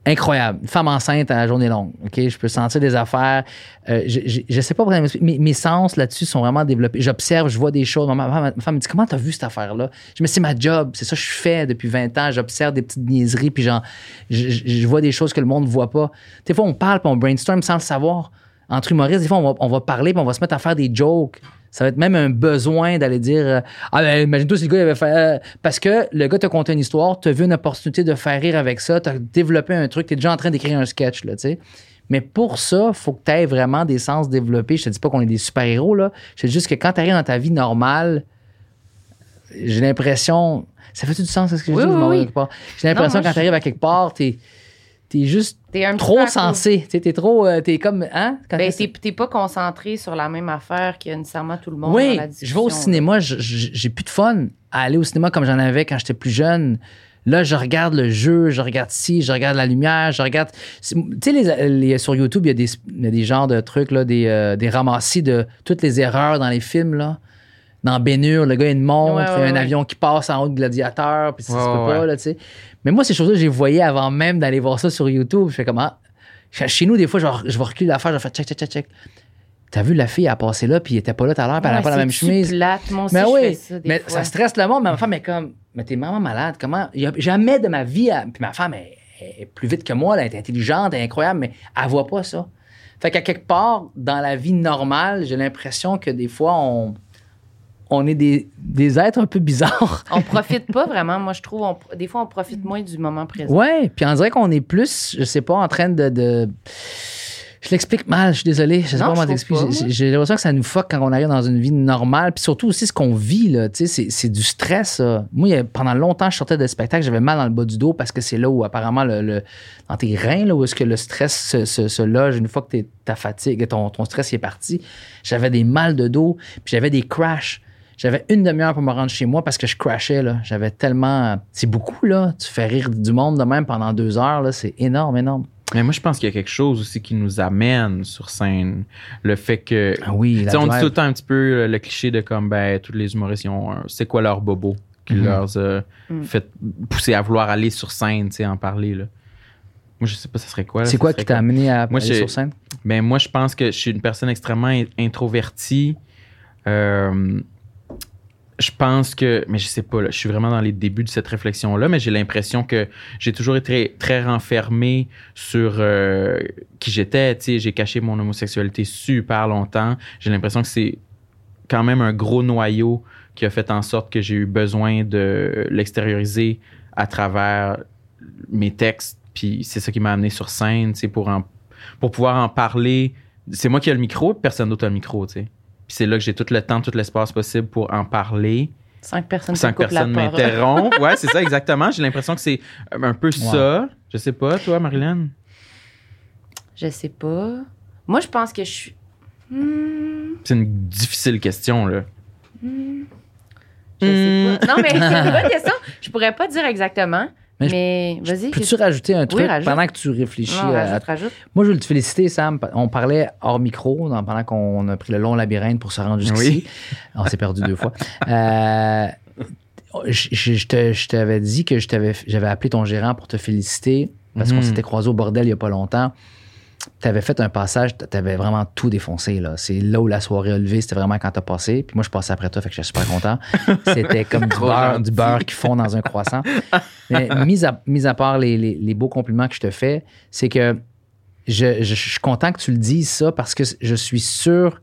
D: incroyable. Une femme enceinte à la journée longue. OK? Je peux sentir des affaires. Euh, je, je sais pas pourquoi, mais mes sens là-dessus sont vraiment développés. J'observe, je vois des choses. Ma, femme me dit Comment t'as vu cette affaire-là? Je me dis C'est ma job. C'est ça que je fais depuis 20 ans. J'observe des petites niaiseries, puis genre, je, je- je vois des choses que le monde ne voit pas. Des fois, on parle, puis on brainstorm sans le savoir. Entre humoristes, des fois, on va, on va parler, puis on va se mettre à faire des jokes. Ça va être même un besoin d'aller dire euh, Ah, ben, imagine-toi si le gars il avait fait. euh, parce que le gars t'a conté une histoire, t'as vu une opportunité de faire rire avec ça, t'as développé un truc, t'es déjà en train d'écrire un sketch, là, tu sais. Mais pour ça, faut que tu aies vraiment des sens développés. Je te dis pas qu'on est des super-héros, là. Je te dis juste que quand tu arrives dans ta vie normale, j'ai l'impression. Ça fait-tu du sens, ce que je
B: Oui,
D: dis?
B: oui, oui.
D: quelque part? J'ai l'impression que quand tu arrives à quelque part, t'es es juste
B: T'es un
D: trop sensé. T'es trop. euh, T'es comme. Hein?
B: Ben,
D: t'es-
B: pas concentré sur la même affaire que nécessairement tout le monde.
D: oui,
B: dans la
D: je vais au cinéma, j'ai plus de fun à aller au cinéma comme j'en avais quand j'étais plus jeune. Là, je regarde le jeu, je regarde ci, je regarde la lumière, je regarde. Tu sais, les- les- sur YouTube, il y a des, il y a des genres de trucs, là, des, euh, des ramassis de toutes les erreurs dans les films. Là. Dans Bénure, le gars, il a une montre,
B: Ouais,
D: il y a un
B: ouais.
D: avion qui passe en haut de gladiateur, puis ça se peut
C: ouais.
D: pas, là, tu sais. Mais moi, ces choses-là, je les voyais avant même d'aller voir ça sur YouTube. Je fais comment? Chez nous, des fois, je vais, je vais reculer l'affaire, je vais faire check, check, check, check. T'as vu, la fille, elle a passé là, puis elle était pas là tout à l'heure, puis elle avait pas la même chemise.
B: plate? Moi aussi,
D: Mais
B: je
D: oui,
B: fais ça des
D: mais
B: fois.
D: ça stresse le monde. Mais ma femme est comme, mais t'es maman malade. Comment? Il y a jamais de ma vie. elle- Puis ma femme est, est plus vite que moi, elle est intelligente, elle est incroyable, mais elle voit pas ça. Fait qu'à quelque part, dans la vie normale, j'ai l'impression que des fois, on, on est des, des êtres un peu bizarres.
B: On [LAUGHS] profite pas vraiment. Moi, je trouve, on- des fois, on profite moins du moment présent.
D: Ouais, puis on dirait qu'on est plus, je sais pas, en train de. de- Je l'explique mal, je suis désolé. Je sais
B: Non,
D: pas comment t'expliquer. J'ai- l'impression que ça nous fuck quand on arrive dans une vie normale. Puis surtout aussi ce qu'on vit, là, tu sais, c'est- c'est du stress. ça. Moi, pendant longtemps, je sortais de spectacle, j'avais mal dans le bas du dos parce que c'est là où apparemment, le, le- dans tes reins, là, où est-ce que le stress se, se- se loge une fois que t'es- ta fatigue, ton, ton stress est parti. J'avais des mal de dos, puis j'avais des crashs. J'avais une demi-heure pour me rendre chez moi parce que je crashais. là. J'avais tellement. C'est beaucoup, là. Tu fais rire du monde de même pendant deux heures, là. C'est énorme, énorme.
C: Mais moi, je pense qu'il y a quelque chose aussi qui nous amène sur scène. Le fait que.
D: Ah oui,
C: Tu
D: la
C: sais, on dit tout le temps un petit peu euh, le cliché de comme, ben, tous les humoristes, ils ont un- c'est quoi leur bobo qui
D: Mhm.
C: leur a
B: Mhm.
C: fait pousser à vouloir aller sur scène, tu sais, en parler, là. Moi, je sais pas, ça serait quoi. là,
D: C'est quoi qui t'a amené à
C: Moi,
D: aller sur scène?
C: Ben, moi, je pense que je suis une personne extrêmement in- introvertie. Euh, je pense que, mais je sais pas, je suis vraiment dans les débuts de cette réflexion-là, mais j'ai l'impression que j'ai toujours été très renfermé sur euh, qui j'étais. J'ai caché mon homosexualité super longtemps. J'ai l'impression que c'est quand même un gros noyau qui a fait en sorte que j'ai eu besoin de l'extérioriser à travers mes textes. Puis c'est ça qui m'a amené sur scène, pour, en- pour pouvoir en parler. C'est moi qui ai le micro, personne d'autre a le micro, tu sais. Puis c'est là que j'ai tout le temps, tout l'espace possible pour en parler
B: Cinq personnes
C: sans
B: te
C: que
B: coupent la
C: personne
B: parole.
C: m'interrompe. [LAUGHS] Ouais, c'est ça, exactement. J'ai l'impression que c'est un peu ça. Je sais pas, toi, Marilyn?
B: Je sais pas. Moi, je pense que je suis. Hmm,
C: C'est une difficile question, là.
B: je sais pas. Non, mais [LAUGHS] c'est une bonne question. Je pourrais pas dire exactement.
D: Mais
B: vas-y.
D: Peux-tu rajouter un truc
B: rajoute.
D: pendant que tu réfléchis
B: Non,
D: à-
B: rajoute, rajoute.
D: Moi, je veux te féliciter, Sam. On parlait hors micro dans- pendant qu'on a pris le long labyrinthe pour se rendre jusqu'ici. [LAUGHS] On s'est perdu deux fois. Euh, je, je- je te- je t'avais dit que je t'avais- j'avais appelé ton gérant pour te féliciter parce qu'on
C: Mhm.
D: s'était croisés au bordel il n'y a pas longtemps. Tu avais fait un passage, tu avais vraiment tout défoncé. là. C'est là où la soirée a levé, c'était vraiment quand tu as passé. Puis moi, je passais après toi, fait que j'étais super content. [LAUGHS] C'était comme du beurre, du beurre qui fond dans un croissant. Mais mis à, mis à part les, les- les beaux compliments que je te fais, c'est que je, je- je suis content que tu le dises ça parce que je suis sûr.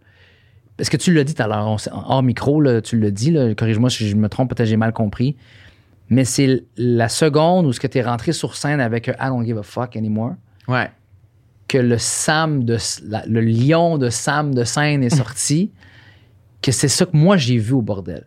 D: Parce que tu l'as dit tout à l'heure, hors micro, là, tu l'as dit, là, corrige-moi si je me trompe, peut-être j'ai mal compris. Mais c'est la seconde où ce que tu es rentré sur scène avec I don't give a fuck anymore
C: Ouais.
D: Que le Sam de la- le lion de Sam de scène est sorti, que c'est ça que moi j'ai vu au bordel.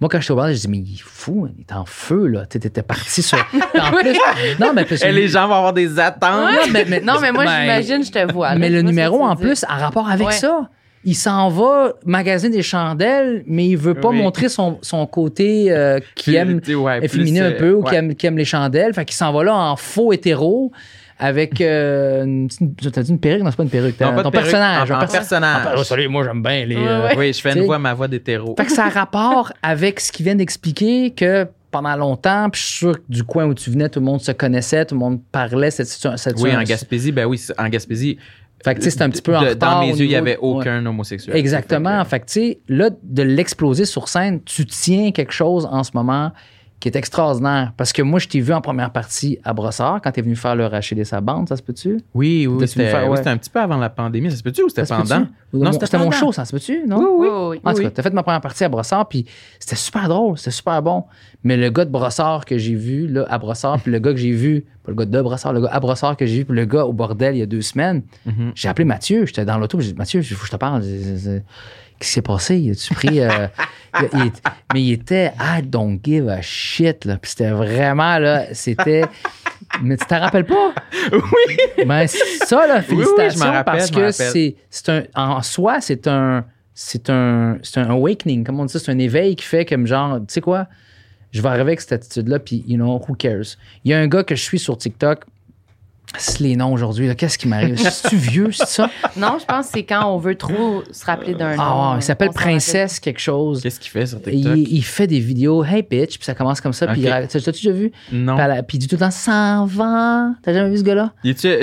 D: Moi, quand j'étais au bordel, je dis, mais il est fou, il est en feu, là. Tu étais parti sur. [LAUGHS] En plus, non, mais que-
C: Et les gens vont avoir des attentes.
D: Non, mais, mais-
B: Non, mais moi,
D: ben,
B: j'imagine, je te vois.
D: Mais le numéro, en plus, a rapport avec
B: Ouais.
D: ça. Il s'en va magasiner des chandelles, mais il veut pas
C: Oui.
D: montrer son, son côté euh, qui
C: Plus-
D: aime
C: ouais,
D: efféminé
C: plus,
D: un
C: euh,
D: peu ou qui aime, qui aime les chandelles. Fait qu'il s'en va là en faux hétéro avec euh, une, petite- t'as dit une perruque? Non, c'est pas une perruque.
C: Non,
D: Ton
C: pas de perruque,
D: personnage.
C: en- en
D: perso-
C: personnage.
D: Ah, salut, moi j'aime bien les.
B: Ouais,
D: euh.
C: Oui, je fais une voix, ma voix d'hétéro.
D: Fait que ça a rapport avec ce qu'il vient d'expliquer que pendant longtemps, puis je suis sûr que du coin où tu venais, tout le monde se connaissait, tout le monde parlait. Cette, cette,
C: Oui, en Gaspésie, ben oui, en Gaspésie.
D: Fait que c'est un petit peu en
C: de-
D: retard
C: Dans mes yeux, il n'y avait
D: ouais.
C: aucun homosexuel.
D: Exactement.
C: Fait
D: Fait que, tu sais, là, de l'exploser sur scène, tu tiens quelque chose en ce moment qui est extraordinaire. Parce que moi, je t'ai vu en première partie à Brossard quand t'es venu faire le racheter des sa bande, ça se peut-tu?
C: Oui, oui, c'était oui, un petit peu avant la pandémie. Ça se peut-tu ou c'était pendant? Non, c'était
D: mon show, ça se peut-tu, non?
C: Oui, oui.
B: Oui, oui.
D: En tout cas, t'as fait ma première partie à Brossard, puis c'était super drôle, c'était super bon. Mais le gars de Brossard que j'ai vu, là, à Brossard, puis le gars que j'ai vu, pas le gars de Brossard, le gars à Brossard que j'ai vu, puis le gars au bordel il y a deux semaines,
C: Mhm.
D: j'ai appelé Mathieu, j'étais dans l'auto, j'ai dit Mathieu, il faut que je te parle. Qu'est-ce qui s'est passé? As-tu pris. euh, il- il mais il était I don't give a shit, là. Puis c'était vraiment, là, c'était. Mais tu t'en rappelles pas?
C: Oui.
D: Ben, c'est ça, là,
C: oui,
D: félicitations,
C: rappelle,
D: parce que c'est, c'est un, en soi, c'est un, c'est un, c'est un awakening, comme on dit ça, c'est un éveil qui fait comme genre, tu sais quoi, je vais arriver avec cette attitude-là, puis, you know, who cares? Il y a un gars que je suis sur TikTok, les noms aujourd'hui, qu'est-ce qui m'arrive? C'est-tu vieux, c'est ça? [LAUGHS]
B: Non, je pense que c'est quand on veut trop se rappeler d'un nom.
D: Ah, il s'appelle. Princesse quelque chose.
C: Qu'est-ce qu'il fait sur TikTok?
D: Il, il fait des vidéos, hey bitch, puis ça commence comme ça, puis
C: Ok.
D: il ra- t'as- t'as-tu déjà vu?
C: Non.
D: Puis, elle- puis il dit tout le temps, s'en va. T'as jamais vu ce gars-là?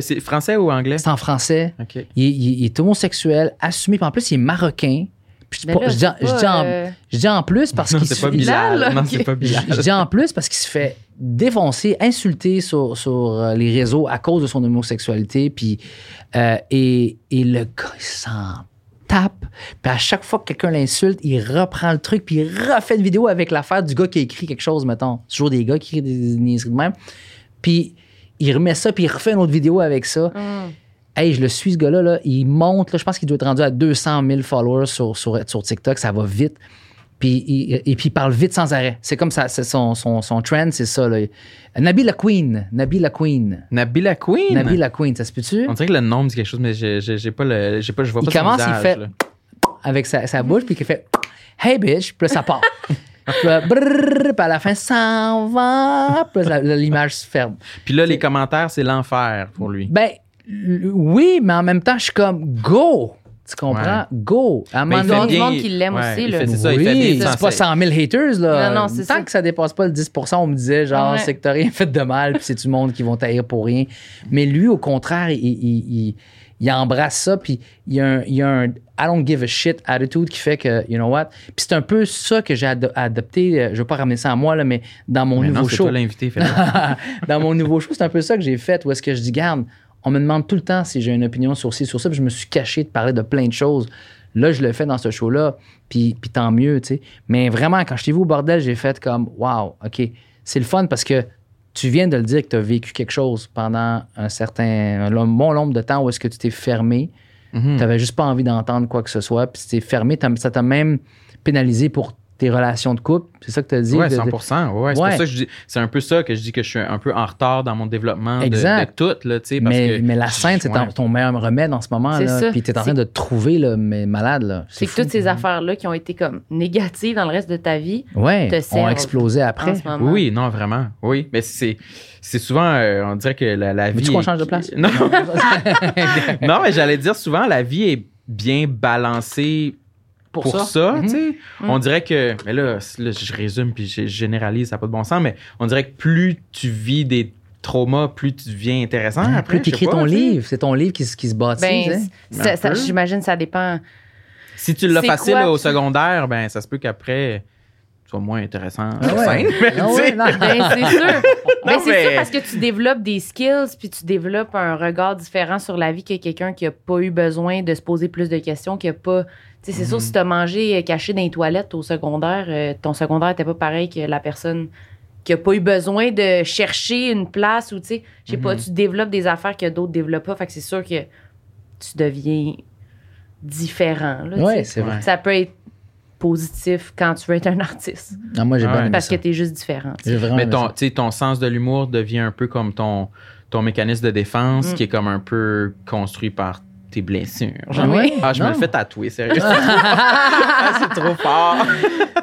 C: C'est français ou anglais?
D: C'est en français.
C: OK.
D: Il, il- il est homosexuel, assumé, puis en plus, il est marocain. Puis je, dis
B: Mais
D: pas-
B: là,
D: je dis, en-
B: c'est
D: je
B: pas,
D: dis en,
B: euh,
D: je dis en plus parce qu'il se fait-
C: Bilal. Non, pas
D: je,
C: Bilal.
D: je dis en plus parce qu'il se fait défoncer, insulter sur, sur euh, les réseaux à cause de son homosexualité. Puis, euh, et, et le gars, il s'en tape. Puis à chaque fois que quelqu'un l'insulte, il reprend le truc, puis il refait une vidéo avec l'affaire du gars qui a écrit quelque chose, mettons. C'est toujours des gars qui écrivent des, niaiseries de même. Puis il remet ça, puis il refait une autre vidéo avec ça.
B: hum.
D: Hey, je le suis, ce gars-là. Là. Il monte, là, je pense qu'il doit être rendu à 200 000 followers sur, sur, sur TikTok. Ça va vite. Puis, il, et puis, il parle vite sans arrêt. C'est comme ça. C'est son, son, son trend, c'est ça. Là. Nabil la Queen. Nabil la Queen.
C: Nabila Queen?
D: Nabil la Queen, ça se peut-tu?
C: On dirait que le nom me dit quelque chose, mais j'ai pas le. J'ai pas, je vois
D: Il
C: pas son
D: commence, il fait-
C: là.
D: Avec sa, sa bouche, puis il fait Hey bitch, puis là, ça part. [LAUGHS] puis là, brrr, puis à la fin, s'en va. Puis l'image se ferme.
C: Puis là, les commentaires, c'est l'enfer pour lui.
D: Ben, oui, mais en même temps, je suis comme Go! Tu comprends? Go! À un
C: Mais
D: moment
C: il
B: Il y a monde qui l'aime
C: ouais,
B: aussi,
C: il
B: là.
C: fait- c'est ça, il fait bien
D: oui, c'est pas 100 000 haters, là.
B: Non, non, c'est
D: Tant
B: ça.
D: que ça dépasse pas le 10% on me disait, genre,
B: Ouais.
D: c'est que t'as rien fait de mal, puis c'est du monde qui vont taire pour rien. Mais lui, au contraire, il, il- il- il embrasse ça, puis il y a un, il y a un I don't give a shit attitude qui fait que, you know what? Puis c'est un peu ça que j'ai ado- adopté, euh, je veux pas ramener ça à moi, là, mais dans mon
C: Mais
D: nouveau
C: non, c'est
D: show.
C: toi l'invité, [LAUGHS]
D: dans mon nouveau show, c'est un peu ça que j'ai fait, où est-ce que je dis, garde, on me demande tout le temps si j'ai une opinion sur ci, sur ça, puis je me suis caché de parler de plein de choses. Là, je le fais dans ce show-là, puis, puis tant mieux, tu sais. Mais vraiment, quand je t'ai vu au bordel, j'ai fait comme, wow, OK, c'est le fun parce que tu viens de le dire que tu as vécu quelque chose pendant un certain, un long- bon nombre de temps où est-ce que tu t'es fermé.
C: Mhm.
D: Tu n'avais juste pas envie d'entendre quoi que ce soit, puis tu t'es fermé, ça t'a même pénalisé pour tes relations de couple. C'est ça que tu as dit? De- de-
C: 100 ouais, C'est
D: Ouais.
C: pour ça que je dis, c'est un peu ça que je dis que je suis un peu en retard dans mon développement de,
D: Exact.
C: de tout, là, tu parce
D: mais,
C: que.
D: mais la scène, c'est ton,
C: Ouais.
D: ton meilleur remède en ce moment.
B: C'est
D: Là,
B: ça.
D: puis tu es en train de te trouver là, mais malade. Là.
B: C'est que toutes ces affaires-là qui ont été comme négatives dans le reste de ta vie
D: ouais,
B: te
D: ont explosé après.
B: en ce moment.
C: Oui, non, vraiment. Oui, mais c'est. C'est souvent, euh, on dirait que la, la vie.
D: Veux-tu qu'on
C: est-
D: change de place? [LAUGHS]
C: Non, [LAUGHS] non mais j'allais dire souvent, la vie est bien balancée pour, ça, tu sais.
B: Mhm.
C: On dirait que, mais là, là, je résume puis je généralise, ça n'a pas de bon sens, mais on dirait que plus tu vis des traumas, plus tu deviens intéressant.
D: Hein,
C: après,
D: plus tu écris ton livre, c'est ton livre qui, se- qui se bâtit.
B: Ben, ça- ça- j'imagine ça dépend.
C: Si tu l'as
B: C'est
C: facile
B: quoi,
C: au
B: tu-
C: secondaire, ben ça se peut qu'après, tu sois moins intéressant.
D: Ah ouais.
C: scène, [LAUGHS] mais
D: Ah ouais.
B: Ben, c'est sûr. [LAUGHS] Ben, c'est
C: mais-
B: sûr parce que tu développes des skills puis tu développes un regard différent sur la vie que quelqu'un qui a pas eu besoin de se poser plus de questions, qui a pas. C'est sûr, si tu as mangé euh, caché dans les toilettes au secondaire, euh, ton secondaire n'était pas pareil que la personne qui a pas eu besoin de chercher une place ou, tu sais, je sais pas,
C: Mhm.
B: tu développes des affaires que d'autres développent pas. Fait que c'est sûr que tu deviens différent. Sais.
D: c'est vrai.
B: Ça peut être positif quand tu veux être un artiste
D: Non, moi, j'ai
C: Ah
B: parce
D: ça.
B: que tu es juste différent.
C: Mais ton, ton sens de l'humour devient un peu comme ton, ton mécanisme de défense
B: Mm.
C: qui est comme un peu construit par tes blessures.
D: Ah?
C: Ah, je me le fais tatouer, sérieux. [LAUGHS] ah, c'est trop fort.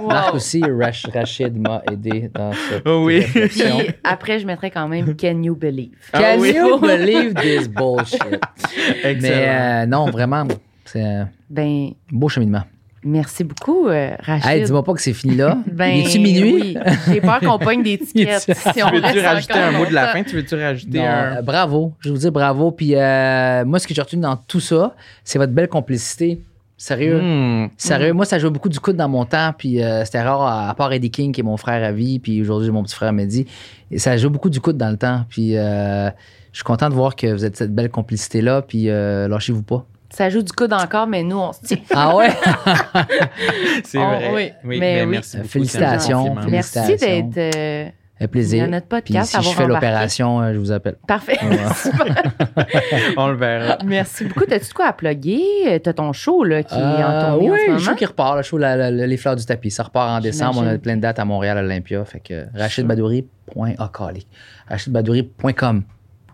D: Marc
B: Wow.
D: aussi, Rach- Rachid m'a aidé dans cette
C: Oh oui.
B: Puis après, je mettrais quand même Can You Believe?
C: Ah
D: Can
C: oui.
D: you believe this bullshit? [LAUGHS]
C: Excellent.
D: Mais euh, non, vraiment, c'est un
B: Ben,
D: beau cheminement.
B: Merci beaucoup, euh, Rachid.
D: Hey, dis-moi pas que c'est fini là. [LAUGHS]
B: Ben,
D: Il est-tu minuit?
B: Oui. J'ai peur qu'on pogne des [LAUGHS] tickets.
D: Il est-
B: si on
C: tu veux-tu rajouter un mot de la fin? Tu veux-tu rajouter
D: Non,
C: un.
D: euh, bravo. Je vous dis bravo. Puis euh, moi, ce que j'ai retenu dans tout ça, c'est votre belle complicité. Sérieux.
C: Hmm.
D: Sérieux, moi, ça jouait beaucoup du coude dans mon temps, puis euh, c'était rare, à, à part Eddie King, qui est mon frère à vie, puis aujourd'hui, j'ai mon petit frère Mehdi. Et ça joue beaucoup du coude dans le temps, puis euh, je suis content de voir que vous êtes cette belle complicité-là, puis euh, lâchez-vous pas.
B: Ça joue du coude encore, mais nous, on se tient.
D: Ah ouais? [LAUGHS]
C: C'est vrai.
B: oui.
C: Oui,
B: Mais
C: ben,
B: oui.
C: merci beaucoup.
D: Félicitations.
B: Merci d'être euh,
D: Un plaisir.
B: à notre
D: Puis
B: podcast.
D: si je fais l'opération, euh, je vous appelle.
B: Parfait. [LAUGHS] [LAUGHS]
C: On le verra.
B: Merci beaucoup. T'as-tu de quoi à plugger? T'as ton show là, qui est en
D: Euh,
B: tournée
D: oui,
B: en ce
D: le show qui repart, le show la- la- la- Les Fleurs du Tapis. Ça repart en décembre. On a plein de dates à Montréal, à l'Olympia. Fait que rachidbadouri.acali. rachidbadouri.com.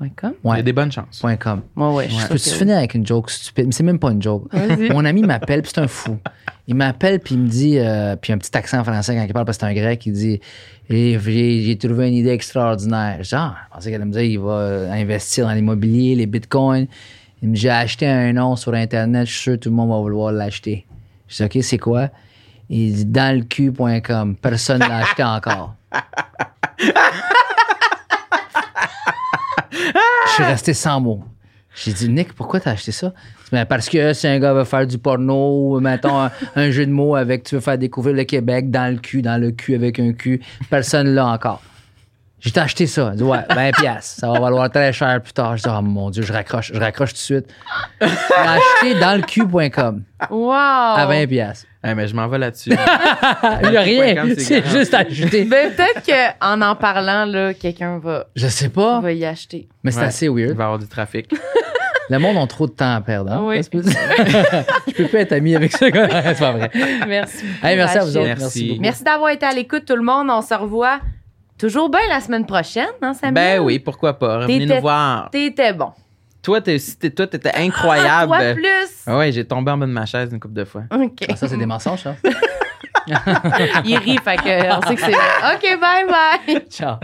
C: Il y a des bonnes chances.
D: Point .com.
B: Ouais, ouais. je
D: peux-tu finir avec une joke stupide? Mais c'est même pas une joke.
B: Vas-y.
D: Mon ami m'appelle, puis c'est un fou. Il m'appelle, puis il me dit, euh, puis un petit accent français quand il parle, parce que c'est un grec, il dit Eh, J'ai trouvé une idée extraordinaire. Genre, je pensais qu'elle allait me dire il va euh, investir dans l'immobilier, les bitcoins. Il me dit J'ai acheté un nom sur Internet, je suis sûr que tout le monde va vouloir l'acheter. Je dis OK, c'est quoi Il dit dans le cul.com. Personne ne l'a acheté encore. [LAUGHS] Je suis resté sans mots. J'ai dit, Nick, pourquoi t'as acheté ça? Ben, parce que si un gars veut faire du porno, mettons un, un jeu de mots avec, tu veux faire découvrir le Québec dans le cul, dans le cul avec un cul, personne l'a encore. J'ai acheté ça. Il dit, ouais, 20 [LAUGHS] piastres. Ça va valoir très cher plus tard. Je dis, oh mon Dieu, je raccroche. Je raccroche tout de suite. J'ai acheté dans le cul.com
B: Wow!
D: à 20 piastres.
C: Eh, mais je m'en vais là-dessus. [LAUGHS]
D: Il n'y a rien.
C: C'est
D: juste acheté.
B: Ben, peut-être qu'en en parlant, là, quelqu'un va,
D: Je sais pas,
B: va y acheter.
D: mais c'est
C: Ouais.
D: assez
C: Il
D: weird.
C: va y avoir du trafic. [LAUGHS]
D: Le monde a trop de temps à perdre. hein?
B: Oui.
D: Ça je peux pas être ami avec ce gars. c'est pas vrai.
B: Merci beaucoup.
D: Hey, merci à vous autres.
C: Merci.
D: Merci beaucoup.
B: Merci d'avoir été à l'écoute, tout le monde. On se revoit toujours bien la semaine prochaine, hein, Samuel?
C: Ben oui, pourquoi pas? Revenez nous voir.
B: T'étais bon.
C: Toi, t'es, si t'es- toi, t'étais incroyable.
B: Toi plus.
C: Ah ouais, j'ai tombé en bas de ma chaise une couple de fois.
B: OK.
D: Ah, ça, c'est des mensonges, ça. [LAUGHS]
B: Il rit, fait que on sait que c'est... OK, bye bye.
D: Ciao.